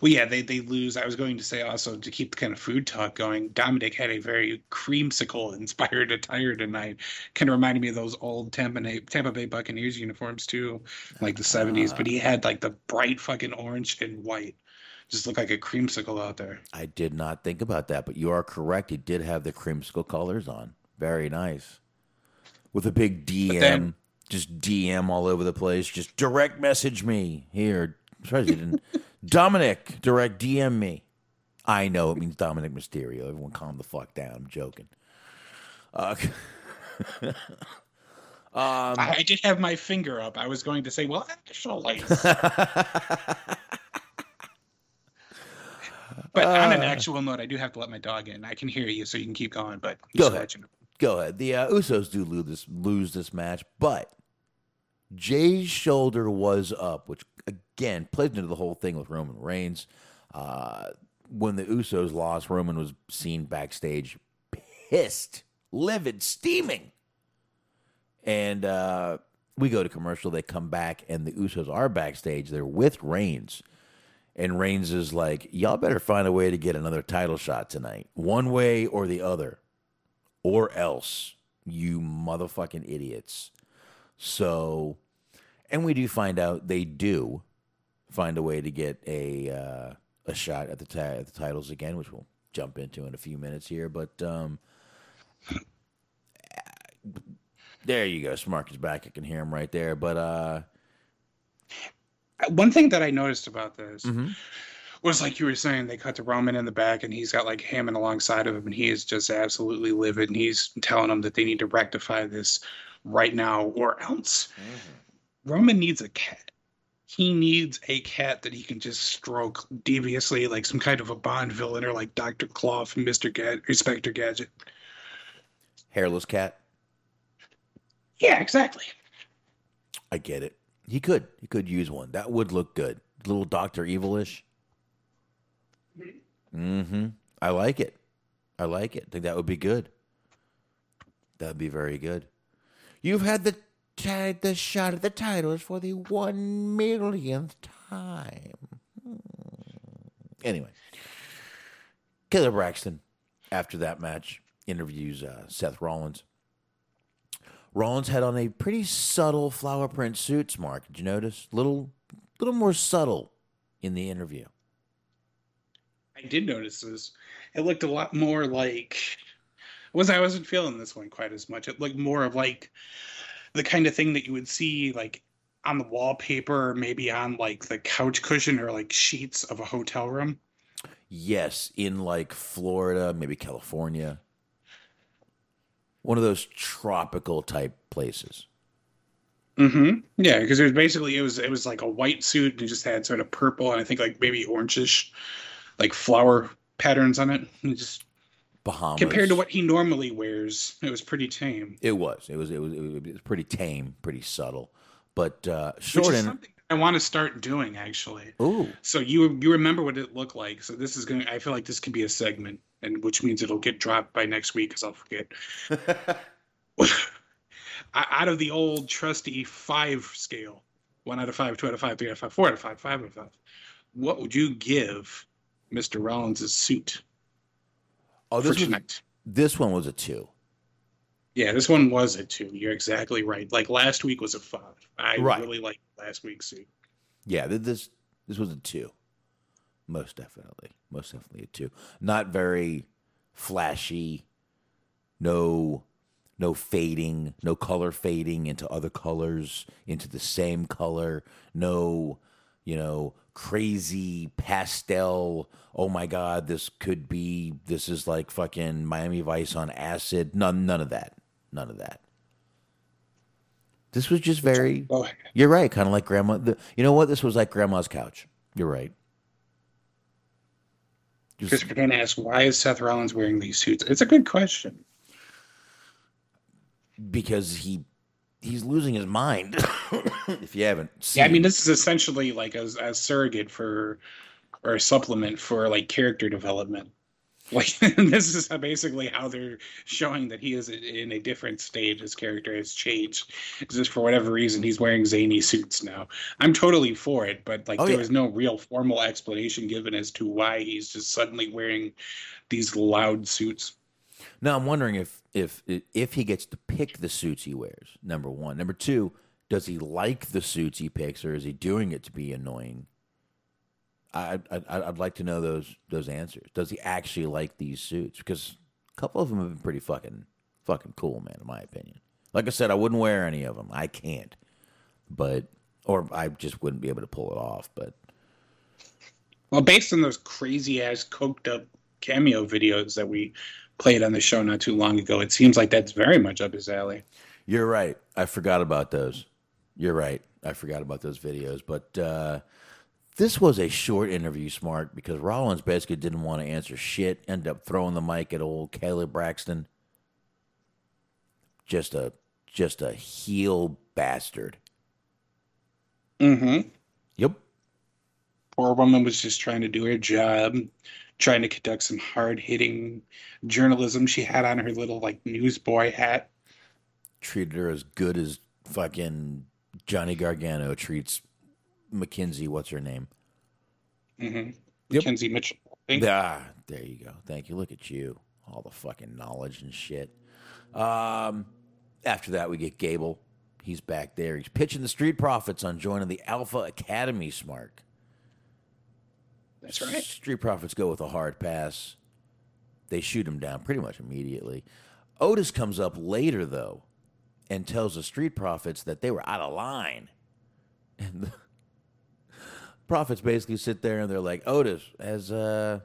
Well, yeah, they they lose. I was going to say also to keep the kind of food talk going. Dominic had a very creamsicle inspired attire tonight. Kind of reminded me of those old Tampa Bay, Tampa Bay Buccaneers uniforms too, like the seventies. But he ah. had like the bright fucking orange and white. Just looked like a creamsicle out there. I did not think about that, but you are correct. He did have the creamsicle colors on. Very nice. With a big DM, then- just DM all over the place. Just direct message me here. I'm surprised you didn't. Dominic, direct DM me. I know it means Dominic Mysterio. Everyone calm the fuck down. I'm joking. Uh, um, I, I did have my finger up. I was going to say, well, actually. But on an Uh. actual note, I do have to let my dog in. I can hear you, so you can keep going. But Go ahead. you know. Go ahead. The uh, Usos do lose this lose this match, but Jay's shoulder was up, which again plays into the whole thing with Roman Reigns. Uh, when the Usos lost, Roman was seen backstage, pissed, livid, steaming. And uh, we go to commercial. They come back, and the Usos are backstage. They're with Reigns. And Reigns is like, y'all better find a way to get another title shot tonight, one way or the other or else, you motherfucking idiots. So, and we do find out they do find a way to get a uh, a shot at the ta- at the titles again, which we'll jump into in a few minutes here. But um, there you go. Smark is back. I can hear him right there. But uh, One thing that I noticed about this mhm. was like you were saying, they cut to Roman in the back, and he's got like Heyman alongside of him, and he is just absolutely livid, and he's telling them that they need to rectify this right now, or else Roman needs a cat. He needs a cat that he can just stroke deviously, like some kind of a Bond villain, or like Doctor Claw from Mister Gad- Inspector Gadget. hairless cat. Yeah, exactly. I get it. He could. He could use one. That would look good. little Doctor Evilish. Mm-hmm. I like it. I like it. I think that would be good. That'd be very good. You've had the ti- the shot at the titles for the one millionth time. Hmm. Anyway, Kayla Braxton, after that match, interviews uh, Seth Rollins. Rollins had on a pretty subtle flower print suit. Mark, did you notice? Little, little more subtle in the interview. I did notice this. It looked a lot more like was I wasn't feeling this one quite as much. It looked more of like the kind of thing that you would see like on the wallpaper, maybe on like the couch cushion or like sheets of a hotel room. Yes, in like Florida, maybe California. One of those tropical type places. Mm-hmm. Yeah, because it was basically it was it was like a white suit and it just had sort of purple and I think like maybe orangish, like flower patterns on it. And just Bahamas. compared to what he normally wears, it was pretty tame. it was, it was, it was, it was, it was pretty tame, pretty subtle, but uh, short is and something I want to start doing actually. ooh, So you you remember what it looked like. So this is going. to I feel like this could be a segment, and which means it'll get dropped by next week because I'll forget. Out of the old trusty five scale, one out of five, two out of five, three out of five, four out of five, five out of five. What would you give Mister Rollins' suit oh, this was, tonight? this one was a two. Yeah, this one was a two. You're exactly right. Like last week was a five. I Right. really like last week's suit. Yeah, this this was a two. Most definitely. Most definitely a two. Not very flashy. No no fading, no color fading into other colors, into the same color, no, you know, crazy pastel. Oh my god, this could be this is like fucking Miami Vice on acid. None none of that. None of that. This was just very. You're right, kind of like grandma. The, you know what? This was like grandma's couch. You're right. Just, Christopher Kane asks, "Why is Seth Rollins wearing these suits?" It's a good question. Because he he's losing his mind. if you haven't seen, Yeah, I mean, this is essentially like a, a surrogate for or a supplement for like character development. Like this is basically how they're showing that he is in a different stage. His character has changed. It's just for whatever reason he's wearing zany suits now. I'm totally for it, but like Oh, there yeah. was no real formal explanation given as to why he's just suddenly wearing these loud suits. Now I'm wondering if if if he gets to pick the suits he wears. Number one, number two, does he like the suits he picks, or is he doing it to be annoying? I I I'd, like to know those those answers. Does he actually like these suits? Because a couple of them have been pretty fucking fucking cool, man. In my opinion, like I said, I wouldn't wear any of them. I can't, but or I just wouldn't be able to pull it off. But Well, based on those crazy ass coked up cameo videos that we played on the show not too long ago, it seems like that's very much up his alley. You're right. I forgot about those. You're right. I forgot about those videos. But uh, this was a short interview, Smark, because Rollins basically didn't want to answer shit. Ended up throwing the mic at old Kayla Braxton. Just a just a heel bastard. Mm-hmm. Yep. Poor woman was just trying to do her job, trying to conduct some hard hitting journalism. She had on her little like newsboy hat. Treated her as good as fucking Johnny Gargano treats Mackenzie. What's her name? Mm-hmm. Yep. Mackenzie Mitchell. Ah, there you go. Thank you. Look at you. All the fucking knowledge and shit. Um, after that, we get Gable. He's back there. He's pitching the Street Profits on joining the Alpha Academy, Smark. That's right. Street Profits go with a hard pass. They shoot him down pretty much immediately. Otis comes up later, though, and tells the Street Profits that they were out of line. And the Profits basically sit there and they're like, Otis, has uh,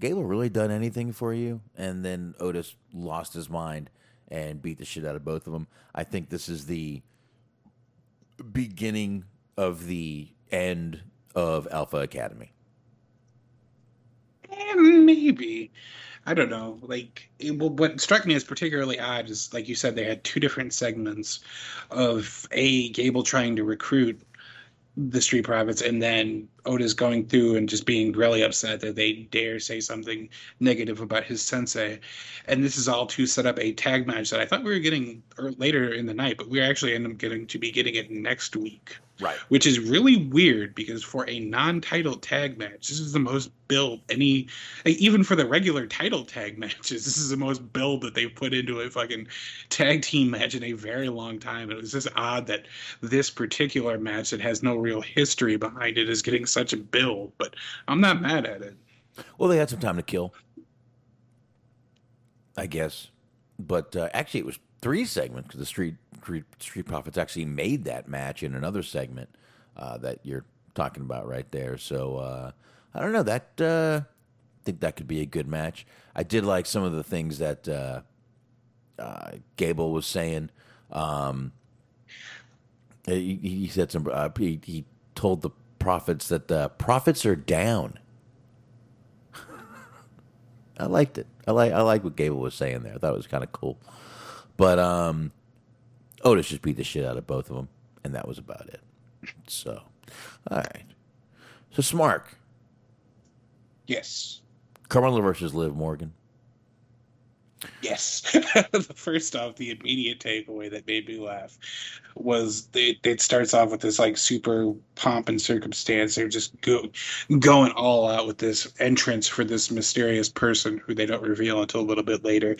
Gable really done anything for you? And then Otis lost his mind and beat the shit out of both of them. I think this is the beginning of the end of Alpha Academy. Eh, maybe. I don't know. Like, it, what struck me as particularly odd is, like you said, they had two different segments of a Gable trying to recruit the Street Profits, and then Otis going through and just being really upset that they dare say something negative about his sensei. And this is all to set up a tag match that I thought we were getting er- later in the night, but we actually end up getting to be getting it next week Right. which is really weird because for a non-title tag match, this is the most build any, even for the regular title tag matches, this is the most build that they've put into a fucking tag team match in a very long time. It was just odd that this particular match that has no real history behind it is getting such a build, but I'm not mad at it. Well, they had some time to kill, I guess. But uh, actually, it was three segments because the Street, Street Street Profits actually made that match in another segment uh, that you're talking about right there. So uh, I don't know that. Uh, I think that could be a good match. I did like some of the things that uh, uh, Gable was saying. Um, he, he said some. He, he told the profits that the profits are down. I liked it. I like I like what Gable was saying there. I thought it was kind of cool. But um, Otis just beat the shit out of both of them, and that was about it. So, all right. So Smark, Yes. Carmella versus Liv Morgan. Yes. First off, the immediate takeaway that made me laugh was it, it starts off with this like super pomp and circumstance. They're just go, going all out with this entrance for this mysterious person who they don't reveal until a little bit later.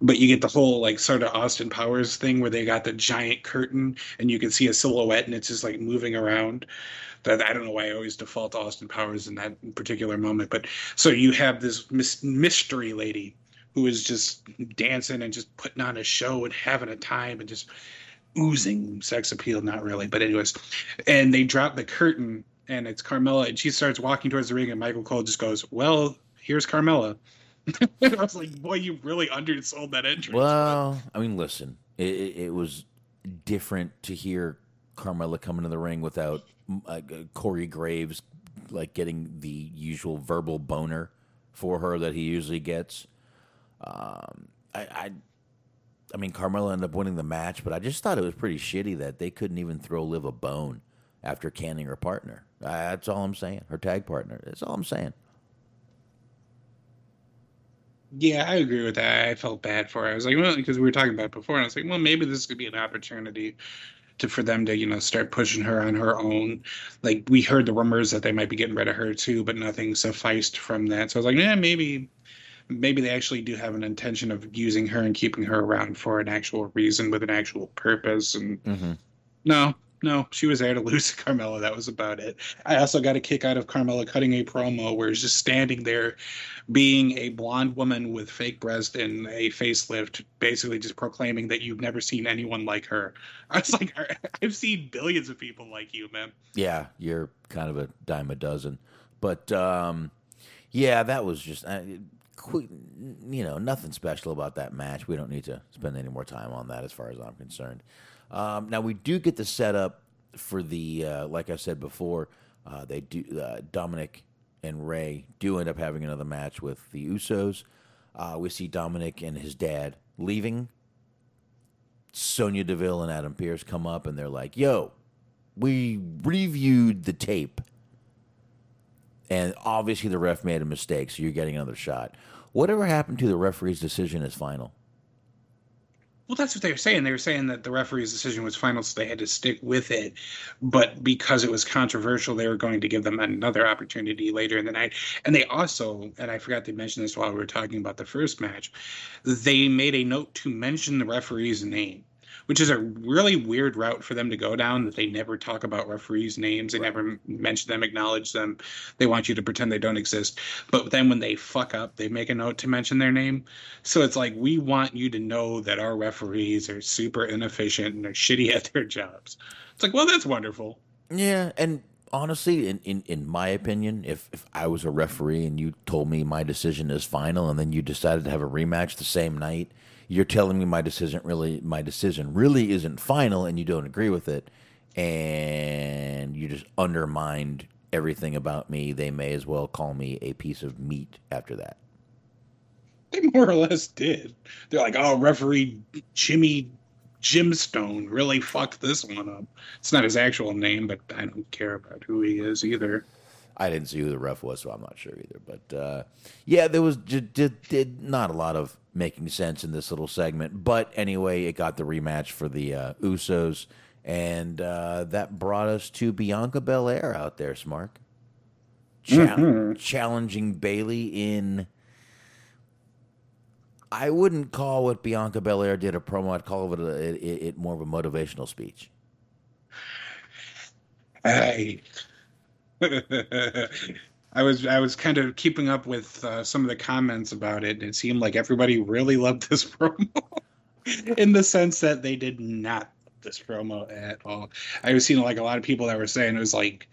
But you get the whole like sort of Austin Powers thing where they got the giant curtain and you can see a silhouette and it's just like moving around. I don't know why I always default to Austin Powers in that particular moment, but so you have this mystery lady who is just dancing and just putting on a show and having a time and just oozing sex appeal. Not really, but anyways. And they drop the curtain and it's Carmella and she starts walking towards the ring and Michael Cole just goes, "Well, here's Carmella." I was like, "Boy, you really undersold that entrance." Well, I mean, listen, it, it, it was different to hear Carmella come into the ring without uh, Corey Graves like getting the usual verbal boner for her that he usually gets. Um, I, I, I mean, Carmella ended up winning the match, but I just thought it was pretty shitty that they couldn't even throw Liv a bone after canning her partner. That's all I'm saying. Her tag partner. That's all I'm saying. Yeah, I agree with that. I felt bad for her. I was like, well, because we were talking about it before, and I was like, well, maybe this could be an opportunity to for them to you know start pushing her on her own. Like we heard the rumors that they might be getting rid of her too, but nothing sufficed from that. So I was like, yeah, maybe maybe they actually do have an intention of using her and keeping her around for an actual reason with an actual purpose. And mm-hmm. no, no, she was there to lose to Carmella. That was about it. I also got a kick out of Carmella cutting a promo where she's just standing there, being a blonde woman with fake breast and a facelift, basically just proclaiming that you've never seen anyone like her. I was like, I've seen billions of people like you, man. Yeah, you're kind of a dime a dozen. But um, yeah, that was just. You know, nothing special about that match. We don't need to spend any more time on that, as far as I'm concerned. Um, now we do get the setup for the, uh, like I said before, uh, they do uh, Dominik and Rey do end up having another match with the Usos. Uh, we see Dominik and his dad leaving. Sonya Deville and Adam Pearce come up and they're like, "Yo, we reviewed the tape." And obviously, the ref made a mistake, so you're getting another shot. Whatever happened to the referee's decision is final? Well, that's what they were saying. They were saying that the referee's decision was final, so they had to stick with it. But because it was controversial, they were going to give them another opportunity later in the night. And they also, and I forgot to mention this while we were talking about the first match, they made a note to mention the referee's name which is a really weird route for them to go down that they never talk about referees' names. They right. never mention them, acknowledge them. They want you to pretend they don't exist. But then when they fuck up, they make a note to mention their name. So it's like, we want you to know that our referees are super inefficient and they're shitty at their jobs. It's like, well, that's wonderful. Yeah. And honestly, in, in, in my opinion, if, if I was a referee and you told me my decision is final and then you decided to have a rematch the same night – you're telling me my decision really my decision really isn't final and you don't agree with it and you just undermined everything about me they may as well call me a piece of meat after that. They more or less did. They're like oh referee jimmy jimstone really fucked this one up. It's not his actual name but i don't care about who he is either. I didn't see who the ref was, so I'm not sure either. But uh, yeah, there was just, did not a lot of making sense in this little segment. But anyway, it got the rematch for the uh, Usos, and uh, that brought us to Bianca Belair out there, Smark. Mm-hmm. Challenging Bayley in. I wouldn't call what Bianca Belair did a promo. I'd call it, a, it, it more of a motivational speech. Hey. I was I was kind of keeping up with uh, some of the comments about it, and it seemed like everybody really loved this promo, in the sense that they did not this promo at all. I was seeing like a lot of people that were saying it was like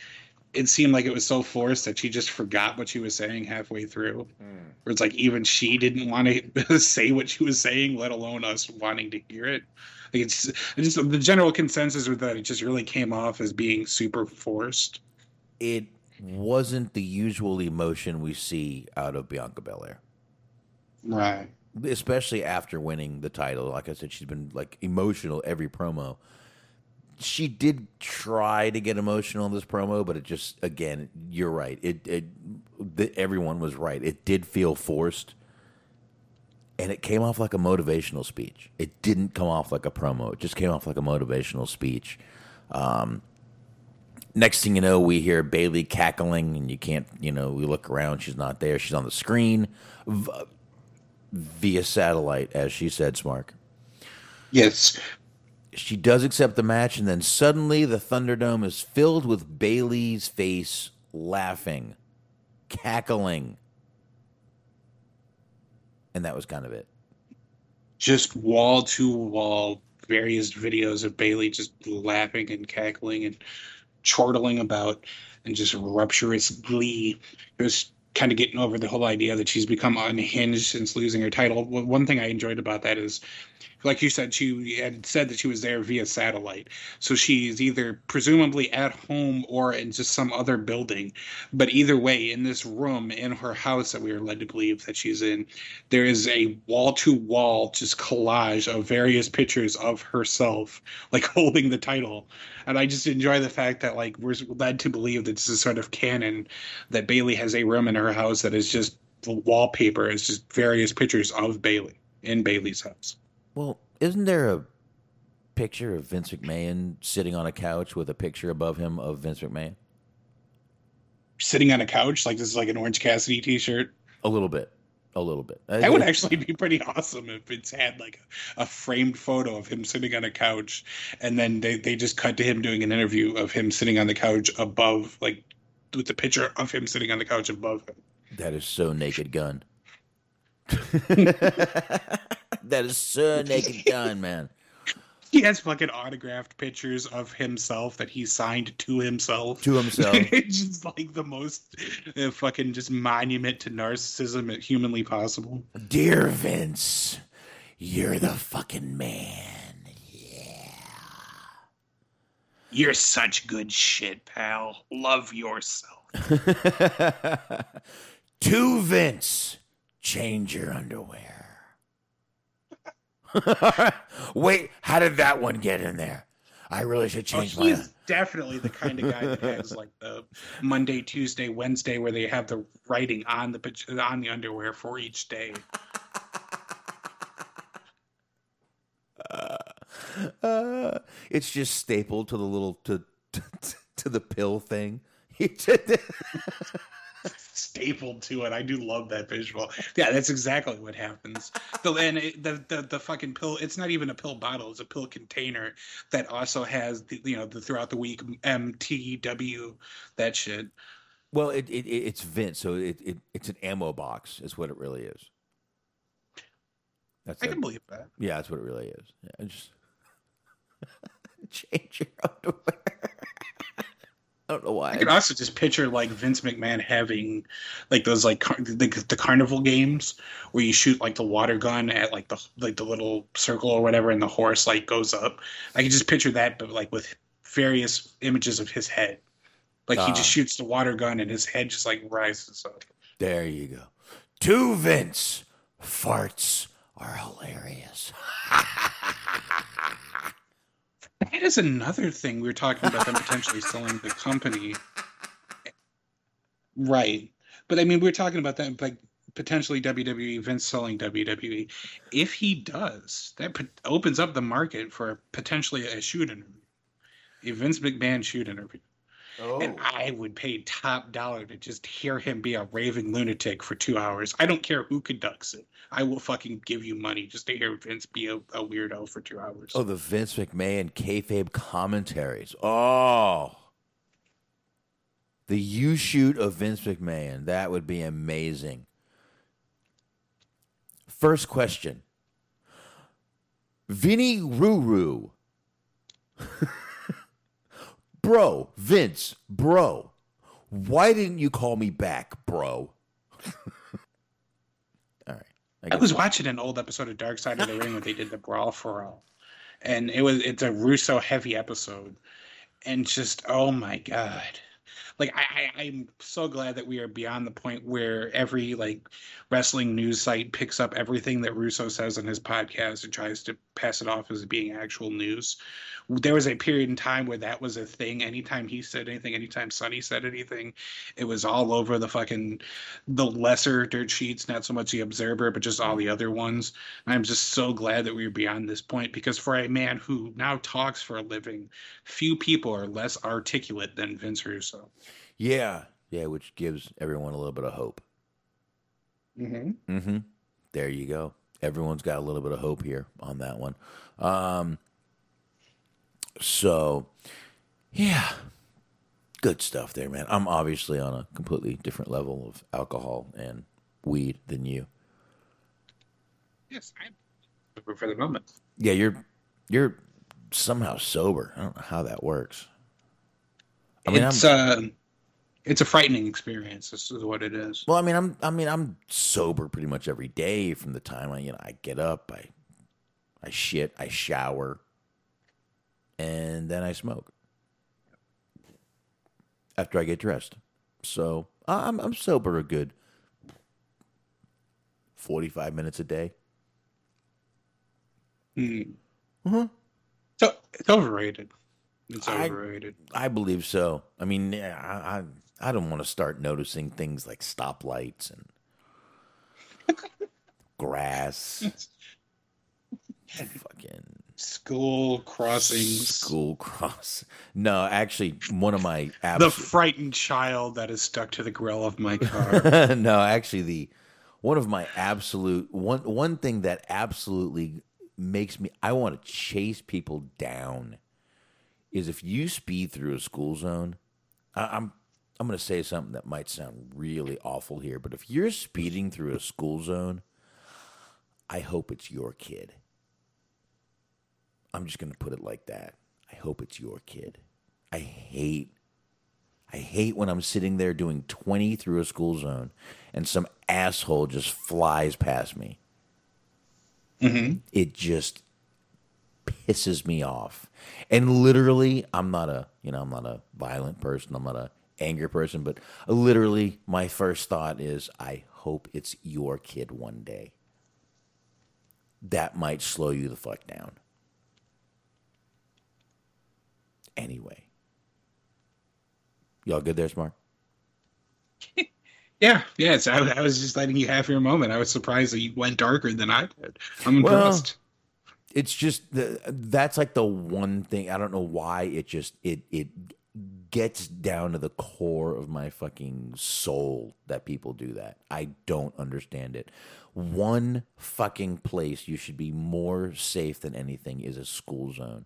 it seemed like it was so forced that she just forgot what she was saying halfway through. Mm. Where it's like even she didn't want to say what she was saying, let alone us wanting to hear it. Like it's, it's just the general consensus was that it just really came off as being super forced. It wasn't the usual emotion we see out of Bianca Belair. Right. Especially after winning the title. Like I said, she's been like emotional every promo. She did try to get emotional in this promo, but it just again, you're right. It, it the, everyone was right. It did feel forced. and it came off like a motivational speech. It didn't come off like a promo. It just came off like a motivational speech. Um, next thing you know, we hear Bayley cackling, and you can't, you know, we look around. She's not there. She's on the screen v- via satellite, as she said, Smark. Yes. She does accept the match, and then suddenly the Thunderdome is filled with Bayley's face laughing, cackling. And that was kind of it. Just wall to wall, various videos of Bayley just laughing and cackling and chortling about and just rapturous glee. Just kind of getting over the whole idea that she's become unhinged since losing her title. One thing I enjoyed about that is like you said, she had said that she was there via satellite. So she's either presumably at home or in just some other building. But either way, in this room in her house that we are led to believe that she's in, there is a wall to wall just collage of various pictures of herself, like holding the title. And I just enjoy the fact that like we're led to believe that this is sort of canon that Bayley has a room in her house that is just the wallpaper is just various pictures of Bayley in Bayley's house. Well, isn't there a picture of Vince McMahon sitting on a couch with a picture above him of Vince McMahon? Sitting on a couch, like this is like an Orange Cassidy T-shirt. A little bit, a little bit. That would actually be pretty awesome if it's had like a, a, framed photo of him sitting on a couch, and then they they just cut to him doing an interview of him sitting on the couch above, like with the picture of him sitting on the couch above him. That is so Naked Gun. that is so naked gun, man. He has fucking autographed pictures of himself that he signed to himself. To himself. it's just like the most uh, fucking just monument to narcissism humanly possible. Dear Vince, you're the fucking man. Yeah. You're such good shit, pal. Love yourself. to Vince, change your underwear. Wait, how did that one get in there? I really should change oh, my. He's definitely the kind of guy that has like the Monday, Tuesday, Wednesday, where they have the writing on the on the underwear for each day. Uh, uh, it's just stapled to the little to to, to the pill thing. stapled to it. I do love that visual. Yeah, that's exactly what happens. The and it, the, the the fucking pill. It's not even a pill bottle. It's a pill container that also has the you know the throughout the week MTW that shit. Well, it, it it's Vince, so it, it it's an ammo box. Is what it really is. That's I can believe that. Yeah, that's what it really is. Yeah, just change your underwear. I don't know why. I can also just picture like Vince McMahon having like those like car- the, the carnival games where you shoot like the water gun at like the like the little circle or whatever, and the horse like goes up. I can just picture that, but like with various images of his head. Like he just ah. shoots the water gun, and his head just like rises up. There you go. Two Vince, farts are hilarious. That is another thing we were talking about them potentially selling the company. Right. But I mean, we are talking about that like potentially WWE, Vince selling WWE. If he does, that opens up the market for potentially a shoot interview, a Vince McMahon shoot interview. Oh. And I would pay top dollar to just hear him be a raving lunatic for two hours. I don't care who conducts it. I will fucking give you money just to hear Vince be a, a weirdo for two hours. Oh, the Vince McMahon kayfabe commentaries. Oh. The YouShoot of Vince McMahon. That would be amazing. First question. Vinny Ruru. Bro, Vince, bro, why didn't you call me back, bro? All right. I, I was watching an old episode of Dark Side of the Ring where they did the brawl for all, and it was it's a Russo heavy episode, and just oh my god, like I, I i'm so glad that we are beyond the point where every like wrestling news site picks up everything that russo says on his podcast and tries to pass it off as being actual news. There was a period in time where that was a thing. Anytime he said anything anytime sonny said anything it was all over the fucking the lesser dirt sheets not so much the observer but just all the other ones. And i'm just so glad that we're beyond this point because for a man who now talks for a living few people are less articulate than vince russo Yeah, yeah, which gives everyone a little bit of hope. mm-hmm. Mm-hmm. There you go. Everyone's got a little bit of hope here on that one. Um, so, yeah, good stuff there, man. I'm obviously on a completely different level of alcohol and weed than you. yes i'm for the moment Yeah, you're you're somehow sober. I don't know how that works. I mean, it's I'm, uh, it's a frightening experience. This is what it is. well, I mean, I'm I mean, I'm sober pretty much every day from the time I you know I get up, I I shit, I shower, and then I smoke after I get dressed. So I- I'm I'm sober a good forty five minutes a day. Hmm. Uh-huh. So it's overrated. It's I- overrated. I believe so. I mean, I I, I don't want to start noticing things like stoplights and grass, fucking School crossings. school cross. No, actually, one of my The frightened child that is stuck to the grill of my car. no, actually, the one of my absolute one one thing that absolutely makes me I want to chase people down is if you speed through a school zone. I, I'm I'm going to say something that might sound really awful here, but if you're speeding through a school zone, I hope it's your kid. I'm just going to put it like that. I hope it's your kid. I hate I hate when I'm sitting there doing 20 through a school zone and some asshole just flies past me. Mhm. It just pisses me off. And literally, I'm not a, you know, I'm not a violent person. I'm not a angry person, but literally my first thought is I hope it's your kid one day. That might slow you the fuck down. Anyway. Y'all good there, Smark? yeah, yes. I, I was just letting you have your moment. I was surprised that you went darker than I did. I'm Well, impressed. it's just the, that's like the one thing I don't know why it just it it gets down to the core of my fucking soul that people do that. I don't understand it. One fucking place you should be more safe than anything is a school zone.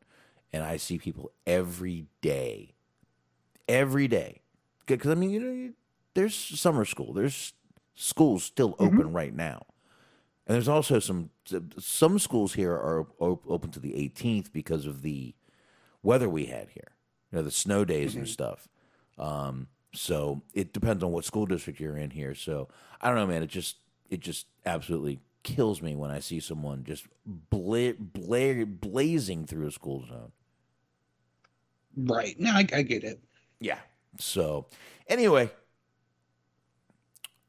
And I see people every day. Every day. Cuz I mean, you know, you- there's summer school. There's schools still mm-hmm. open right now. And there's also some some schools here are op- open to the 18th because of the weather we had here. You know, the snow days and stuff. Um, so it depends on what school district you're in here. So I don't know, man. It just it just absolutely kills me when I see someone just bla- bla- blazing through a school zone. Right. No, I, I get it. Yeah. So, anyway,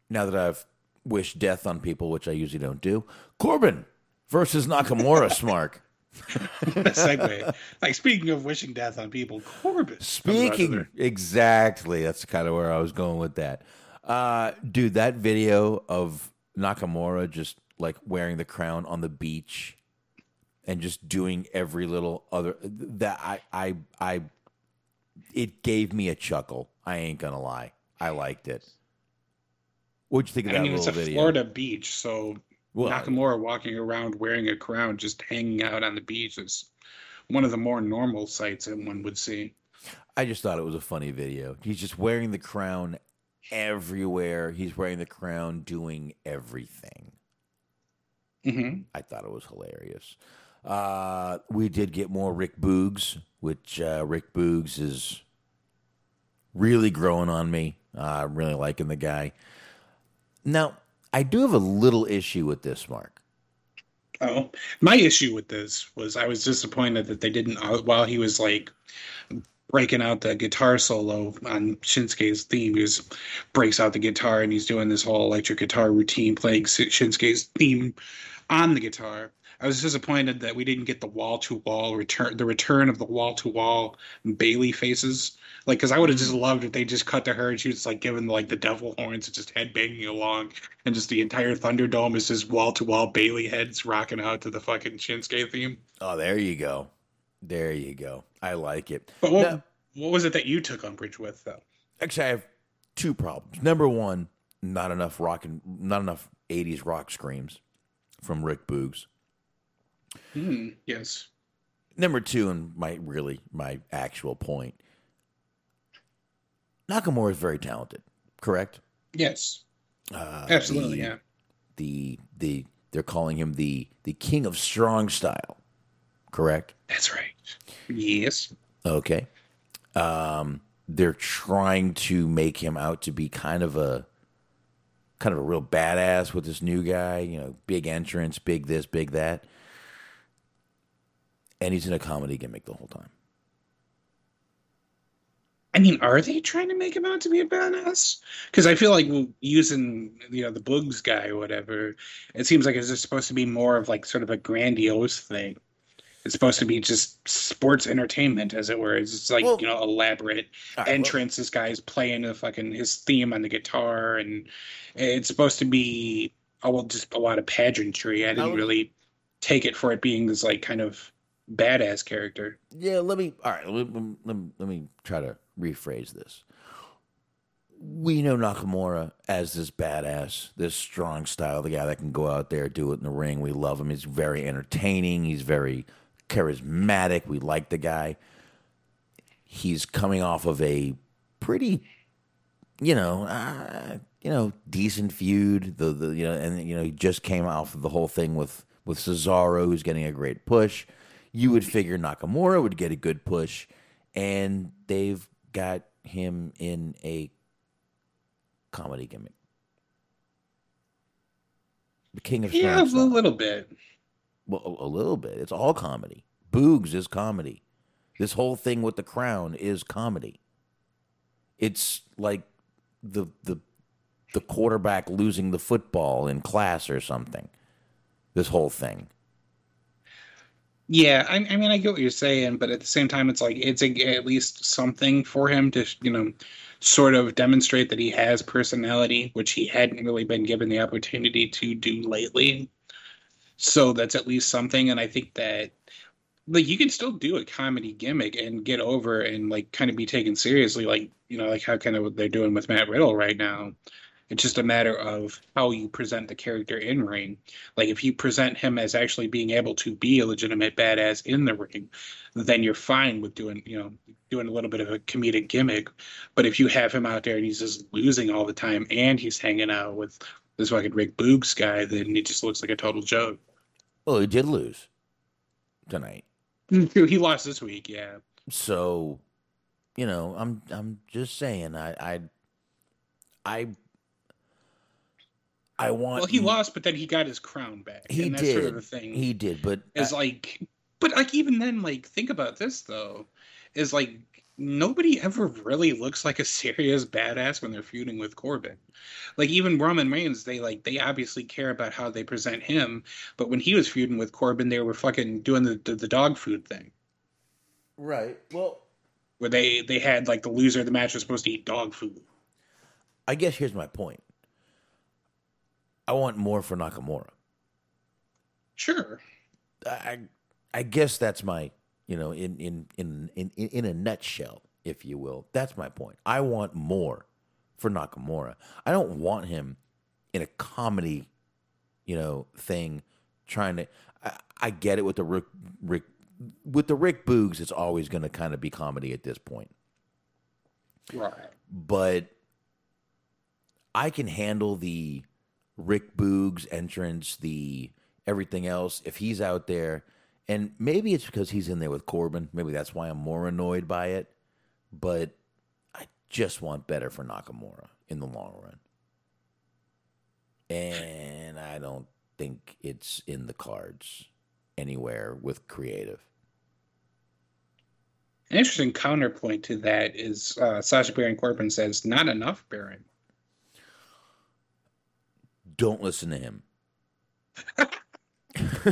now that I've wished death on people, which I usually don't do, Corbin versus Nakamura, Smark. Segue. Like speaking of wishing death on people, Corbin. comes out of Speaking exactly, that's kind of where I was going with that. Uh, dude, that video of Nakamura just like wearing the crown on the beach and just doing every little other that I I I it gave me a chuckle. I ain't gonna lie. I liked it. What'd you think of I that mean, it's a video? Florida beach, so Well, Nakamura walking around wearing a crown, just hanging out on the beach, is one of the more normal sights that one would see. I just thought it was a funny video. He's just wearing the crown everywhere. He's wearing the crown doing everything. Mm-hmm. I thought it was hilarious. Uh, we did get more Rick Boogs, which uh, Rick Boogs is really growing on me. Uh, I'm really liking the guy. Now, I do have a little issue with this, Mark. Oh, my issue with this was I was disappointed that they didn't uh, while he was like breaking out the guitar solo on Shinsuke's theme. He just breaks out the guitar and he's doing this whole electric guitar routine playing Shinsuke's theme on the guitar. I was disappointed that we didn't get the wall to wall return, the return of the wall to wall Bayley faces. Like, because I would have just mm-hmm. loved if they just cut to her and she was like giving like the devil horns and just head banging along, and just the entire Thunderdome is just wall to wall Bayley heads rocking out to the fucking Shinsuke theme. Oh, there you go. There you go. I like it. But what, now, what was it that you took umbrage with, though? Actually, I have two problems. Number one, not enough rock and not enough '80s rock screams from Rick Boogs. Mm, yes. Number two, and my really my actual point, Nakamura is very talented. Correct. Yes. Uh, Absolutely. The, yeah. The the they're calling him the the king of strong style. Correct. That's right. Yes. Okay. Um, they're trying to make him out to be kind of a kind of a real badass with this new guy. You know, big entrance, big this, big that and he's in a comedy gimmick the whole time. I mean, are they trying to make him out to be a badass? Because I feel like using you know the Boogs guy or whatever, it seems like it's supposed to be more of like sort of a grandiose thing. It's supposed to be just sports entertainment, as it were. It's just like well, you know elaborate right, entrance. Well, this guy's playing the fucking his theme on the guitar, and it's supposed to be oh well, just a lot of pageantry. I didn't really take it for it being this like kind of badass character. Yeah, let me. All right, let, let, let, let me try to rephrase this. We know Nakamura as this badass, this strong style, the guy that can go out there do it in the ring. We love him. He's very entertaining. He's very charismatic. We like the guy. He's coming off of a pretty, you know, uh, you know, decent feud. The the you know, and you know, he just came off of the whole thing with with Cesaro, who's getting a great push you would figure Nakamura would get a good push, and they've got him in a comedy gimmick. The king of yeah, a little bit. Well, a little bit. It's all comedy. Boogs is comedy. This whole thing with the crown is comedy. It's like the the the quarterback losing the football in class or something. This whole thing. Yeah, I, I, mean, I get what you're saying, but at the same time, it's like it's a, at least something for him to, you know, sort of demonstrate that he has personality, which he hadn't really been given the opportunity to do lately. So that's at least something, and I think that like you can still do a comedy gimmick and get over and like kind of be taken seriously, like you know, like how kind of they're doing with Matt Riddle right now. It's just a matter of how you present the character in ring. Like if you present him as actually being able to be a legitimate badass in the ring, then you're fine with doing, you know, doing a little bit of a comedic gimmick. But if you have him out there and he's just losing all the time and he's hanging out with this fucking Rick Boogs guy, then he just looks like a total joke. Well, he did lose tonight. He lost this week, yeah. So, you know, I'm I'm just saying, I I I I want. Well, he lost, but then he got his crown back. He and that's did. Sort of the thing. He did, but is like, but like even then, like think about this though, is like nobody ever really looks like a serious badass when they're feuding with Corbin. Like even Roman Reigns, they like they obviously care about how they present him, but when he was feuding with Corbin, they were fucking doing the the, the dog food thing. Right. Well, where they they had like the loser of the match was supposed to eat dog food. I guess here's my point. I want more for Nakamura. Sure. I I guess that's my you know in in in in in a nutshell, if you will. That's my point. I want more for Nakamura. I don't want him in a comedy, you know, thing trying to. I, I get it with the Rick, Rick with the Rick Boogs. It's always going to kind of be comedy at this point, right? But I can handle the Rick Boogs entrance, the everything else, if he's out there, and maybe it's because he's in there with Corbin, maybe that's why I'm more annoyed by it, but I just want better for Nakamura in the long run. And I don't think it's in the cards anywhere with creative. An interesting counterpoint to that is uh, Sasha Baron Corbin says, "Not enough, Baron." Don't listen to him.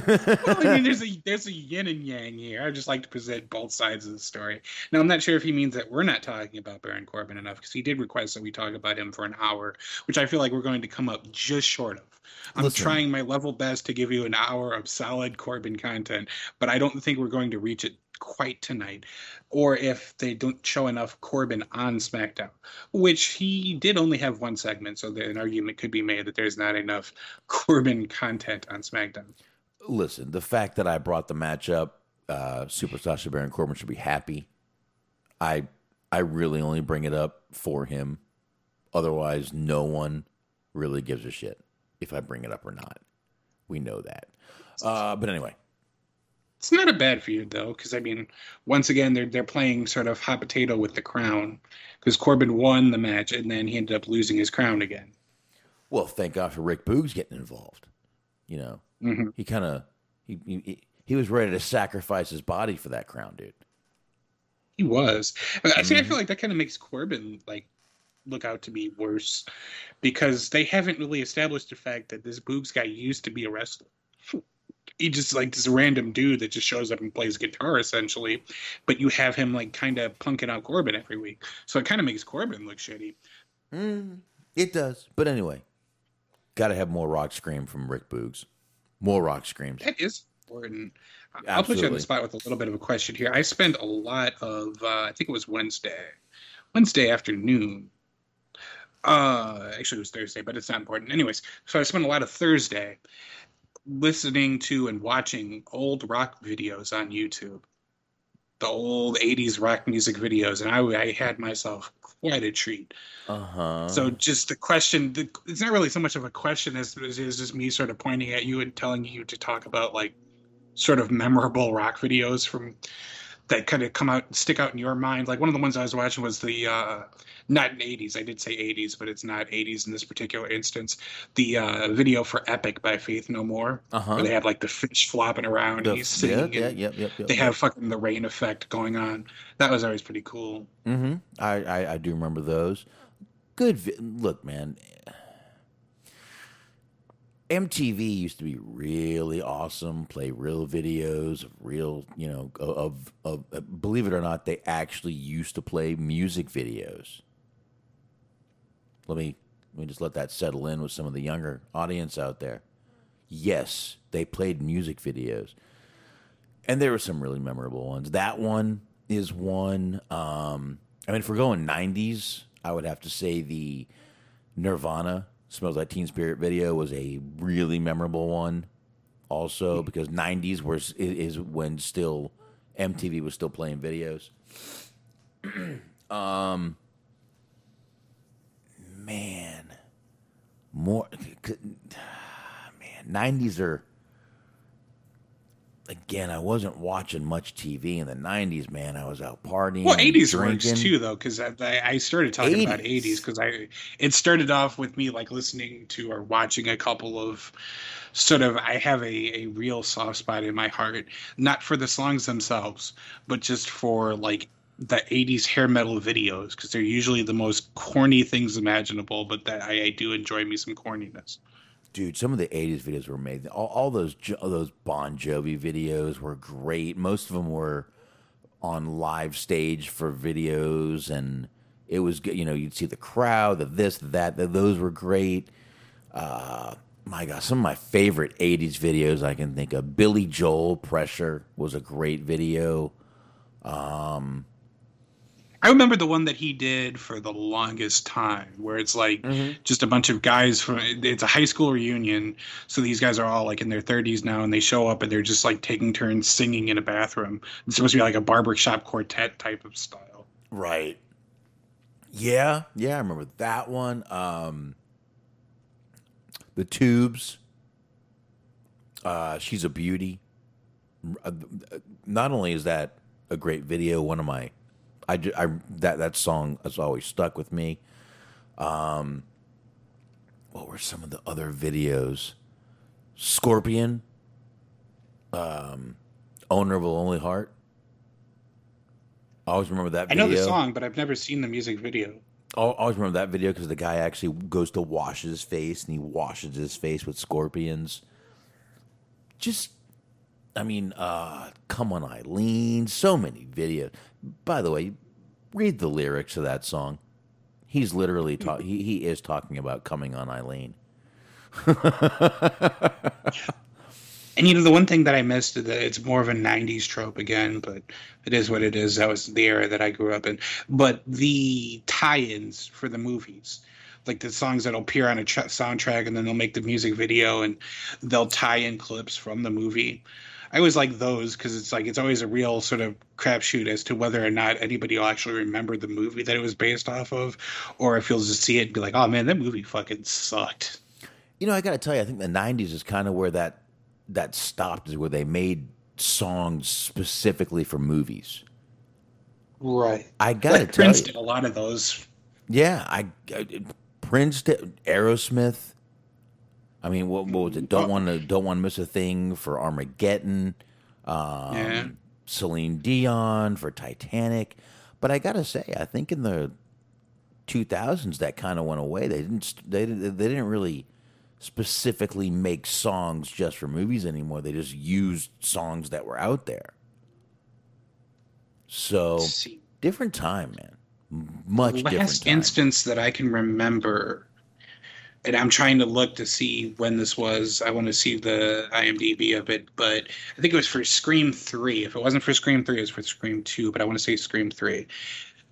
well, I mean, there's a there's a yin and yang here. I just like to present both sides of the story. Now, I'm not sure if he means that we're not talking about Baron Corbin enough because he did request that we talk about him for an hour, which I feel like we're going to come up just short of. I'm Listen. trying my level best to give you an hour of solid Corbin content, but I don't think we're going to reach it quite tonight. Or if they don't show enough Corbin on SmackDown, which he did only have one segment, so an argument could be made that there's not enough Corbin content on SmackDown. Listen, the fact that I brought the match up, uh, Super Sasha Baron Corbin should be happy. I I really only bring it up for him. Otherwise, no one really gives a shit if I bring it up or not. We know that. Uh, but anyway, It's not a bad feud though, because I mean, once again, they're they're playing sort of hot potato with the crown, because Corbin won the match and then he ended up losing his crown again. well, thank God for Rick Boogs getting involved. You know, Mhm. he kind of he, he he was ready to sacrifice his body for that crown, dude. He was. I see. I feel like that kind of makes Corbin like look out to be worse, because they haven't really established the fact that this Boogs guy used to be a wrestler. He just like this random dude that just shows up and plays guitar essentially, but you have him like kind of punking out Corbin every week, so it kind of makes Corbin look shitty. Mm, it does. But anyway, got to have more rock scream from Rick Boogs. More rock screams. That is important. Absolutely. I'll put you on the spot with a little bit of a question here. I spent a lot of, uh, I think it was Wednesday, Wednesday afternoon. Uh, actually, it was Thursday, but it's not important. Anyways, so I spent a lot of Thursday listening to and watching old rock videos on YouTube, the old '80s rock music videos, and I, I had myself quite a treat. Uh huh. So just the question, the, it's not really so much of a question as it is just me sort of pointing at you and telling you to talk about like sort of memorable rock videos from that kind of come out stick out in your mind. Like one of the ones I was watching was the uh not in 80s. I did say 80s, but it's not 80s in this particular instance. The uh video for Epic by Faith No More. Uh-huh. Where they have like the fish flopping around The- and he's singing. yeah, yeah, yep, yep, yep, They have fucking the rain effect going on. That was always pretty cool. Mm-hmm. I, I I do remember those. Good. Vi- Look, man. MTV used to be really awesome. Play real videos of real, you know, of of. of believe it or not, they actually used to play music videos. Let me let me just let that settle in with some of the younger audience out there. Yes, they played music videos and there were some really memorable ones. That one is one. Um, I mean, if we're going '90s, I would have to say the Nirvana "Smells Like Teen Spirit" video was a really memorable one. Also, because '90s was is when still MTV was still playing videos. um, man, more man, '90s are again, I wasn't watching much TV in the '90s. Man, I was out partying. Well, eighties drinking. works too, though, because I, I started talking about eighties because I it started off with me like listening to or watching a couple of sort of I have a, a real soft spot in my heart, not for the songs themselves, but just for like the 80s hair metal videos because they're usually the most corny things imaginable but that I, I do enjoy me some corniness Dude, some of the '80s videos were made. All, all those Jo- those Bon Jovi videos were great. Most of them were on live stage for videos, and it was good. You know, you'd see the crowd, the this, the that. The, those were great. Uh, my God, some of my favorite '80s videos I can think of. Billy Joel "Pressure" was a great video. Um, I remember the one that he did for the longest time, where it's like just a bunch of guys from. It's a high school reunion, so these guys are all like in their thirties now, and they show up and they're just like taking turns singing in a bathroom. It's supposed to be like a barbershop quartet type of style. Right. Yeah, yeah, I remember that one. Um, the Tubes. Uh, she's a beauty. Uh, Not only is that a great video, one of my, I, I that that song has always stuck with me. Um, what were some of the other videos? Scorpion. Um, owner of a lonely heart. I always remember that I know the song, but I've never seen the music video. I always remember that video because the guy actually goes to wash his face and he washes his face with scorpions. Just, I mean, uh, come on, Eileen. So many videos. By the way, read the lyrics of that song. He's literally talking. he he is talking about coming on Eileen. And you know, the one thing that I missed is that it's more of a '90s trope again, but it is what it is. That was the era that I grew up in. But the tie-ins for the movies, like the songs that'll appear on a ch- soundtrack, and then they'll make the music video, and they'll tie in clips from the movie. I always like those because it's like it's always a real sort of crapshoot as to whether or not anybody will actually remember the movie that it was based off of, or if you'll just see it and be like, "Oh man, that movie fucking sucked." You know, I got to tell you, I think the '90s is kind of where that that stopped, is where they made songs specifically for movies. Right. I got to Like tell Prince you, did a lot of those. yeah, I, I Prince did Aerosmith. I mean, what, what was it? Don't want to don't want to miss a thing for Armageddon. Um, Yeah. Celine Dion for Titanic. But I gotta say, I think in the 2000s that kind of went away. They didn't they didn't- they didn't really specifically make songs just for movies anymore. They just used songs that were out there. So different time, man. Much different last time. instance that I can remember, and I'm trying to look to see when this was. I want to see the IMDb of it, but I think it was for Scream Three. If it wasn't for Scream Three, it was for Scream Two. But I want to say Scream Three.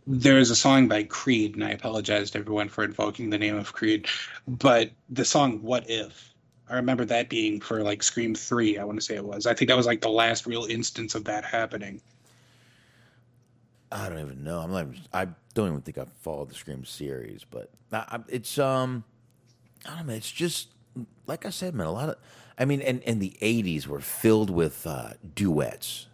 There is a song by Creed, and I apologize to everyone for invoking the name of Creed, but the song "What If." I remember that being for like Scream Three. I want to say it was. I think that was like the last real instance of that happening. I don't even know. I'm not. I don't even think I followed the Scream series, but I, I, it's um, I don't know. It's just like I said, man. A lot of, I mean, and and the '80s were filled with uh, duets.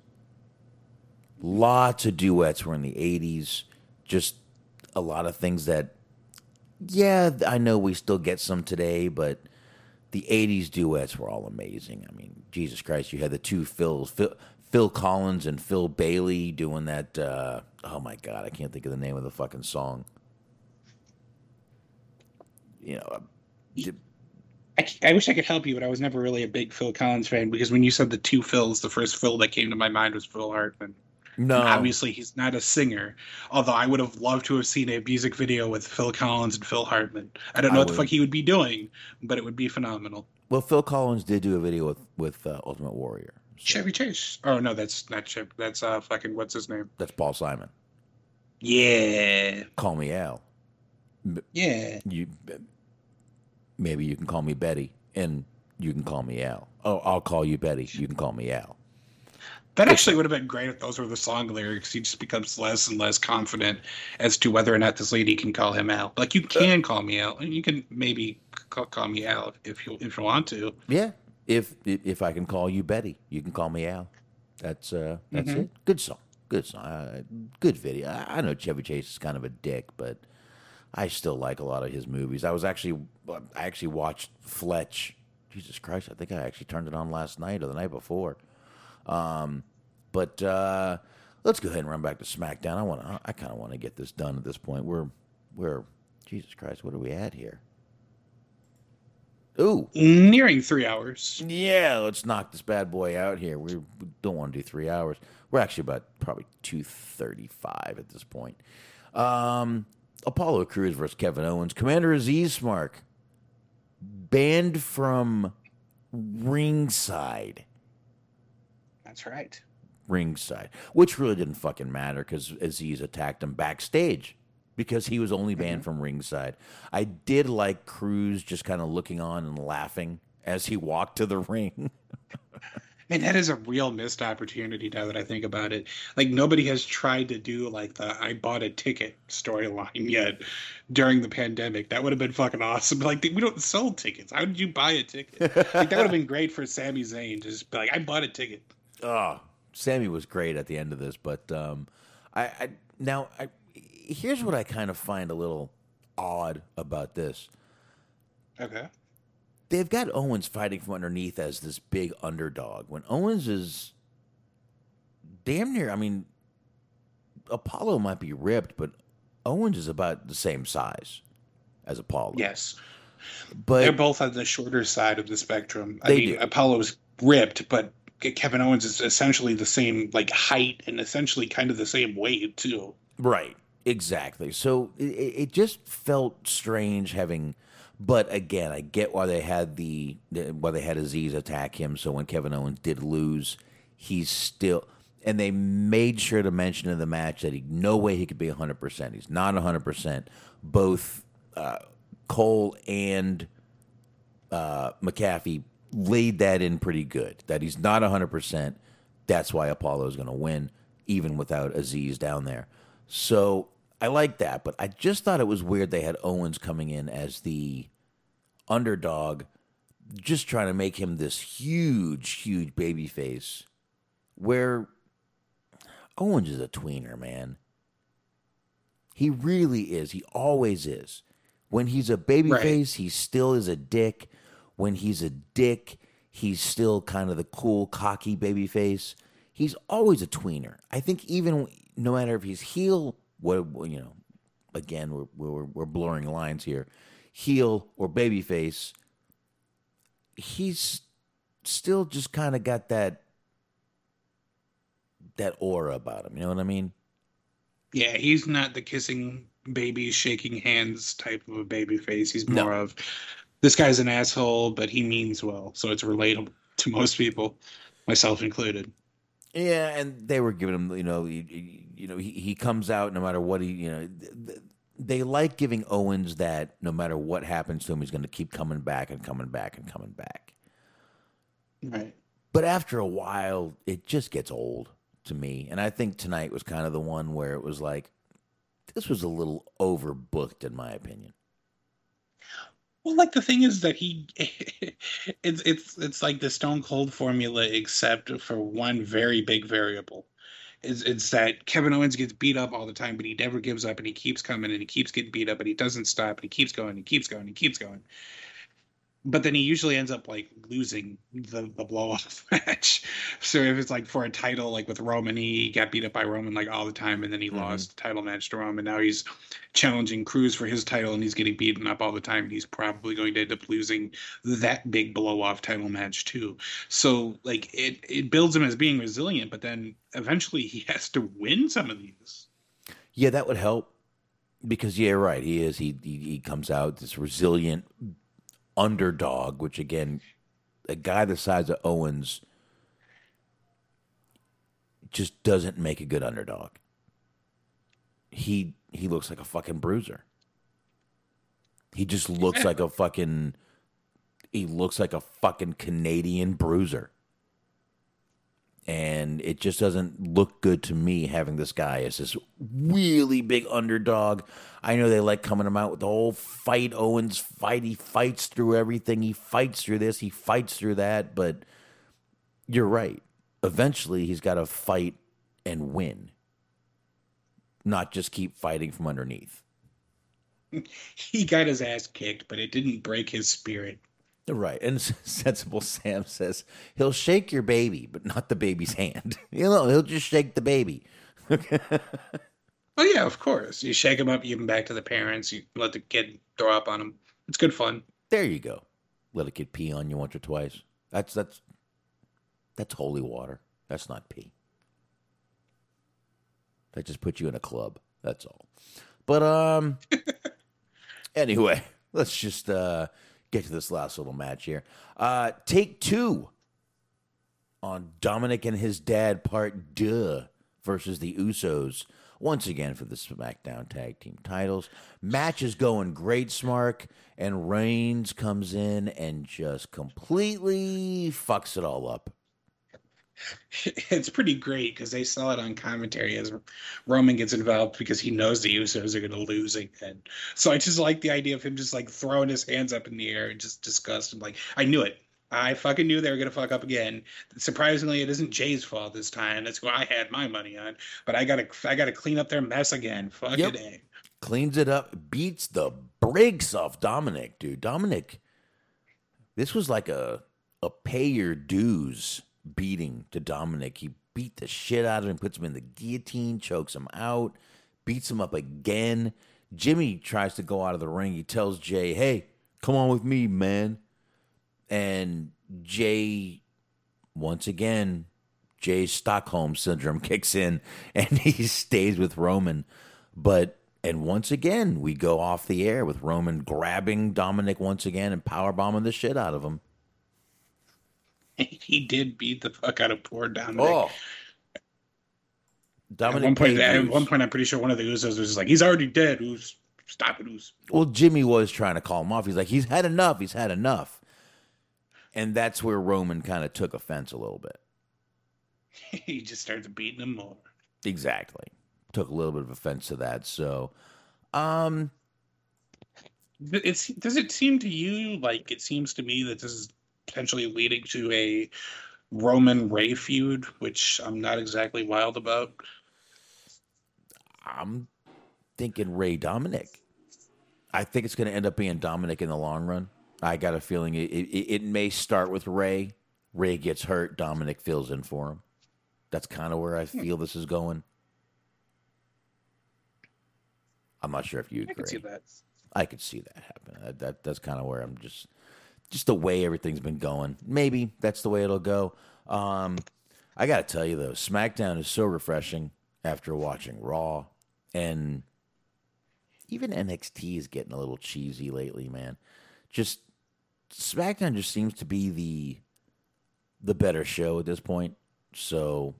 Lots of duets were in the '80s. Just a lot of things that, yeah, I know we still get some today, but the '80s duets were all amazing. I mean, Jesus Christ, you had the two Phils, Phil, Phil Collins and Phil Bailey doing that. Uh, oh my God, I can't think of the name of the fucking song. You know, I, I wish I could help you, but I was never really a big Phil Collins fan because when you said the two Phils, the first Phil that came to my mind was Phil Hartman. no, And obviously, he's not a singer. Although I would have loved to have seen a music video with Phil Collins and Phil Hartman. I don't I know what the fuck he would be doing, but it would be phenomenal. well, Phil Collins did do a video with with uh, Ultimate Warrior. Chevy Chase. Oh no, that's not Chevy. That's uh fucking what's his name? That's Paul Simon. Yeah, Call me Al. yeah. You maybe you can call me Betty, and you can call me Al. Oh, I'll call you Betty. You can call me Al. That actually would have been great if those were the song lyrics. He just becomes less and less confident as to whether or not this lady can call him Al. Like you can call me Al, and you can maybe call, call me Al if you if you want to. Yeah. If if I can call you Betty, you can call me Al. That's uh that's it. Good song. Good song. Uh, good video. I, I know Chevy Chase is kind of a dick, but I still like a lot of his movies. I was actually I actually watched Fletch. Jesus Christ, I think I actually turned it on last night or the night before. Um, but uh, let's go ahead and run back to SmackDown. I want I kind of want to get this done at this point. We're we're Jesus Christ, what are we at here? Ooh, Nearing three hours. yeah, let's knock this bad boy out here. We, we don't want to do three hours. We're actually about probably two thirty-five at this point. Um, Apollo Crews versus Kevin Owens. Commander Azeez Smark banned from ringside. That's right. Ringside, which really didn't fucking matter because Azeez attacked him backstage because he was only banned mm-hmm. from ringside. I did like Crews just kind of looking on and laughing as he walked to the ring. Man, that is a real missed opportunity now that I think about it. Like nobody has tried to do like the I bought a ticket storyline yet during the pandemic. That would have been fucking awesome. Like we don't sell tickets. How did you buy a ticket? Like that would have been great for Sami Zayn to just be like, I bought a ticket. Oh, Sami was great at the end of this, but um, I, I now I, here's what I kind of find a little odd about this. Okay. They've got Owens fighting from underneath as this big underdog when Owens is damn near. I mean, Apollo might be ripped, but Owens is about the same size as Apollo. Yes. But They're both on the shorter side of the spectrum. I They mean, do. Apollo's ripped, but Kevin Owens is essentially the same like height and essentially kind of the same weight too. Right. Exactly. So it it just felt strange having, but again, I get why they had the why they had Azeez attack him. So when Kevin Owens did lose, he's still, and they made sure to mention in the match that he no way he could be hundred percent. He's not hundred percent. Both uh, Cole and uh, McAfee laid that in pretty good. That he's not hundred percent. That's why Apollo is going to win, even without Azeez down there. So I like that, but I just thought it was weird they had Owens coming in as the underdog, just trying to make him this huge, huge baby face. Where Owens is a tweener, man. He really is. He always is. When he's a baby Right. face, he still is a dick. When he's a dick, he's still kind of the cool, cocky baby face. He's always a tweener. I think even no matter if he's heel, what you know, again we're we're, we're blurring lines here, heel or baby face. He's still just kind of got that that aura about him. You know what I mean? Yeah, he's not the kissing babies, shaking hands type of a baby face. He's more of this guy's an asshole, but he means well, so it's relatable to most people, myself included. Yeah, and they were giving him, you know, you, know, he, he comes out no matter what he, you know, th- th- they like giving Owens that no matter what happens to him, he's going to keep coming back and coming back and coming back. Right. But after a while, it just gets old to me, and I think tonight was kind of the one where it was like, this was a little overbooked, in my opinion. Well, like the thing is that he, it's it's it's like the Stone Cold formula, except for one very big variable. It's, it's that Kevin Owens gets beat up all the time, but he never gives up, and he keeps coming, and he keeps getting beat up, and he doesn't stop, and he keeps going, and keeps going, and keeps going. But then he usually ends up like losing the the blow off match. So if it's like for a title, like with Roman, he got beat up by Roman like all the time, and then he mm-hmm. lost the title match to Roman. Now he's challenging Crews for his title, and he's getting beaten up all the time. And he's probably going to end up losing that big blow off title match too. So like it it builds him as being resilient, but then eventually he has to win some of these. Yeah, that would help because yeah, right. He is. He he, he comes out this resilient underdog, which again, a guy the size of Owens just doesn't make a good underdog. He he looks like a fucking bruiser. He just looks like a fucking. He looks like a fucking Canadian bruiser. And it just doesn't look good to me having this guy as this really big underdog. I know they like coming him out with the whole fight Owens fight. He fights through everything. He fights through this. He fights through that. But you're right. Eventually, he's got to fight and win, not just keep fighting from underneath. He got his ass kicked, but it didn't break his spirit. Right. And Sensible Sam says he'll shake your baby, but not the baby's hand. You know, he'll just shake the baby. Oh yeah, of course. You shake him up, you give him back to the parents. You let the kid throw up on him. It's good fun. There you go. Let a kid pee on you once or twice. That's that's that's holy water. That's not pee. That just puts you in a club. That's all. But um anyway, let's just uh get to this last little match here. Uh take two on Dominik and his dad part duh versus the Usos. Once again for the SmackDown Tag Team titles. Match is going great, Smark, and Reigns comes in and just completely fucks it all up. It's pretty great because they sell it on commentary as Roman gets involved because he knows the Usos are going to lose again. So I just like the idea of him just like throwing his hands up in the air and just disgust. I'm like, I knew it. I fucking knew they were gonna fuck up again. Surprisingly, it isn't Jay's fault this time. That's who I had my money on. But I gotta, I gotta clean up their mess again. Fuck Yep. it. eh. Cleans it up, beats the brakes off Dominik, dude. Dominik, this was like a a pay your dues beating to Dominik. He beat the shit out of him, puts him in the guillotine, chokes him out, beats him up again. Jimmy tries to go out of the ring. He tells Jay, "Hey, come on with me, man." And Jay, once again, Jay's Stockholm syndrome kicks in, and he stays with Roman. But and once again, we go off the air with Roman grabbing Dominik once again and power bombing the shit out of him. He did beat the fuck out of poor Dominik. Oh, Dominik at one point, at one point, I'm pretty sure one of the Usos was just like, "He's already dead. Who's stop it?" Who's well, Jimmy was trying to call him off. He's like, "He's had enough. He's had enough," and that's where Roman kind of took offense a little bit. he just started beating him more. Exactly. Took a little bit of offense to that. So, um, it's does it seem to you like it seems to me that this is potentially leading to a Roman Rey feud, which I'm not exactly wild about. I'm thinking Rey Dominik. I think it's going to end up being Dominik in the long run. I got a feeling it, it, it may start with Rey. Rey gets hurt, Dominik fills in for him. That's kind of where I feel this is going. I'm not sure if you agree. I could see that. I could see that happen. That, that that's kind of where I'm just just the way everything's been going. Maybe that's the way it'll go. Um, I got to tell you though, SmackDown is so refreshing after watching Raw, and even NXT is getting a little cheesy lately, man. Just SmackDown just seems to be the the better show at this point. So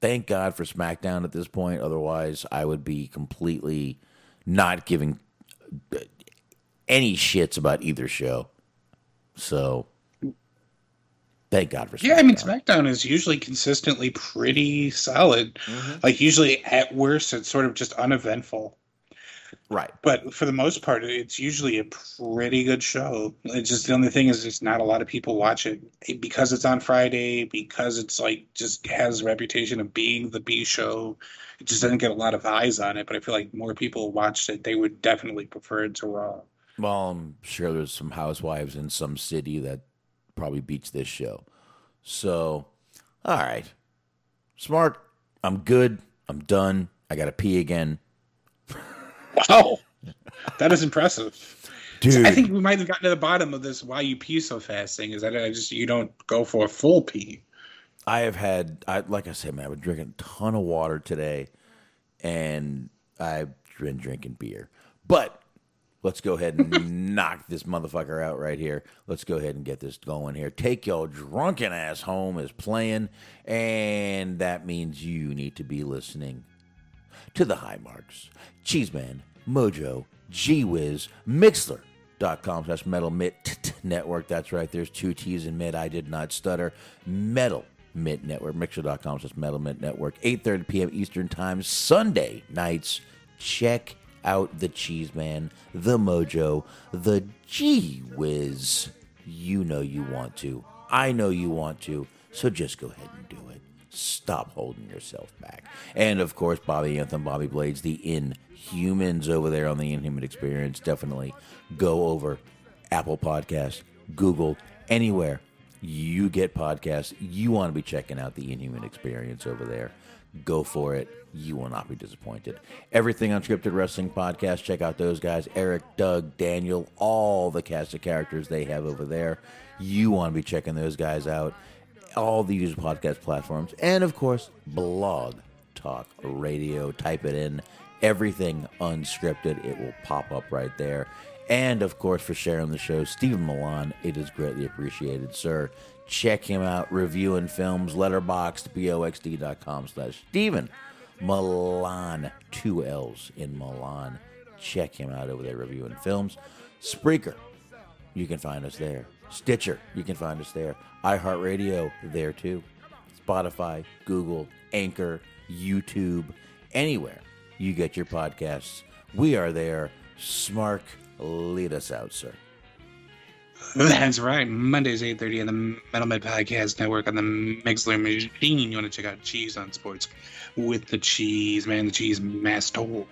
thank God for SmackDown at this point. Otherwise, I would be completely not giving any shits about either show. So thank God for SmackDown. Yeah, I mean SmackDown is usually consistently pretty solid. Mm-hmm. Like usually at worst it's sort of just uneventful. Right. But for the most part it's usually a pretty good show. It's just the only thing is it's not a lot of people watch it because it's on Friday because it's like just has a reputation of being the B show. It just doesn't get a lot of eyes on it, but I feel like more people watched it, they would definitely prefer it to Raw. Well, I'm sure there's some housewives in some city that probably beats this show. So, all right. Smark. I'm good. I'm done. I got to pee again. Wow. Oh, that is impressive. Dude. I think we might have gotten to the bottom of this why you pee so fast thing is that I just you don't go for a full pee. I have had I like I said, man, I've been drinking a ton of water today and I've been drinking beer. But Let's go ahead and knock this motherfucker out right here. Let's go ahead and get this going here. Take your drunken ass home is playing, and that means you need to be listening to the high marks. Cheeseman, Mojo, G Wiz, Mixlr. Dot com slash metal mitt network. That's right. There's two T's in mid. I did not stutter. Metal Mitt Network. Mixlr.com slash metal mitt network. 8.30 p.m. Eastern Time, Sunday nights. Check out the cheese man, the mojo, the gee whiz. You know you want to. I know you want to. So just go ahead and do it. Stop holding yourself back. And of course, Bobby Anthem, Bobby Blades, the Inhumans over there on the Inhuman Experience. Definitely go over Apple Podcast, Google, anywhere you get podcasts. You want to be checking out the Inhuman Experience over there. Go for it you will not be disappointed. Everything Unscripted Wrestling Podcast, check out those guys Eric, Doug, Daniel, all the cast of characters they have over there. You want to be checking those guys out. All the usual podcast platforms. And of course, Blog Talk Radio. Type it in. Everything unscripted. It will pop up right there. And of course, for sharing the show, Stephen Millan. It is greatly appreciated, sir. Check him out, reviewing films, letterboxd, boxd.com slash Stephen. Millan, two L's in Millan. Check him out over there reviewing films. Spreaker, you can find us there. Stitcher, you can find us there. iHeartRadio, there too. Spotify, Google, Anchor, YouTube, anywhere you get your podcasts. We are there. Smark, lead us out, sir. That's right. Mondays, 8.30 on the Metal Mitt Podcast Network on the Mixlr Machine. You want to check out Cheese on Sports with the Cheese, man, the Cheese Master.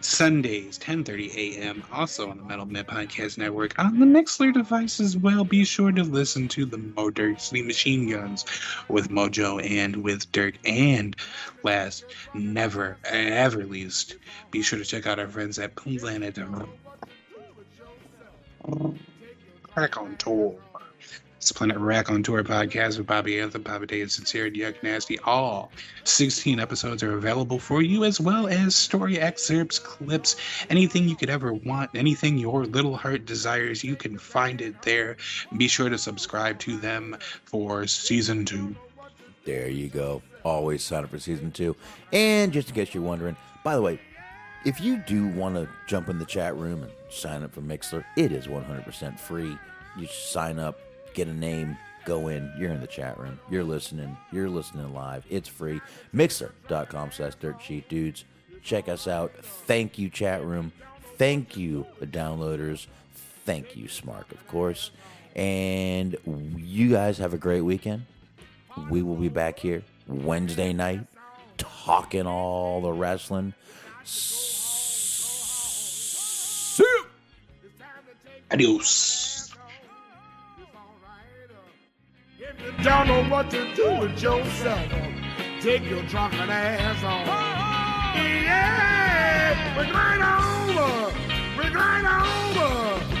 Sundays, 10:30 a.m. Also on the Metal Mitt Podcast Network on the Mixlr device as well. Be sure to listen to the Mo Dirk City Machine Guns with Mojo and with Dirk. And last, never ever least, be sure to check out our friends at Planet Raconteur. It's the Planet Raconteur podcast with Bobby Anthem, Bobby Day, and Sincere Yuck Nasty. All 16 episodes are available for you, as well as story excerpts, clips, anything you could ever want, anything your little heart desires, you can find it there. Be sure to subscribe to them for season two. There you go. Always sign up for season two. And just in case you're wondering, by the way, if you do want to jump in the chat room and sign up for Mixlr, it is 100% free. You sign up, get a name, go in. You're in the chat room. You're listening. You're listening live. It's free. Mixlr.com slash dirt sheet dudes. Check us out. Thank you, chat room. Thank you, downloaders. Thank you, Smark, of course. And you guys have a great weekend. We will be back here Wednesday night talking all the wrestling. See you. Adios. If you don't know what to do with yourself, take your drunken ass off. Yeah, right over. Right over.